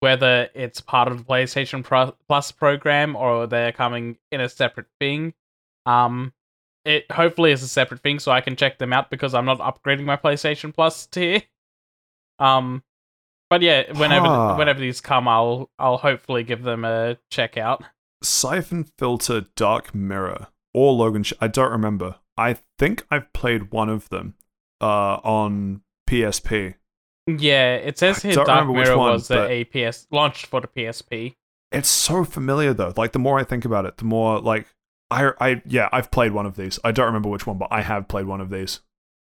S2: whether it's part of the PlayStation Pro- Plus program or they're coming in a separate thing, um, it hopefully is a separate thing so I can check them out because I'm not upgrading my PlayStation Plus tier. Um, but yeah, whenever
S1: Huh.
S2: whenever these come, I'll I'll hopefully give them a check out.
S1: Siphon Filter, Dark Mirror, or Logan. Sh- I don't remember. I think I've played one of them uh, on PSP.
S2: Yeah, it says here Dark Mirror
S1: one,
S2: was a PS launched for the PSP.
S1: It's so familiar though. Like the more I think about it, the more like I I yeah, I've played one of these. I don't remember which one, but I have played one of these.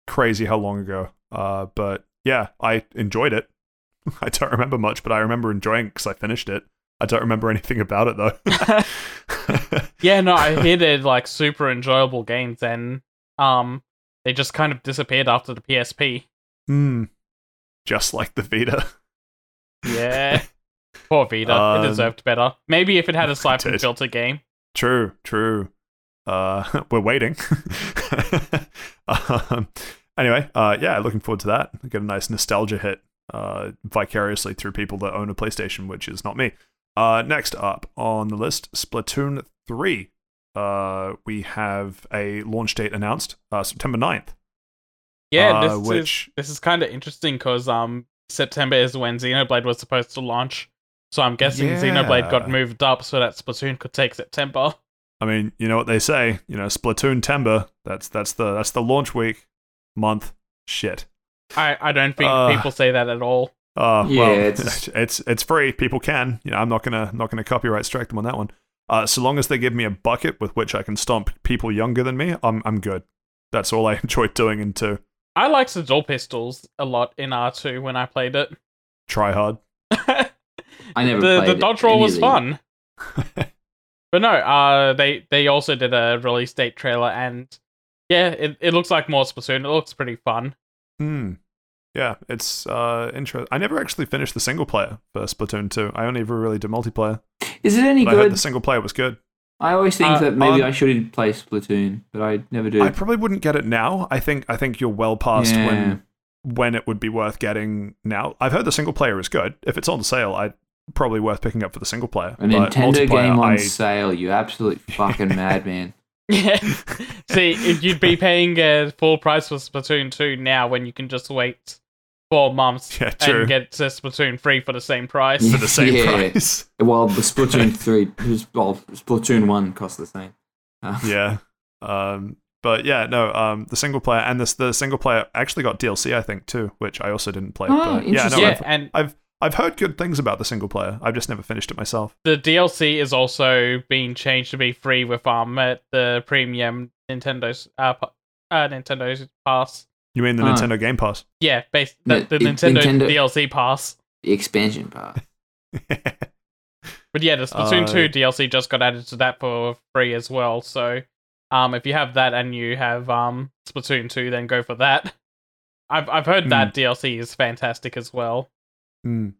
S1: Crazy how long ago. Uh but yeah, I enjoyed it. (laughs) I don't remember much, but I remember enjoying because I finished it. I don't remember anything about it though. (laughs) (laughs)
S2: yeah, no, I hear they're like super enjoyable games, and um, they just kind of disappeared after the PSP.
S1: Hmm. Just like the Vita.
S2: Yeah, (laughs) poor Vita,
S1: Um,
S2: it deserved better. Maybe if it had a (laughs) siphon
S1: did.
S2: filter game.
S1: True, true. Uh, (laughs) we're waiting. um, anyway, uh, yeah, looking forward to that. Get a nice nostalgia hit uh, vicariously through people that own a PlayStation, which is not me. Uh, next up on the list, Splatoon 3. Uh, we have a launch date announced, uh, September 9th.
S2: Yeah,
S1: uh,
S2: this is
S1: which
S2: this is kind of interesting because um September is when Xenoblade was supposed to launch, so I'm guessing Xenoblade got moved up so that Splatoon could take September.
S1: I mean, you know what they say, you know, Splatoon Timber. That's that's the that's the launch week, month. Shit.
S2: I I don't think
S1: Uh,
S2: people say that at all.
S1: Uh,
S3: Yeah,
S1: well, (laughs)
S3: it's-
S1: it's it's free. People can. You know, I'm not gonna not gonna copyright strike them on that one. Uh, so long as they give me a bucket with which I can stomp people younger than me, I'm I'm good. That's all I (laughs) enjoyed doing. in two.
S2: I liked the dual pistols a lot in R2 when I played it.
S1: try hard. (laughs)
S3: I never
S2: the
S3: played
S2: the dodge roll was fun. But no, uh, they they also did a release date trailer, and yeah, it, it looks like more Splatoon. It looks pretty fun.
S1: Hmm. Yeah, it's uh interesting. I never actually finished the single player for Splatoon 2. I only ever really did multiplayer.
S3: Is it any
S1: But I heard
S3: good?
S1: the single player was good.
S3: I always think
S2: Uh,
S3: that maybe
S1: um,
S3: I should play Splatoon, but I never do.
S1: I probably wouldn't get it now. I think I think you're well past
S3: Yeah.
S1: when when it would be worth getting now. I've heard the single player is good. If it's on sale, I'd probably worth picking up for the single player.
S3: A
S1: But
S3: Nintendo game on
S1: I,
S3: sale, you absolute (laughs) fucking madman.
S2: Yeah. (laughs) See, if you'd be paying uh, full price for Splatoon 2 now when you can just wait four months
S1: Yeah, true.
S2: and get uh, Splatoon 3 for the same price.
S1: for the same
S3: Yeah.
S1: price. (laughs)
S3: Well, the Splatoon 3, well, Splatoon 1 cost the same. Uh, (laughs)
S1: yeah. Um, but yeah, no. Um, the single player and this the single player actually got DLC, I think, too, which I also didn't play.
S3: Oh,
S1: but yeah, no,
S2: yeah,
S1: I've,
S2: and
S1: I've I've heard good things about the single player. I've just never finished it myself.
S2: the DLC is also being changed to be free with um the premium Nintendo's uh, uh Nintendo's pass.
S1: You mean the
S3: Ah.
S1: Nintendo Game Pass?
S2: Yeah, based the,
S3: Ni-
S2: the
S3: it-
S2: Nintendo,
S3: Nintendo-
S2: DLC pass.
S3: the expansion part. (laughs)
S2: But yeah, the Splatoon
S1: Uh,
S2: 2 DLC just got added to that for free as well. So, um, if you have that and you have um Splatoon 2, then go for that. I've I've heard
S1: Hmm.
S2: that DLC is fantastic as well.
S1: Hmm.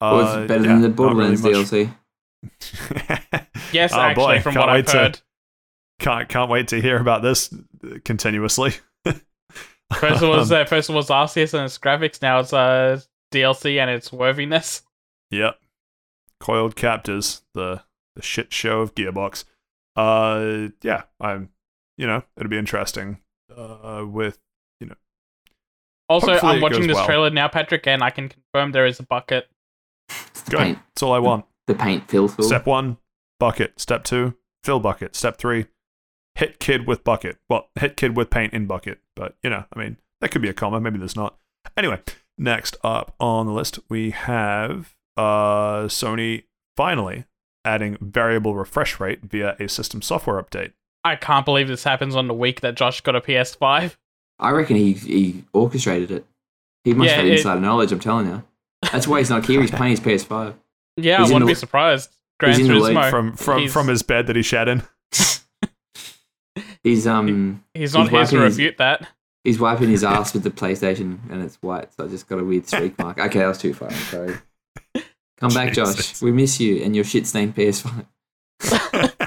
S3: Well,
S1: Uh,
S3: it's better
S1: yeah,
S3: than the
S1: not really
S3: Borderlands. DLC. (laughs)
S2: Yes,
S1: Oh,
S2: actually,
S1: boy,
S2: from
S1: can't
S2: what
S1: wait
S2: I've
S1: to-
S2: heard.
S1: Can't can't wait to hear about this uh, continuously.
S2: First it was
S1: Um,
S2: uh, first it was Arceus and its graphics. Now it's uh DLC and its worthiness.
S1: Yep. Coiled Captors, the the shit show of Gearbox. Uh, yeah, I'm. You know, it'll be interesting. Uh, with you know.
S2: Also,
S1: Hopefully
S2: I'm watching this
S1: well.
S2: trailer now, Patrick, and I can confirm there is a bucket.
S3: It's the
S1: good.
S3: paint.
S1: That's all I want.
S3: The paint fill tool.
S1: Step one, bucket. Step two, fill bucket. Step three, hit kid with bucket. Well, hit kid with paint in bucket. But, you know, I mean, that could be a comma. Maybe there's not. Anyway, next up on the list, we have uh, Sony finally adding variable refresh rate via a system software update.
S2: I can't believe this happens on the week that Josh got a PS5.
S3: I reckon he, he orchestrated it. He must
S2: Yeah,
S3: have
S2: it-
S3: insider knowledge, I'm telling you. That's why he's not here. He's playing his PS5.
S2: Yeah,
S3: He's
S2: I
S3: in
S2: wouldn't
S3: the-
S2: be surprised. Gran
S3: he's in the league
S2: Turismo.
S1: From from
S2: he's-
S1: from his bed that he shat in. (laughs)
S3: He's um
S2: He's not
S3: he's
S2: here to
S3: wiping his-
S2: refute that.
S3: he's wiping his ass with the PlayStation and it's white, so I just got a weird streak mark. (laughs) Okay, that was too far. I'm sorry. Come back, Josh. We miss you and your shit stained PS5. (laughs)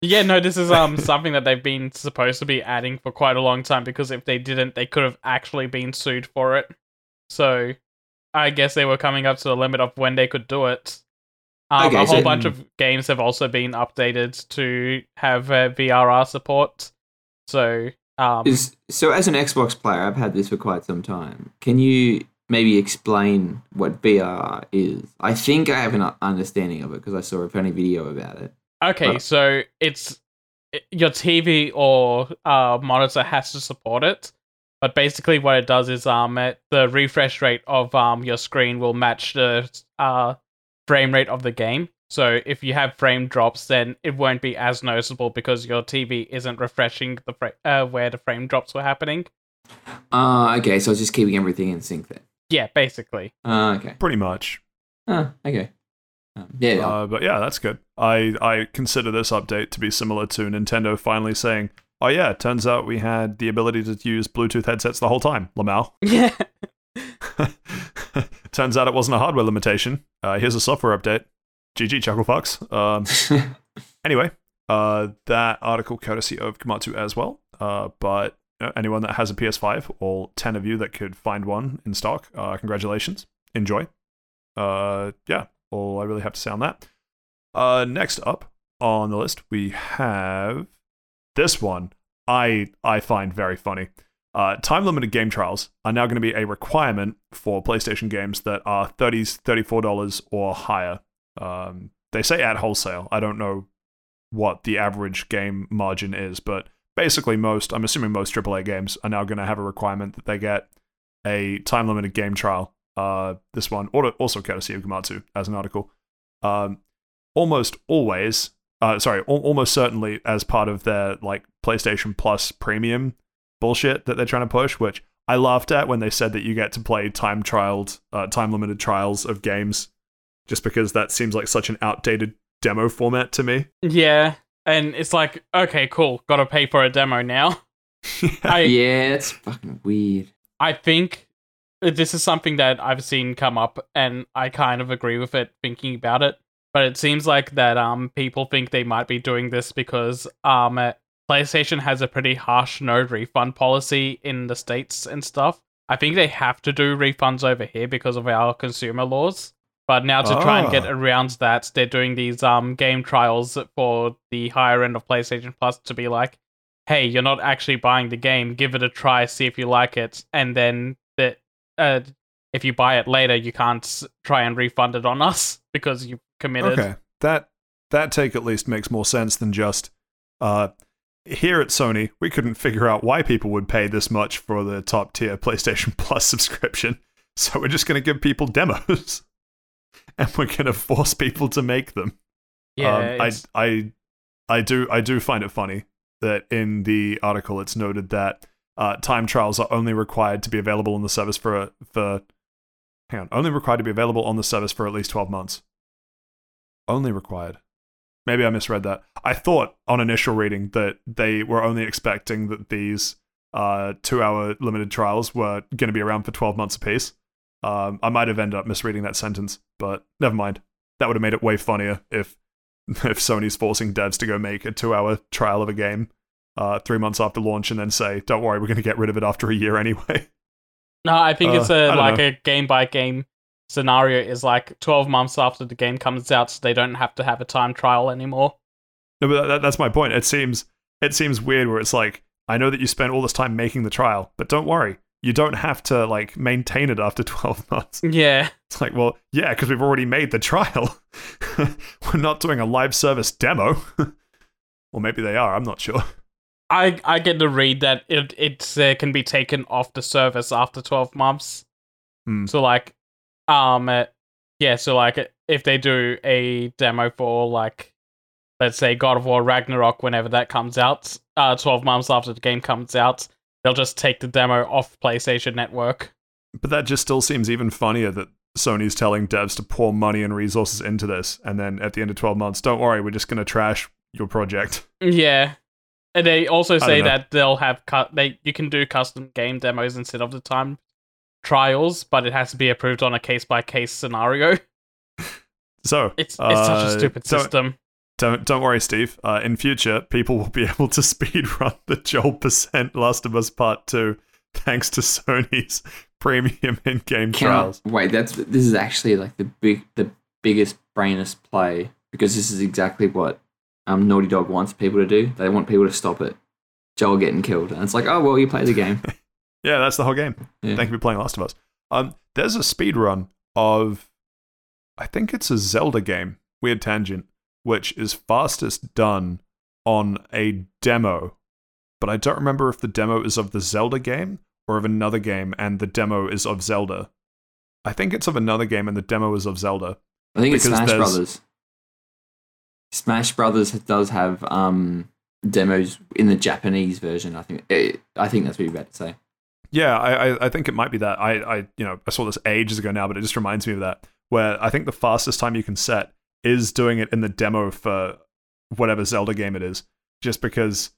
S2: Yeah, no, this is um something that they've been supposed to be adding for quite a long time because if they didn't, they could have actually been sued for it. So, I guess they were coming up to the limit of when they could do it. Um, a whole bunch of games have also been updated to have uh, VRR support. So, um,
S3: Is so as an Xbox player, I've had this for quite some time. Can you maybe explain what VR is? I think I have an understanding of it because I saw a funny video about it.
S2: Okay,
S3: Well-
S2: so it's your TV or uh, monitor has to support it, but basically what it does is um it, the refresh rate of um your screen will match the uh frame rate of the game. So if you have frame drops, then it won't be as noticeable because your TV isn't refreshing the fra- uh, where the frame drops were happening.
S3: Uh, okay, so it's just keeping everything in sync then.
S2: Yeah, basically.
S3: Uh, okay.
S1: Pretty much.
S3: Uh, okay. Um, yeah,
S1: Uh, but yeah, that's good. I, I consider this update to be similar to Nintendo finally saying, oh yeah, turns out we had the ability to use Bluetooth headsets the whole time, Lamau. (laughs)
S2: Yeah. (laughs) (laughs)
S1: turns out it wasn't a hardware limitation. Uh, here's a software update. GG, Chucklefox. Um, (laughs) anyway, uh, that article courtesy of Gematsu as well. Uh, but uh, anyone that has a PS5, all 10 of you that could find one in stock, uh, congratulations. Enjoy. Uh, yeah, all I really have to say on that. Uh, next up on the list, we have this one I, I find very funny. Uh, time limited game trials are now going to be a requirement for PlayStation games that are $30, $34 or higher. Um, they say at wholesale. I don't know what the average game margin is, but basically most, I'm assuming most AAA games are now going to have a requirement that they get a time limited game trial. Uh, this one, also courtesy of Gematsu as an article. Um, almost always, uh, sorry, al- almost certainly as part of their like PlayStation Plus premium bullshit that they're trying to push, which I laughed at when they said that you get to play time trialed, uh, time limited trials of games, just because that seems like such an outdated demo format to me.
S2: Yeah. And it's like, okay, cool. Gotta pay for a demo now. (laughs) I
S3: yeah, it's fucking weird.
S2: I think this is something that I've seen come up, and I kind of agree with it thinking about it. But it seems like that um people think they might be doing this because um uh, PlayStation has a pretty harsh no refund policy in the states and stuff. I think they have to do refunds over here because of our consumer laws. But now to try and get
S1: Ah.
S2: around that, they're doing these um game trials for the higher end of PlayStation Plus to be like, hey, you're not actually buying the game. Give it a try, see if you like it, and then the uh, if you buy it later, you can't try and refund it on us (laughs) because you committed.
S1: Okay, that that take at least makes more sense than just uh, here at Sony. We couldn't figure out why people would pay this much for the top tier PlayStation (laughs) Plus subscription, so we're just going to give people demos, (laughs) and we're going to force people to make them.
S2: Yeah,
S1: Um, I I I do I do find it funny that in the article it's noted that uh, time trials are only required to be available on the service for for hang on only required to be available on the service for at least twelve months. Only required. Maybe I misread that. I thought on initial reading that they were only expecting that these uh, two-hour limited trials were going to be around for twelve months apiece. Um, I might have ended up misreading that sentence, but never mind. That would have made it way funnier if (laughs) if Sony's forcing devs to go make a two hour trial of a game uh, three months after launch and then say, don't worry, we're going to get rid of it after a year anyway.
S2: no, I think
S1: uh,
S2: it's a like
S1: know.
S2: a game by game scenario is like 12 months after the game comes out, so they don't have to have a time trial anymore.
S1: No, but that, that's my point. It seems it seems weird where it's like I know that you spent all this time making the trial, but don't worry, you don't have to like maintain it after (laughs) 12 months.
S2: Yeah.
S1: It's like, well, yeah, because we've already made the trial. (laughs) We're not doing a live service demo. (laughs) or maybe they are. I'm not sure.
S2: I I get to read that it it uh, can be taken off the service after 12 months.
S1: Hmm.
S2: So like um uh, yeah, so like if they do a demo for like let's say God of War Ragnarok whenever that comes out, uh 12 months after the game comes out, they'll just take the demo off PlayStation Network.
S1: But that just still seems even funnier that Sony's telling devs to pour money and resources into this, and then at the end of 12 months, don't worry, we're just going to trash your project.
S2: Yeah. And they also say that they'll have cut they you can do custom game demos instead of the time trials, but it has to be approved on a case by case scenario.
S1: So
S2: It's it's such
S1: uh,
S2: a stupid
S1: don't-
S2: system.
S1: Don't don't worry, Steve. Uh, in future, people will be (laughs) able to speed run the Joel Percent Last of Us Part Two, thanks to Sony's (laughs) premium in-game
S3: Can
S1: trials.
S3: I, wait, that's this is actually like the big the biggest brainest play because this is exactly what um, Naughty Dog wants people to do. They want people to stop it. Joel getting killed, and it's like, oh well, you play the game. (laughs)
S1: Yeah, that's the whole game.
S3: Yeah.
S1: Thank you for playing Last of Us. Um, there's a speed run of, I think it's a Zelda game. Weird tangent, which is fastest done on a demo, but I don't remember if the demo is of the Zelda game or of another game, and the demo is of Zelda. I think it's of another game, and the demo is of Zelda.
S3: I think it's Smash
S1: there's-
S3: Brothers. Smash Brothers does have um, demos in the Japanese version. I think. eh, I think that's what you're about to say.
S1: Yeah, I, I, I think it might be that. I, I, you know, I saw this ages ago now, but it just reminds me of that. Where I think the fastest time you can set is doing it in the demo for whatever Zelda game it is, just because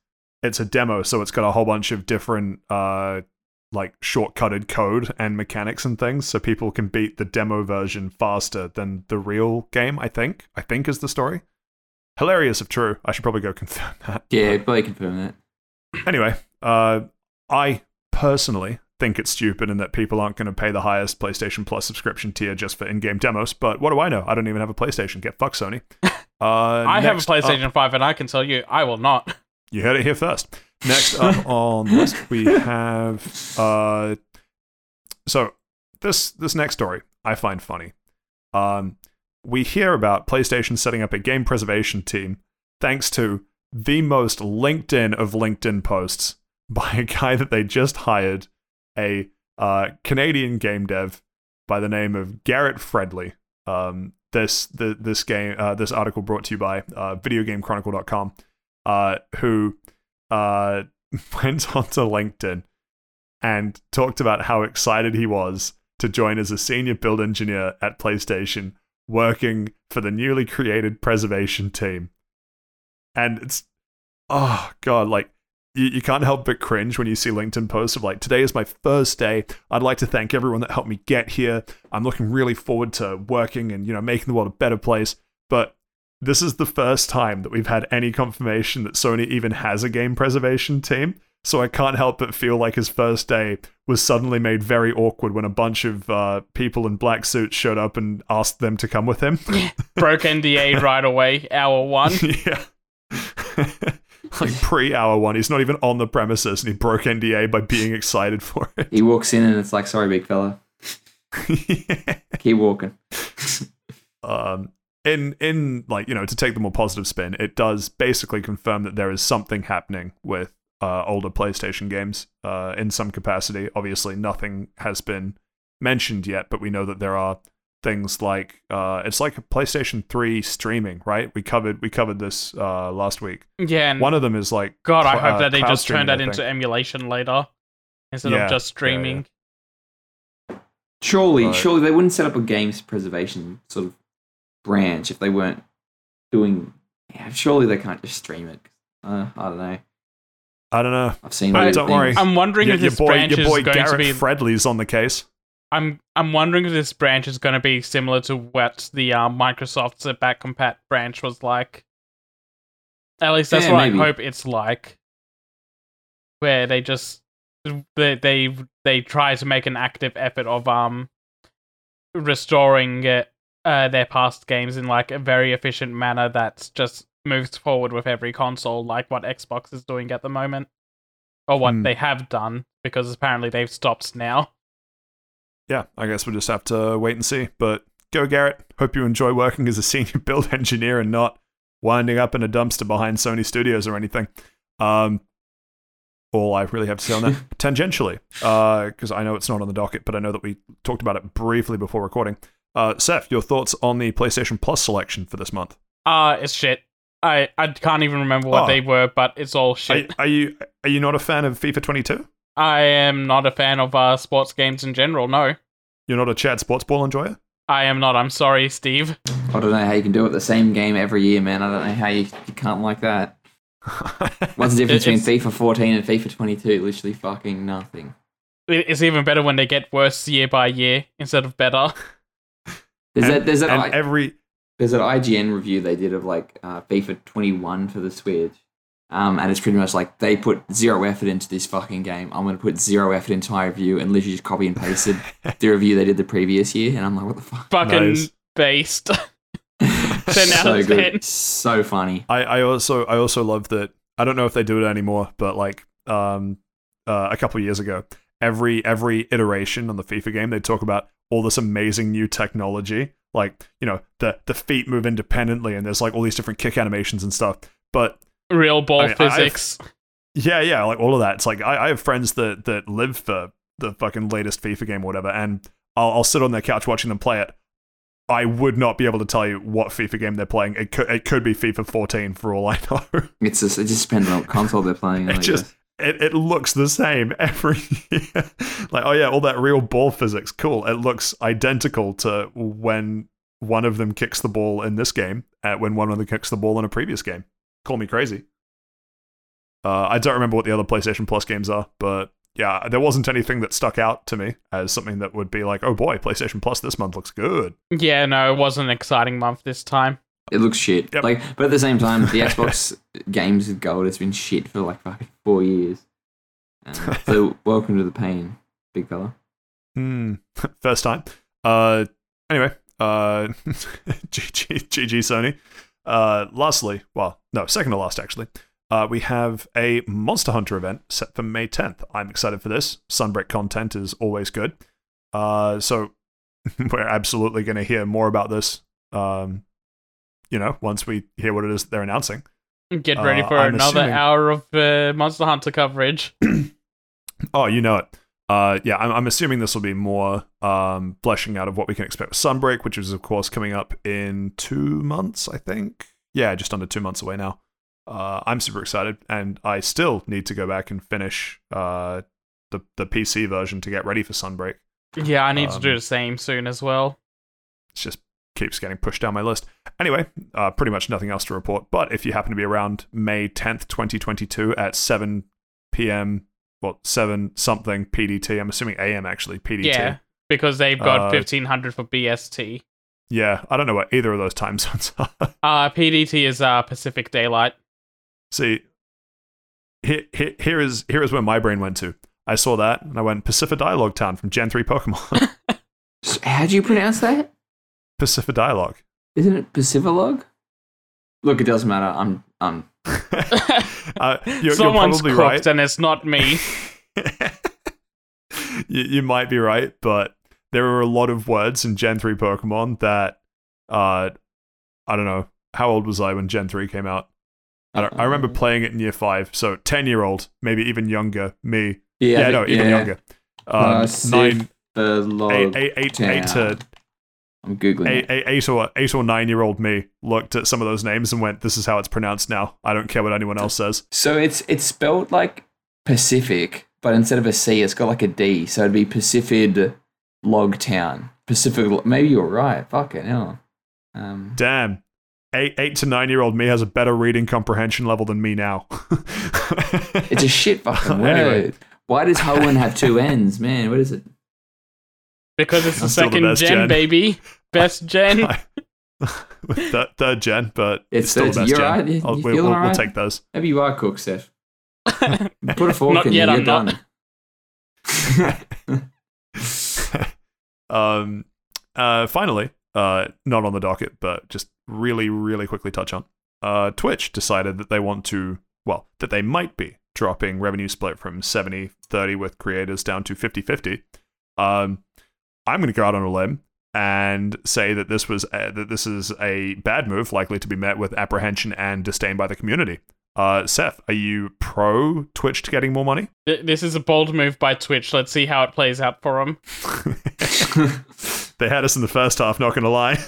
S1: it's a demo, so it's got a whole bunch of different, uh, like shortcutted code and mechanics and things, so people can beat the demo version faster than the real game. I think. I think is the story. Hilarious if true. I should probably go confirm (laughs) that.
S3: Yeah, probably confirm that.
S1: Anyway, uh, I personally think it's stupid and that people aren't going to pay the highest PlayStation Plus subscription tier just for in-game demos. But what do I know? I don't even have a PlayStation. Get fuck Sony. (laughs) Uh,
S2: I have a
S1: next up-
S2: PlayStation 5 and I can tell you I will not. (laughs)
S1: you heard it here first. Next up (laughs) on the list, we have. Uh, so this this next story I find funny. Um, we hear about PlayStation setting up a game preservation team thanks to the most LinkedIn of LinkedIn posts (laughs) by a guy that they just hired, a uh, Canadian game dev by the name of Garrett Fredley. Um, this the this game uh, this article brought to you by uh, VideoGameChronicle.com, uh, who uh, (laughs) went onto LinkedIn and talked about how excited he was to join as a senior build engineer at PlayStation, working for the newly created preservation team. And it's, oh god, like you, you can't help but cringe when you see LinkedIn posts of like, today is my first day. I'd like to thank everyone that helped me get here. I'm looking really forward to working and, you know, making the world a better place. But this is the first time that we've had any confirmation that Sony even has a game preservation team. So I can't help but feel like his first day was suddenly made very awkward when a bunch of uh, people in black suits showed up and asked them to come with him. (laughs)
S2: Broke NDA right away, hour one. (laughs)
S1: yeah. (laughs) like pre hour one, he's not even on the premises and he broke NDA by being excited for it.
S3: He walks in and it's like, sorry, big fella, (laughs) keep walking.
S1: um, in in like you know to take the more positive spin, it does basically confirm that there is something happening with uh, older PlayStation games uh, in some capacity. Obviously, nothing has been mentioned yet, but we know that there are things like uh, it's like a PlayStation Three streaming, right? We covered we covered this uh, last week.
S2: Yeah, and
S1: One of them is like
S2: God, I hope
S1: uh,
S2: that they just turn that into emulation later instead
S1: Yeah,
S2: of just
S1: yeah,
S2: streaming.
S3: Surely,
S1: Right.
S3: surely they wouldn't set up a games preservation sort of branch if they weren't doing. Yeah, surely they can't just stream it. Uh, I don't know.
S1: I don't know.
S3: I've seen.
S1: But don't
S3: things.
S1: worry.
S2: I'm wondering
S1: Your,
S2: if
S1: your
S2: this
S1: boy,
S2: branch
S1: your
S2: is going
S1: Garrett
S2: to be.
S1: Fredley's on the case.
S2: I'm I'm wondering if this branch is going to be similar to what the uh, Microsoft's back compat branch was like. At least that's
S3: Yeah,
S2: what
S3: maybe.
S2: I hope it's like. Where they just they they they try to make an active effort of um restoring uh, uh, their past games in like a very efficient manner that's just moves forward with every console, like what Xbox is doing at the moment, or what
S1: Hmm.
S2: they have done, because apparently they've stopped now.
S1: Yeah, I guess we'll just have to wait and see. But go, Garrett. Hope you enjoy working as a senior (laughs) build engineer and not winding up in a dumpster behind Sony Studios or anything. Um, all I really have to say on that, (laughs) tangentially, because I know it's not on the docket, but I know that we talked about it briefly before recording. Uh, Seth, your thoughts on the PlayStation Plus selection for this month?
S2: Uh it's shit. I I can't even remember what
S1: Oh.
S2: they were, but it's all
S1: Are,
S2: shit.
S1: are you are you not a fan of FIFA 22?
S2: I am not a fan of uh, sports games in general. No,
S1: You're not a Chad Sports Ball enjoyer?
S2: I am not. I'm sorry, Steve.
S3: I don't know how you can do it the same game every year, man. I don't know how you, you can't like that. (laughs) What's the difference
S2: It-
S3: between
S2: it's-
S3: FIFA 14 and FIFA 22? Literally fucking nothing.
S2: It's even better when they get worse year by year instead of better. (laughs)
S3: There's
S1: and,
S3: that. There's that.
S1: and
S3: I-
S1: every
S3: there's that IGN review they did of like uh, FIFA 21 for the Switch. Um, and it's pretty much like they put zero effort into this fucking game. I'm going to put zero effort into my review and literally just copy and pasted the (laughs) review they did the previous year. And I'm like, what the fuck?
S2: Fucking
S1: Nice.
S2: based. (laughs) (laughs) 10 out
S3: so
S2: of
S3: good.
S2: 10.
S3: So funny.
S1: I, I also I also love that I don't know if they do it anymore, but like um uh, a couple of years ago, every every iteration on the FIFA game, they talk about all this amazing new technology, like you know the the feet move independently, and there's like all these different kick animations and stuff. But
S2: Real ball
S1: I mean, I've-
S2: physics.
S1: yeah, yeah, like all of that. It's like I, I have friends that that live for the fucking latest FIFA game or whatever, and I'll, I'll sit on their couch watching them play it. I would not be able to tell you what FIFA game they're playing. It could it could be FIFA 14 for all I know. (laughs)
S3: It's just, it just depends on what console they're playing.
S1: It
S3: I
S1: just
S3: guess.
S1: it, it looks the same every year. (laughs) like, oh yeah, all that real ball physics, cool. It looks identical to when one of them kicks the ball in this game, at when one of them kicks the ball in a previous game. Call me crazy. Uh, I don't remember what the other PlayStation Plus games are, but yeah, there wasn't anything that stuck out to me as something that would be like, oh boy, PlayStation Plus this month looks good.
S2: Yeah, no, it wasn't an exciting month this time.
S3: It looks shit.
S1: Yep.
S3: Like, but at the same time, the (laughs) Xbox games with gold has been shit for like fucking four years. Um, so (laughs) welcome to the pain, big fella.
S1: Hmm. (laughs) First time. Uh. Anyway. Uh. GG. GG. Sony. Uh. Lastly, well, no, second to last actually. Uh, we have a Monster Hunter event set for May 10th. I'm excited for this. Sunbreak content is always good. Uh, so (laughs) we're absolutely going to hear more about this. Um, you know, once we hear what it is they're announcing.
S2: Get ready
S1: Uh,
S2: for another
S1: assuming-
S2: hour of uh, Monster Hunter coverage. (clears throat)
S1: Oh, you know it. Uh, yeah, I'm, I'm assuming this will be more um, fleshing out of what we can expect with Sunbreak, which is, of course, coming up in two months, I think. Yeah, just under two months away now. Uh, I'm super excited, and I still need to go back and finish uh, the, the PC version to get ready for Sunbreak.
S2: Yeah, I need to do
S1: Um,
S2: the same soon as well.
S1: It just keeps getting pushed down my list. Anyway, uh, pretty much nothing else to report. But if you happen to be around May 10th, 2022 at 7 p.m., well, 7 something PDT, I'm assuming AM actually, PDT.
S2: Yeah, because they've got
S1: Uh,
S2: 1500 for BST.
S1: Yeah, I don't know what either of those time (laughs) zones are.
S2: Uh, PDT is uh, Pacific Daylight.
S1: See, here, here, here is here is where my brain went to. I saw that and I went Pacific Dialogue Town from Gen 3 Pokemon.
S3: So how do you pronounce that?
S1: Pacific Dialogue.
S3: Isn't it Pacifolog? Look, it doesn't matter. I'm I'm (laughs)
S1: uh, you're, you're
S2: Someone's
S1: probably
S2: cooked
S1: right.
S2: and it's not me. (laughs)
S1: you, you might be right, but there are a lot of words in Gen 3 Pokemon that uh I don't know. How old was I when Gen 3 came out? I, don't, I remember
S3: Uh,
S1: playing it in year 5, so 10 year old, maybe even younger, me.
S3: Yeah,
S1: Yeah, no, even
S3: yeah.
S1: younger. Um, nine,
S3: Pacifolog.
S1: eight, eight, eight, eight to
S3: I'm googling
S1: eight,
S3: it.
S1: eight, or eight or nine year old me looked at some of those names and went, "This is how it's pronounced now. I don't care what anyone else says."
S3: So it's it's spelled like Pacific, but instead of a C, it's got like a D. So it'd be Pacific Log Town. Pacific. Maybe you're right. Fucking hell. Um,
S1: Damn. Eight, eight to nine year old me has a better reading comprehension level than me now. (laughs)
S3: it's a shit fucking (laughs) word.
S1: Anyway.
S3: Why does Hoenn have two ends, man? What is it?
S2: Because it's the
S1: I'm still the
S2: second
S1: best
S2: gen,
S1: gen.
S2: baby. (laughs) Best gen. (laughs)
S1: third, third gen, but
S3: It's-
S1: it's, still the best
S3: you're
S1: gen.
S3: right, you- you
S1: we'll,
S3: feeling
S1: we'll,
S3: all
S1: we'll take those.
S3: Maybe you are cook, Seth. (laughs) Put a fork
S2: Not
S3: in
S2: yet,
S3: there.
S2: I'm
S3: You're
S2: not.
S3: done.
S1: um, uh, finally, uh, not on the docket, but just really, really quickly touch on. Uh, Twitch decided that they want to, well, that they might be dropping revenue split from 70 30 with creators down to 50 50. Um, I'm going to go out on a limb and say that this was a, that this is a bad move, likely to be met with apprehension and disdain by the community. Uh, Seth, are you pro Twitch to getting more money?
S2: This is a bold move by Twitch. Let's see how it plays out for them. (laughs) (laughs)
S1: they had us in the first half, not going to lie.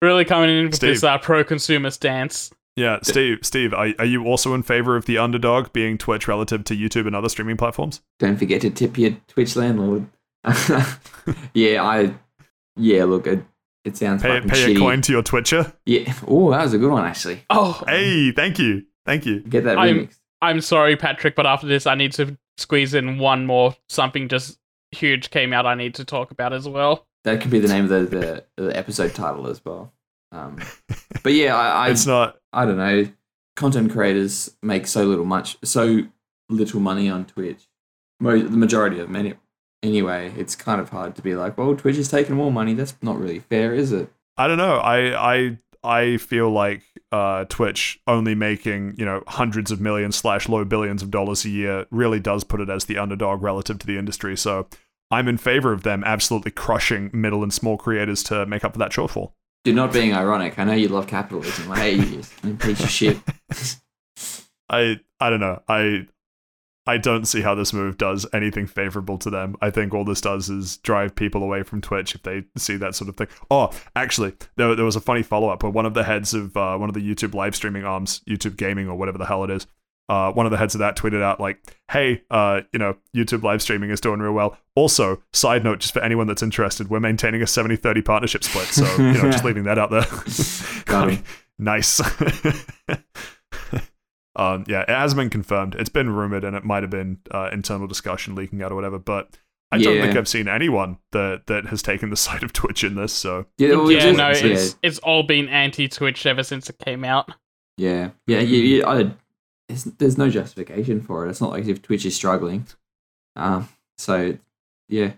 S2: Really coming in with
S1: Steve.
S2: this uh, pro-consumer stance.
S1: yeah, Steve, Steve, are, are you also in favor of the underdog being Twitch relative to YouTube and other streaming platforms?
S3: Don't forget to tip your Twitch landlord. (laughs) yeah, I. Yeah, look, it, it sounds
S1: Pay,
S3: fucking
S1: pay
S3: shitty.
S1: a coin to your Twitcher.
S3: Yeah. (laughs) Oh, that was a good one actually.
S2: Oh,
S1: Hey, thank you, thank you.
S3: Get that
S2: I'm-
S3: remix.
S2: I'm sorry, Patrick, but after this, I need to squeeze in one more. Something just huge came out. I need to talk about as well.
S3: That could be the name of the, the, the episode title as well. Um, (laughs) but yeah, I, I
S1: It's not.
S3: I don't know. Content creators make so little much, so little money on Twitch. Mo- the majority of them, any- anyway. It's kind of hard to be like, well, Twitch is taking more money. That's not really fair, is it?
S1: I don't know. I I I feel like uh, Twitch only making you know hundreds of millions slash low billions of dollars a year really does put it as the underdog relative to the industry. So I'm in favor of them absolutely crushing middle and small creators to make up for that shortfall.
S3: You're not being ironic. I know you love capitalism. I hate you, piece of shit. (laughs)
S1: I I don't know. I I don't see how this move does anything favorable to them. I think all this does is drive people away from Twitch if they see that sort of thing. Oh, actually, there, there was a funny follow up where one of the heads of uh, one of the YouTube live streaming arms, YouTube Gaming or whatever the hell it is, uh, one of the heads of that tweeted out like, "Hey, uh, you know, YouTube live streaming is doing real well. Also, side note, just for anyone that's interested, we're maintaining a 70-30 partnership split. So you know, just (laughs) leaving that out there.
S3: Got (laughs)
S1: nice. (laughs) um, yeah, it has been confirmed. It's been rumored, and it might have been uh, internal discussion leaking out or whatever. But I don't think I've seen anyone that that has taken the (laughs) side of Twitch in this. So
S3: Yeah, well,
S2: yeah,
S3: just-
S2: no,
S3: yeah,
S2: it's it's all been anti-Twitch ever since it came out.
S3: yeah, yeah. You, you, I, it's, there's no justification for it. It's not like if Twitch is struggling. Um, so yeah,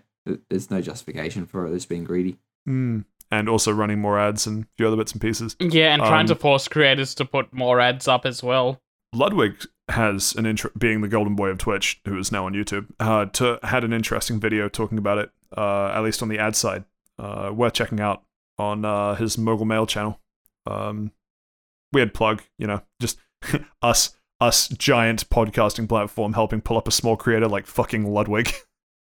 S3: there's no justification for it. It's being greedy.
S1: mm. and also running more ads and a few other bits and pieces.
S2: Yeah, and trying
S1: Um,
S2: to force creators to put more ads up as well.
S1: Ludwig has an intro being the golden boy of Twitch, who is now on YouTube. Uh, to, had an interesting video talking about it, uh, at least on the ad side. Uh, worth checking out on uh, his Mogul Mail channel. Um, weird plug, you know, just (laughs) us, us giant podcasting platform helping pull up a small creator like fucking Ludwig.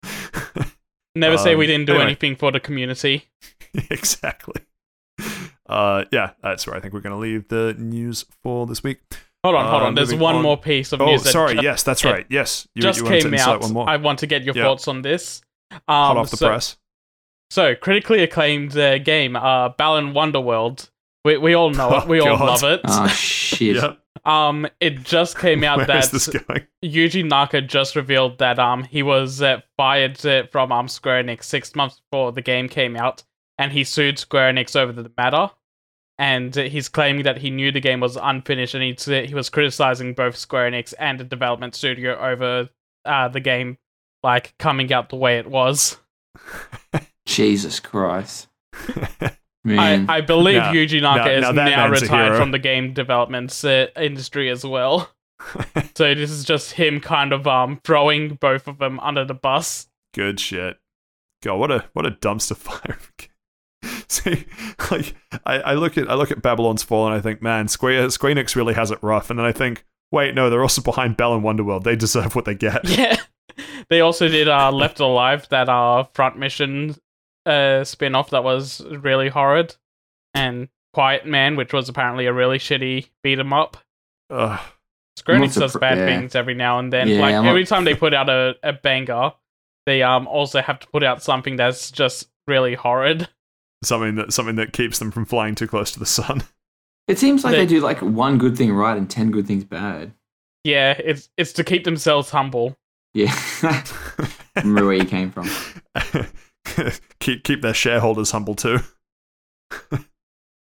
S1: (laughs)
S2: Never say
S1: Um,
S2: we didn't do
S1: anyway.
S2: anything for the community. (laughs)
S1: exactly. Uh, yeah, that's where I think we're going to leave the news for this week.
S2: Hold on, hold
S1: Uh,
S2: on. There's one
S1: on.
S2: more piece of
S1: Oh,
S2: news. that
S1: sorry.
S2: ju-
S1: yes, that's right. Yes, you,
S2: just
S1: you to
S2: came
S1: incite
S2: out.
S1: One more.
S2: I want to get your
S1: Yeah.
S2: thoughts on this. Um,
S1: Hot off the
S2: so,
S1: press.
S2: So, critically acclaimed uh, game, uh, Balan Wonderworld. We, we all know (laughs) it.
S1: Oh,
S2: We all love it.
S3: Oh shit!
S1: Yeah.
S2: Um, it just came out (laughs) that
S1: this going?
S2: Yuji Naka just revealed that um he was uh, fired uh, from um Square Enix six months before the game came out, and he sued Square Enix over the matter. And he's claiming that he knew the game was unfinished, and he he was criticizing both Square Enix and the development studio over uh, the game like coming out the way it was. (laughs)
S3: Jesus Christ!
S2: I, (laughs)
S3: Man,
S2: I believe
S1: Now-
S2: Yuji Naka
S1: now-
S2: is
S1: now
S2: now,
S1: that man's a
S2: retired from the game development uh, industry as well. (laughs) so this is just him kind of um throwing both of them under the bus.
S1: Good shit. God, what a what a dumpster fire. (laughs) See, like I, I look at I look at Babylon's Fall and I think, man, Square Square Enix really has it rough. And then I think, wait, no, they're also behind Balan Wonderworld. They deserve what they get. (laughs)
S2: Yeah. They also did uh (laughs) Left Alive, that uh front mission uh spin off that was really horrid. And Quiet Man, which was apparently a really shitty beat 'em up.
S1: Ugh.
S2: Square Enix does bad
S3: yeah.
S2: things every now and then.
S3: Yeah,
S2: like
S3: I'm not-
S2: every time they put out a, a banger, they um also have to put out something that's just really horrid.
S1: Something that something that keeps them from flying too close to the sun. (laughs)
S3: it seems like
S2: they-
S3: they do like one good thing right and ten good things bad.
S2: Yeah, it's it's to keep themselves humble.
S3: Yeah, (laughs) remember where you came from. (laughs)
S1: keep keep their shareholders humble too.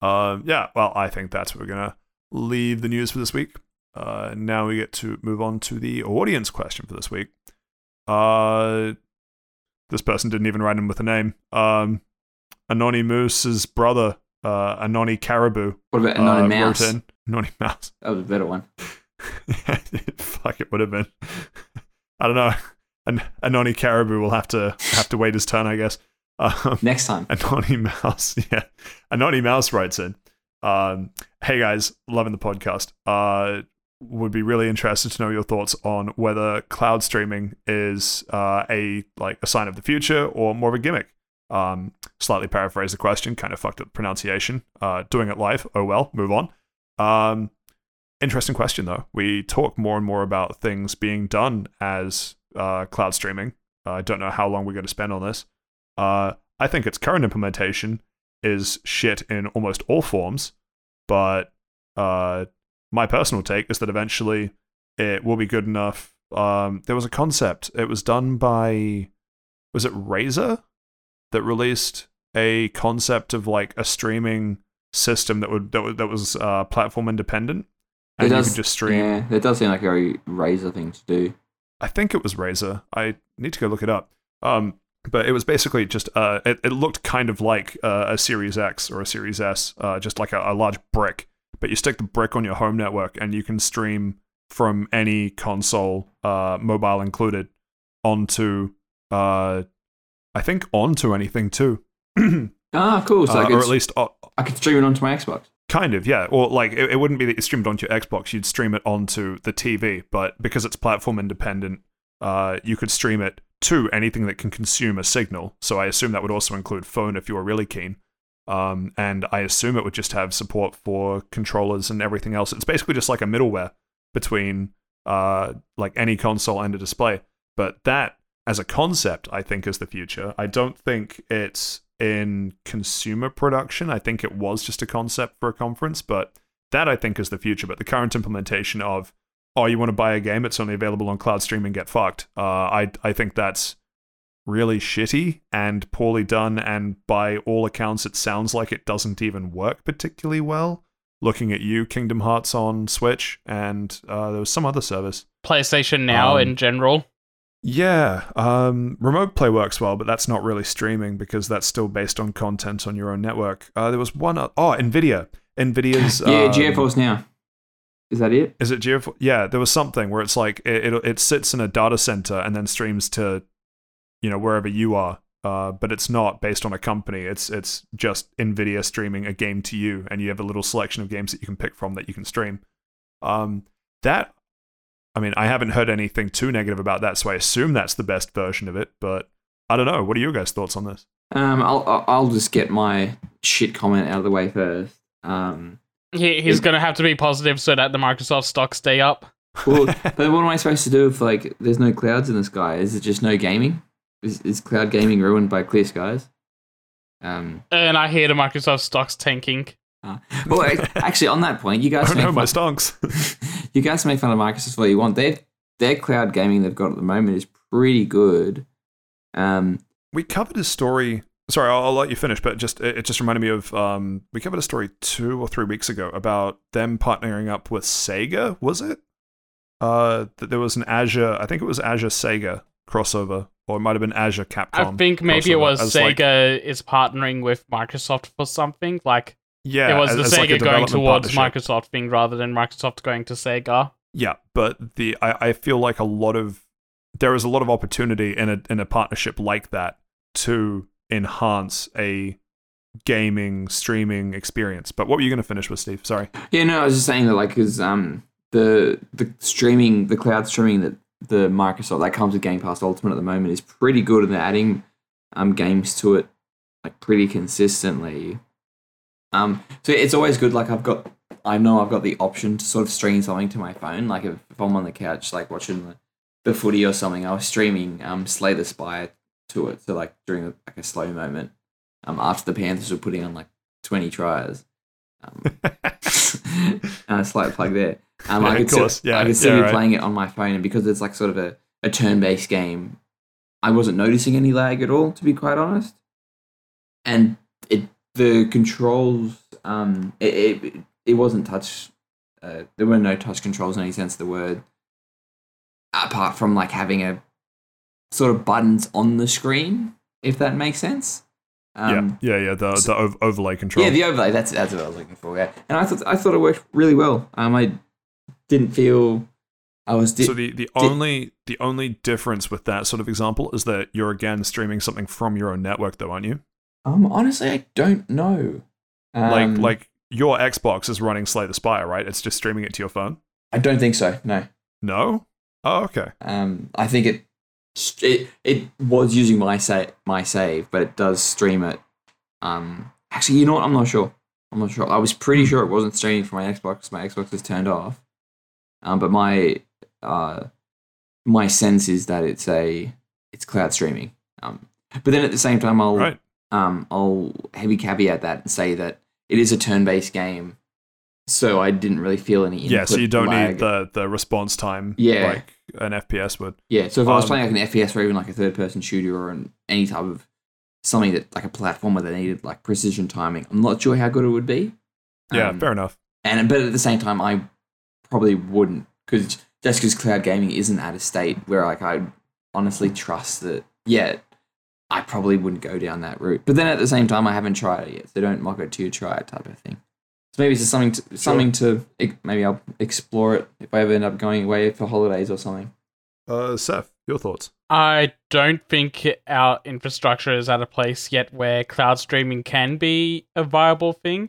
S1: um, yeah, well, I think that's where we're gonna leave the news for this week. Uh, now we get to move on to the audience question for this week. Uh, this person didn't even write in with a name. Um, Anony Moose's brother, uh, Anony Caribou,
S3: What about
S1: uh,
S3: Anony Mouse?
S1: wrote in. Anony Mouse.
S3: That was a better one. (laughs)
S1: Fuck, it would have been. (laughs) I don't know. An Anony Caribou will have to have to wait his turn, I guess. Um,
S3: Next time.
S1: Anony Mouse, (laughs) yeah. Anony Mouse writes in. Um, hey guys, loving the podcast. Uh, would be really interested to know your thoughts on whether cloud streaming is uh, a like a sign of the future or more of a gimmick. Um, slightly paraphrase the question, kind of fucked up pronunciation. Uh, doing it live, oh well, move on. Um, interesting question though. We talk more and more about things being done as uh, cloud streaming. Uh, I don't know how long we're going to spend on this. Uh, I think its current implementation is shit in almost all forms, but uh, my personal take is that eventually it will be good enough. Um, there was a concept. It was done by, was it Razer that released a concept of like a streaming system that would that, would, that was uh, platform independent, and
S3: It
S1: you
S3: does,
S1: could just stream.
S3: Yeah, that does seem like a very Razer thing to do.
S1: I think it was Razer. I need to go look it up. Um, but it was basically just uh, it, it looked kind of like uh, a Series X or a Series S, uh, just like a, a large brick. But you stick the brick on your home network, and you can stream from any console, uh, mobile included, onto uh, I think onto anything too, (clears throat)
S3: Ah, cool. So I,
S1: Uh,
S3: could,
S1: or at least uh,
S3: I could stream it onto my Xbox.
S1: Kind of, yeah. Or like it, it wouldn't be that you streamed onto your Xbox, you'd stream it onto the TV, but because it's platform independent, uh, you could stream it to anything that can consume a signal. So I assume that would also include phone if you were really keen. Um, and I assume it would just have support for controllers and everything else. It's basically just like a middleware between uh, like any console and a display. But that, as a concept, I think is the future. I don't think it's in consumer production. I think it was just a concept for a conference, but that I think is the future. But the current implementation of, oh, you want to buy a game, it's only available on cloud streaming, get fucked. Uh, I I think that's really shitty and poorly done, and by all accounts, it sounds like it doesn't even work particularly well. Looking at you, Kingdom Hearts on Switch, and uh, there was some other service.
S2: PlayStation Now
S1: Um,
S2: in general.
S1: Yeah, um, remote play works well, but that's not really streaming because that's still based on content on your own network. Uh, there was one. Oh, Nvidia. Nvidia's.
S3: yeah,
S1: um,
S3: GeForce Now. Is that it?
S1: Is it GeForce? Yeah, there was something where it's like it, it it sits in a data center and then streams to, you know, wherever you are. Uh, but it's not based on a company. It's it's just Nvidia streaming a game to you, and you have a little selection of games that you can pick from that you can stream. Um, that, I mean, I haven't heard anything too negative about that, so I assume that's the best version of it. But I don't know. What are your guys' thoughts on this?
S3: Um, I'll I'll- I'll just get my shit comment out of the way first. Um,
S2: He, he's going to have to be positive so that the Microsoft stocks stay up. (laughs)
S3: well, (laughs) but what am I supposed to do if like there's no clouds in the sky? Is it just no gaming? Is, is cloud gaming ruined by clear skies? Um,
S2: And I hear the Microsoft stocks tanking.
S3: Uh, well, actually, on that point, you (laughs)
S1: I
S3: guys
S1: don't
S3: make
S1: know my
S3: fun,
S1: stonks. (laughs)
S3: you guys make fun of Microsoft all you want. Their their cloud gaming they've got at the moment is pretty good. Um,
S1: we covered a story. Sorry, I'll, I'll let you finish, but just it, it just reminded me of um, we covered a story two or three weeks ago about them partnering up with Sega. Was it? Uh, that there was an Azure. I think it was Azure Sega crossover, or it might have been Azure Capcom.
S2: I think maybe it was
S1: as like-
S2: Sega is partnering with Microsoft for something. Like
S1: yeah,
S2: it was
S1: as-
S2: the
S1: as like
S2: Sega going towards. Microsoft thing rather than Microsoft going to Sega.
S1: Yeah, but the I, I feel like a lot of there is a lot of opportunity in a in a partnership like that to enhance a gaming streaming experience. But what were you going to finish with, Steve? Sorry.
S3: Yeah, no, I was just saying that like because um the the streaming the cloud streaming that the Microsoft that comes with Game Pass Ultimate at the moment is pretty good and they're adding um games to it like pretty consistently. Um so it's always good like I've got I know I've got the option to sort of stream something to my phone. Like if, if I'm on the couch like watching the, the footy or something, I was streaming um Slay the Spire to it. So like during a, like a slow moment. Um after the Panthers were putting on like twenty tries. Um, (laughs) uh, slight plug there. Um,
S1: Yeah,
S3: I
S1: of
S3: could
S1: course.
S3: still,
S1: Yeah,
S3: I could still
S1: yeah,
S3: be
S1: right.
S3: playing it on my phone, and because it's like sort of a, a turn based game, I wasn't noticing any lag at all, to be quite honest. And the controls, um, it it, it wasn't touch. Uh, there were no touch controls in any sense of the word, apart from like having a sort of buttons on the screen, if that makes sense. Um,
S1: yeah, yeah, yeah. The the ov- overlay control.
S3: yeah, the overlay. That's that's what I was looking for. Yeah, and I thought I thought it worked really well. Um, I didn't feel I was. Di-
S1: so the, the only the only difference with that sort of example is that you're again streaming something from your own network, though, aren't you?
S3: Um, honestly, I don't know. Um,
S1: like like your Xbox is running Slay the Spire, right? It's just streaming it to your phone.
S3: I don't think so. No.
S1: No. Oh, okay.
S3: Um, I think it it it was using my sa- my save, but it does stream it. Um, actually, you know what? I'm not sure. I'm not sure. I was pretty sure it wasn't streaming for my Xbox. My Xbox is turned off. Um, but my uh, my sense is that it's a it's cloud streaming. Um, but then at the same time, I'll
S1: Right.
S3: Um, I'll heavy caveat that and say that it is a turn-based game, so I didn't really feel any.
S1: Yeah. So you don't
S3: lag.
S1: need the the response time.
S3: Yeah.
S1: Like an FPS would.
S3: Yeah, so if I was
S1: Um,
S3: playing like an FPS or even like a third person shooter or an, any type of something that like a platformer that needed like precision timing, I'm not sure how good it would be.
S1: Yeah.
S3: Um,
S1: fair enough.
S3: And but at the same time, I probably wouldn't because just because cloud gaming isn't at a state where like I honestly trust that. Yeah, I probably wouldn't go down that route. But then at the same time, I haven't tried it yet, so don't mock it till you try it type of thing. So maybe it's just something to, something to maybe I'll explore it if I ever end up going away for holidays or something.
S1: Uh, Seth, your thoughts?
S2: I don't think our infrastructure is at a place yet where cloud streaming can be a viable thing.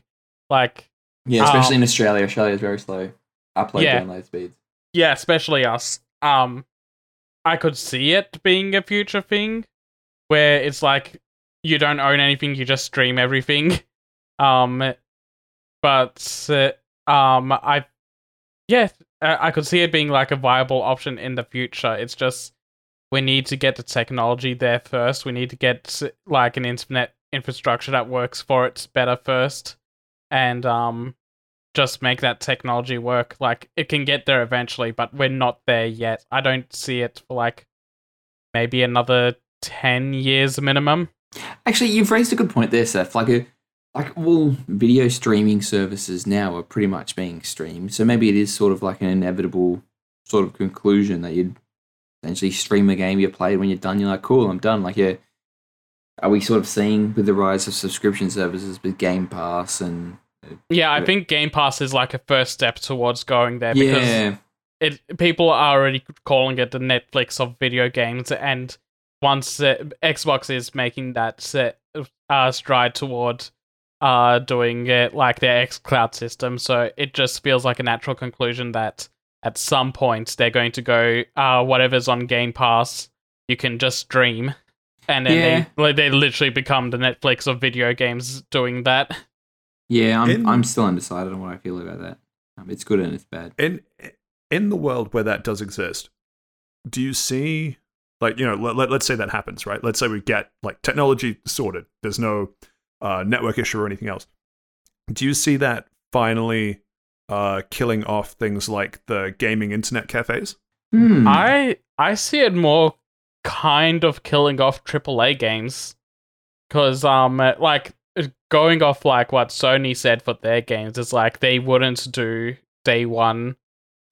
S2: Like,
S3: Yeah, especially
S2: Um,
S3: in Australia. Australia is very slow upload
S2: Yeah.
S3: download speeds.
S2: yeah, especially us. Um, I could see it being a future thing where it's like you don't own anything, you just stream everything. (laughs) Um, but uh, um, I yeah, I I could see it being like a viable option in the future. It's just we need to get the technology there first. We need to get like an internet infrastructure that works for it better first, and um, just make that technology work. Like it can get there eventually, but we're not there yet. I don't see it for like maybe another ten years minimum.
S3: Actually, you've raised a good point there, Seth. Like a like all video streaming services now are pretty much being streamed. So maybe it is sort of like an inevitable sort of conclusion that you'd essentially stream a game you played when you're done. You're like, cool, I'm done. Like, yeah. Are we sort of seeing with the rise of subscription services with Game Pass and uh,
S2: Yeah, I
S3: uh,
S2: think Game Pass is like a first step towards going there because
S3: yeah,
S2: it people are already calling it the Netflix of video games, and once uh, Xbox is making that uh, uh, stride toward uh, doing it like their X Cloud system, so it just feels like a natural conclusion that at some point they're going to go, uh, whatever's on Game Pass, you can just stream, and then
S3: Yeah.
S2: they they literally become the Netflix of video games doing that.
S3: yeah. I'm
S1: In-
S3: I'm still undecided on what I feel about that. Um, it's good and it's bad.
S1: in in the world where that does exist do you see like you know let, let, let's say that happens right? Let's say we get like technology sorted. There's no uh, network issue or anything else. Do you see that finally uh, killing off things like the gaming internet cafes?
S3: Hmm.
S2: I I see it more kind of killing off AAA games. Because um uh, like going off like what Sony said for their games is like they wouldn't do day one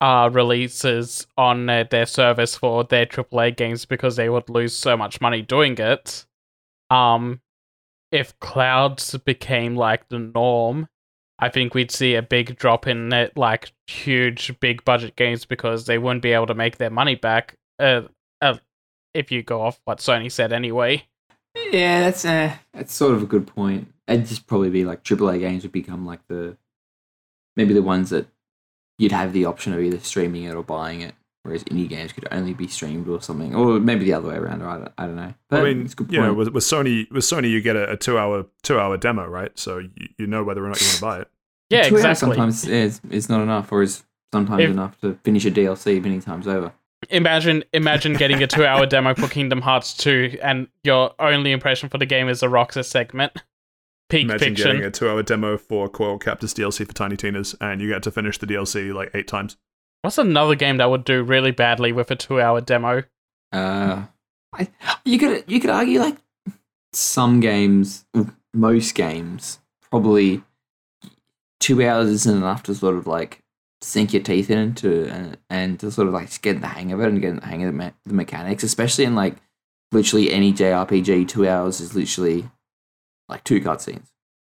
S2: uh releases on uh, their service for their AAA games because they would lose so much money doing it. Um if clouds became like the norm, I think we'd see a big drop in uh, like huge big budget games because they wouldn't be able to make their money back. Uh, uh, if you go off what Sony said anyway.
S3: Yeah, that's uh, that's sort of a good point. It'd just probably be like AAA games would become like the maybe the ones that you'd have the option of either streaming it or buying it, whereas indie games could only be streamed or something, or maybe the other way around. Or I don't, I don't know. But
S1: i mean
S3: it's a good
S1: you know with, with sony with sony you get a, a two hour two hour demo right so you, you know whether or not you want to buy it
S2: Yeah,
S3: Two
S2: exactly.
S3: Sometimes is is not enough, or is sometimes
S2: If-
S3: enough to finish a DLC many times over.
S2: Imagine, imagine getting a two-hour demo for Kingdom Hearts 2, and your only impression for the game is a Roxas segment. Peak
S1: imagine
S2: fiction.
S1: getting a two hour demo for Coiled Captors dlc for Tiny Tina's and you get to finish the dlc like eight times
S2: What's another game that would do really badly with a two-hour demo?
S3: Uh, I, you could you could argue like some games, most games, probably two hours isn't enough to sort of like sink your teeth into and, and to sort of like get the hang of it and get the hang of the, me- the mechanics, especially in like literally any JRPG, two hours is literally like two cutscenes.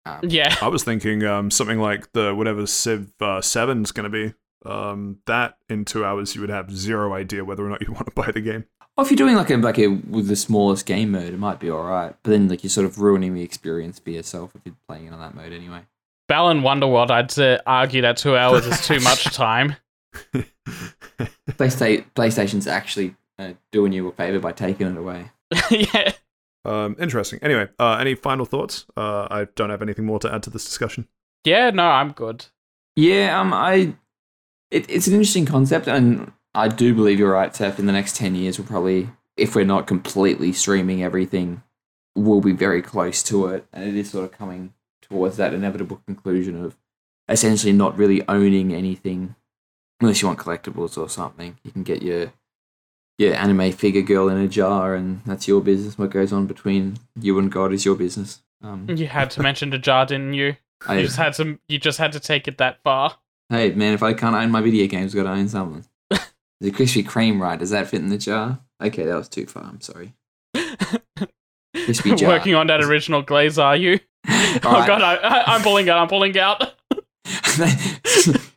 S3: Um,
S2: Yeah.
S1: I was thinking um, something like the whatever Civ uh, Seven's going to be. Um, that in two hours, you would have zero idea whether or not you (laughs) want to buy the game.
S3: Well, if you're doing like a like a with the smallest game mode, it might be all right. But then like you're sort of ruining the experience for yourself if you're playing it on that mode anyway.
S2: Balan Wonderworld, I'd uh, argue that two hours is too much (laughs) time.
S3: PlayStation PlayStation's actually uh, doing you a favor by taking it away. (laughs)
S2: yeah.
S1: Um, interesting. Anyway, uh, any final thoughts? Uh, I don't have anything more to add to this discussion.
S2: Yeah, no, I'm good.
S3: Yeah, um, I it, it's an interesting concept, and I do believe you're right, Seth. In the next ten years, we'll probably, if we're not completely streaming everything, we'll be very close to it, and it is sort of coming towards that inevitable conclusion of essentially not really owning anything, unless you want collectibles or something. You can get your your anime figure girl in a jar, and that's your business. What goes on between you and God is your business. Um,
S2: You had to mention the jar, didn't you? (laughs)
S3: I,
S2: You just had to. You just had to take it that far.
S3: Hey man, if I can't own my video games, I've got to own something. (laughs) the Krispy Kreme, right? Does that fit in the jar? Okay, that was too far. I'm sorry. (laughs) Crispy jar.
S2: Working on that original glaze, are you? Oh
S3: Alright.
S2: god, I, I, I'm pulling out. I'm pulling out.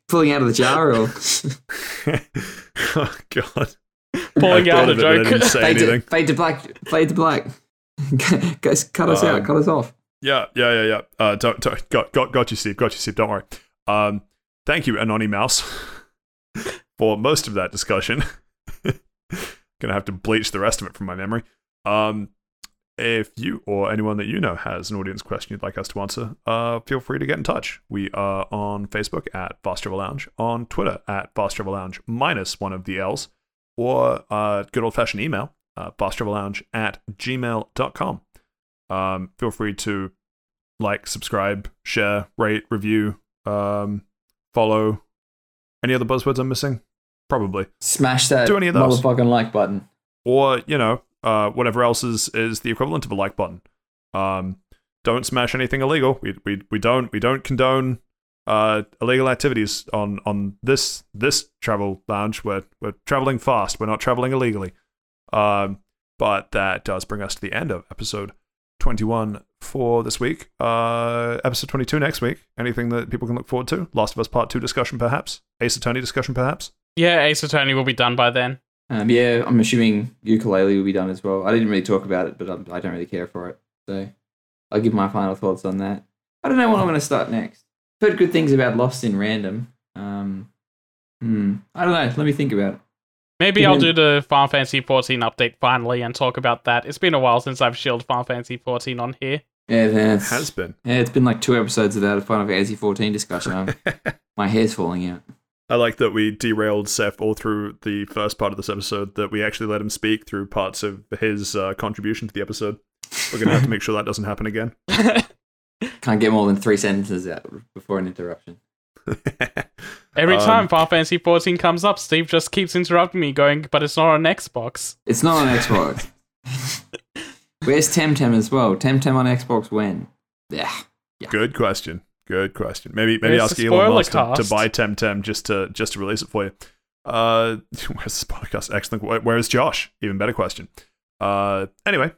S3: Pulling out of the jar or
S1: oh God!
S2: Pulling out a
S1: of it, but I
S2: joke.
S1: didn't say
S3: fade to,
S1: anything.
S3: fade to black. Fade to black. (laughs) Guys, cut us
S1: Um,
S3: out. Cut us off.
S1: Yeah, yeah, yeah, yeah. Uh, don't, don't, got, got, got you, Steve. Got you, Steve. Don't worry. Um, thank you, Anony Mouse, (laughs) for most of that discussion. (laughs) Gonna have to bleach the rest of it from my memory. Um, if you or anyone that you know has an audience question you'd like us to answer, uh, feel free to get in touch. We are on Facebook at Fast Travel Lounge, on Twitter at Fast Travel Lounge minus one of the L's, or uh, good old fashioned email, uh, fasttravellounge at gmail.com. Um, feel free to like, subscribe, share, rate, review, um, follow. Any other buzzwords I'm missing? Probably.
S3: Smash that
S1: do any of those.
S3: motherfucking like button.
S1: Or, you know, uh, whatever else is, is the equivalent of a like button. Um, don't smash anything illegal. We, we, we don't we don't condone uh, illegal activities on, on this this travel lounge. We're we're traveling fast. We're not traveling illegally. Um, but that does bring us to the end of episode 21 for this week. Uh, episode 22 next week. Anything that people can look forward to? Last of Us Part 2 discussion, perhaps? Ace Attorney discussion, perhaps?
S2: Yeah, Ace Attorney will be done by then.
S3: Um, yeah, I'm assuming Yooka-Laylee will be done as well. I didn't really talk about it, but I'm, I don't really care for it. So I'll give my final thoughts on that. I don't know what I'm going to start next. Heard good things about Lost in Random. Um, hmm, I don't know. Let me think about it.
S2: Maybe
S3: Yeah.
S2: I'll do the Final Fantasy 14 update finally and talk about that. It's been a while since I've shielded Final Fantasy 14 on here.
S3: Yeah, then it's,
S1: Has been.
S3: yeah, it's been like two episodes without a Final Fantasy 14 discussion. I'm, (laughs) my hair's falling out.
S1: I like that we derailed Seth all through the first part of this episode, that we actually let him speak through parts of his uh, contribution to the episode. We're going to have to make sure that doesn't happen again. (laughs)
S3: Can't get more than three sentences out before an interruption. (laughs)
S2: Every
S1: Um,
S2: time Final Fantasy 14 comes up, Steve just keeps interrupting me, going, but it's not on Xbox.
S3: It's not on Xbox. (laughs) Where's Temtem as well? Temtem on Xbox when? Yeah.
S1: Good question. Good question. Maybe maybe
S2: There's
S1: ask
S2: the
S1: Elon Musk to, to buy Temtem just to just to release it for you. Uh, (laughs) where's this podcast? Excellent. Where- Where's Josh? Even better question. Uh, anyway,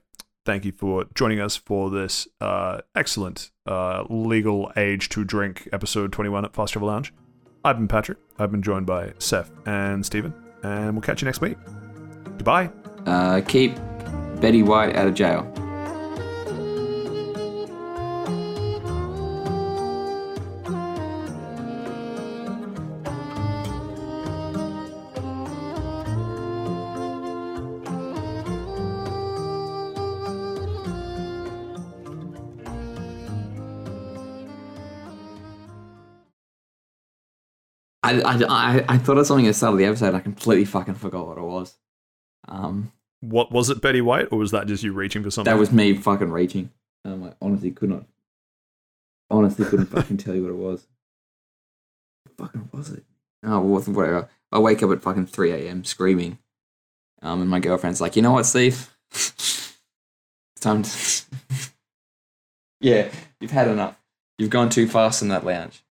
S1: thank you for joining us for this uh excellent uh legal age to drink episode twenty one at Fast Travel Lounge. I've been Patrick. I've been joined by Seth and Stephen, and we'll catch you next week. Goodbye.
S3: Uh, keep Betty White out of jail. I, I, I, thought of something at the start of the episode. I completely fucking forgot what it was. Um,
S1: What was it, Betty White, or was that just you reaching for something?
S3: That was me fucking reaching. Um, I honestly could not. Honestly, couldn't (laughs) fucking tell you what it was. What fucking was it? Oh, well, whatever. I wake up at fucking three a.m. screaming. Um, and my girlfriend's like, "You know what, Steve? (laughs) it's time to. (laughs) yeah, you've had enough. You've gone too fast in that lounge.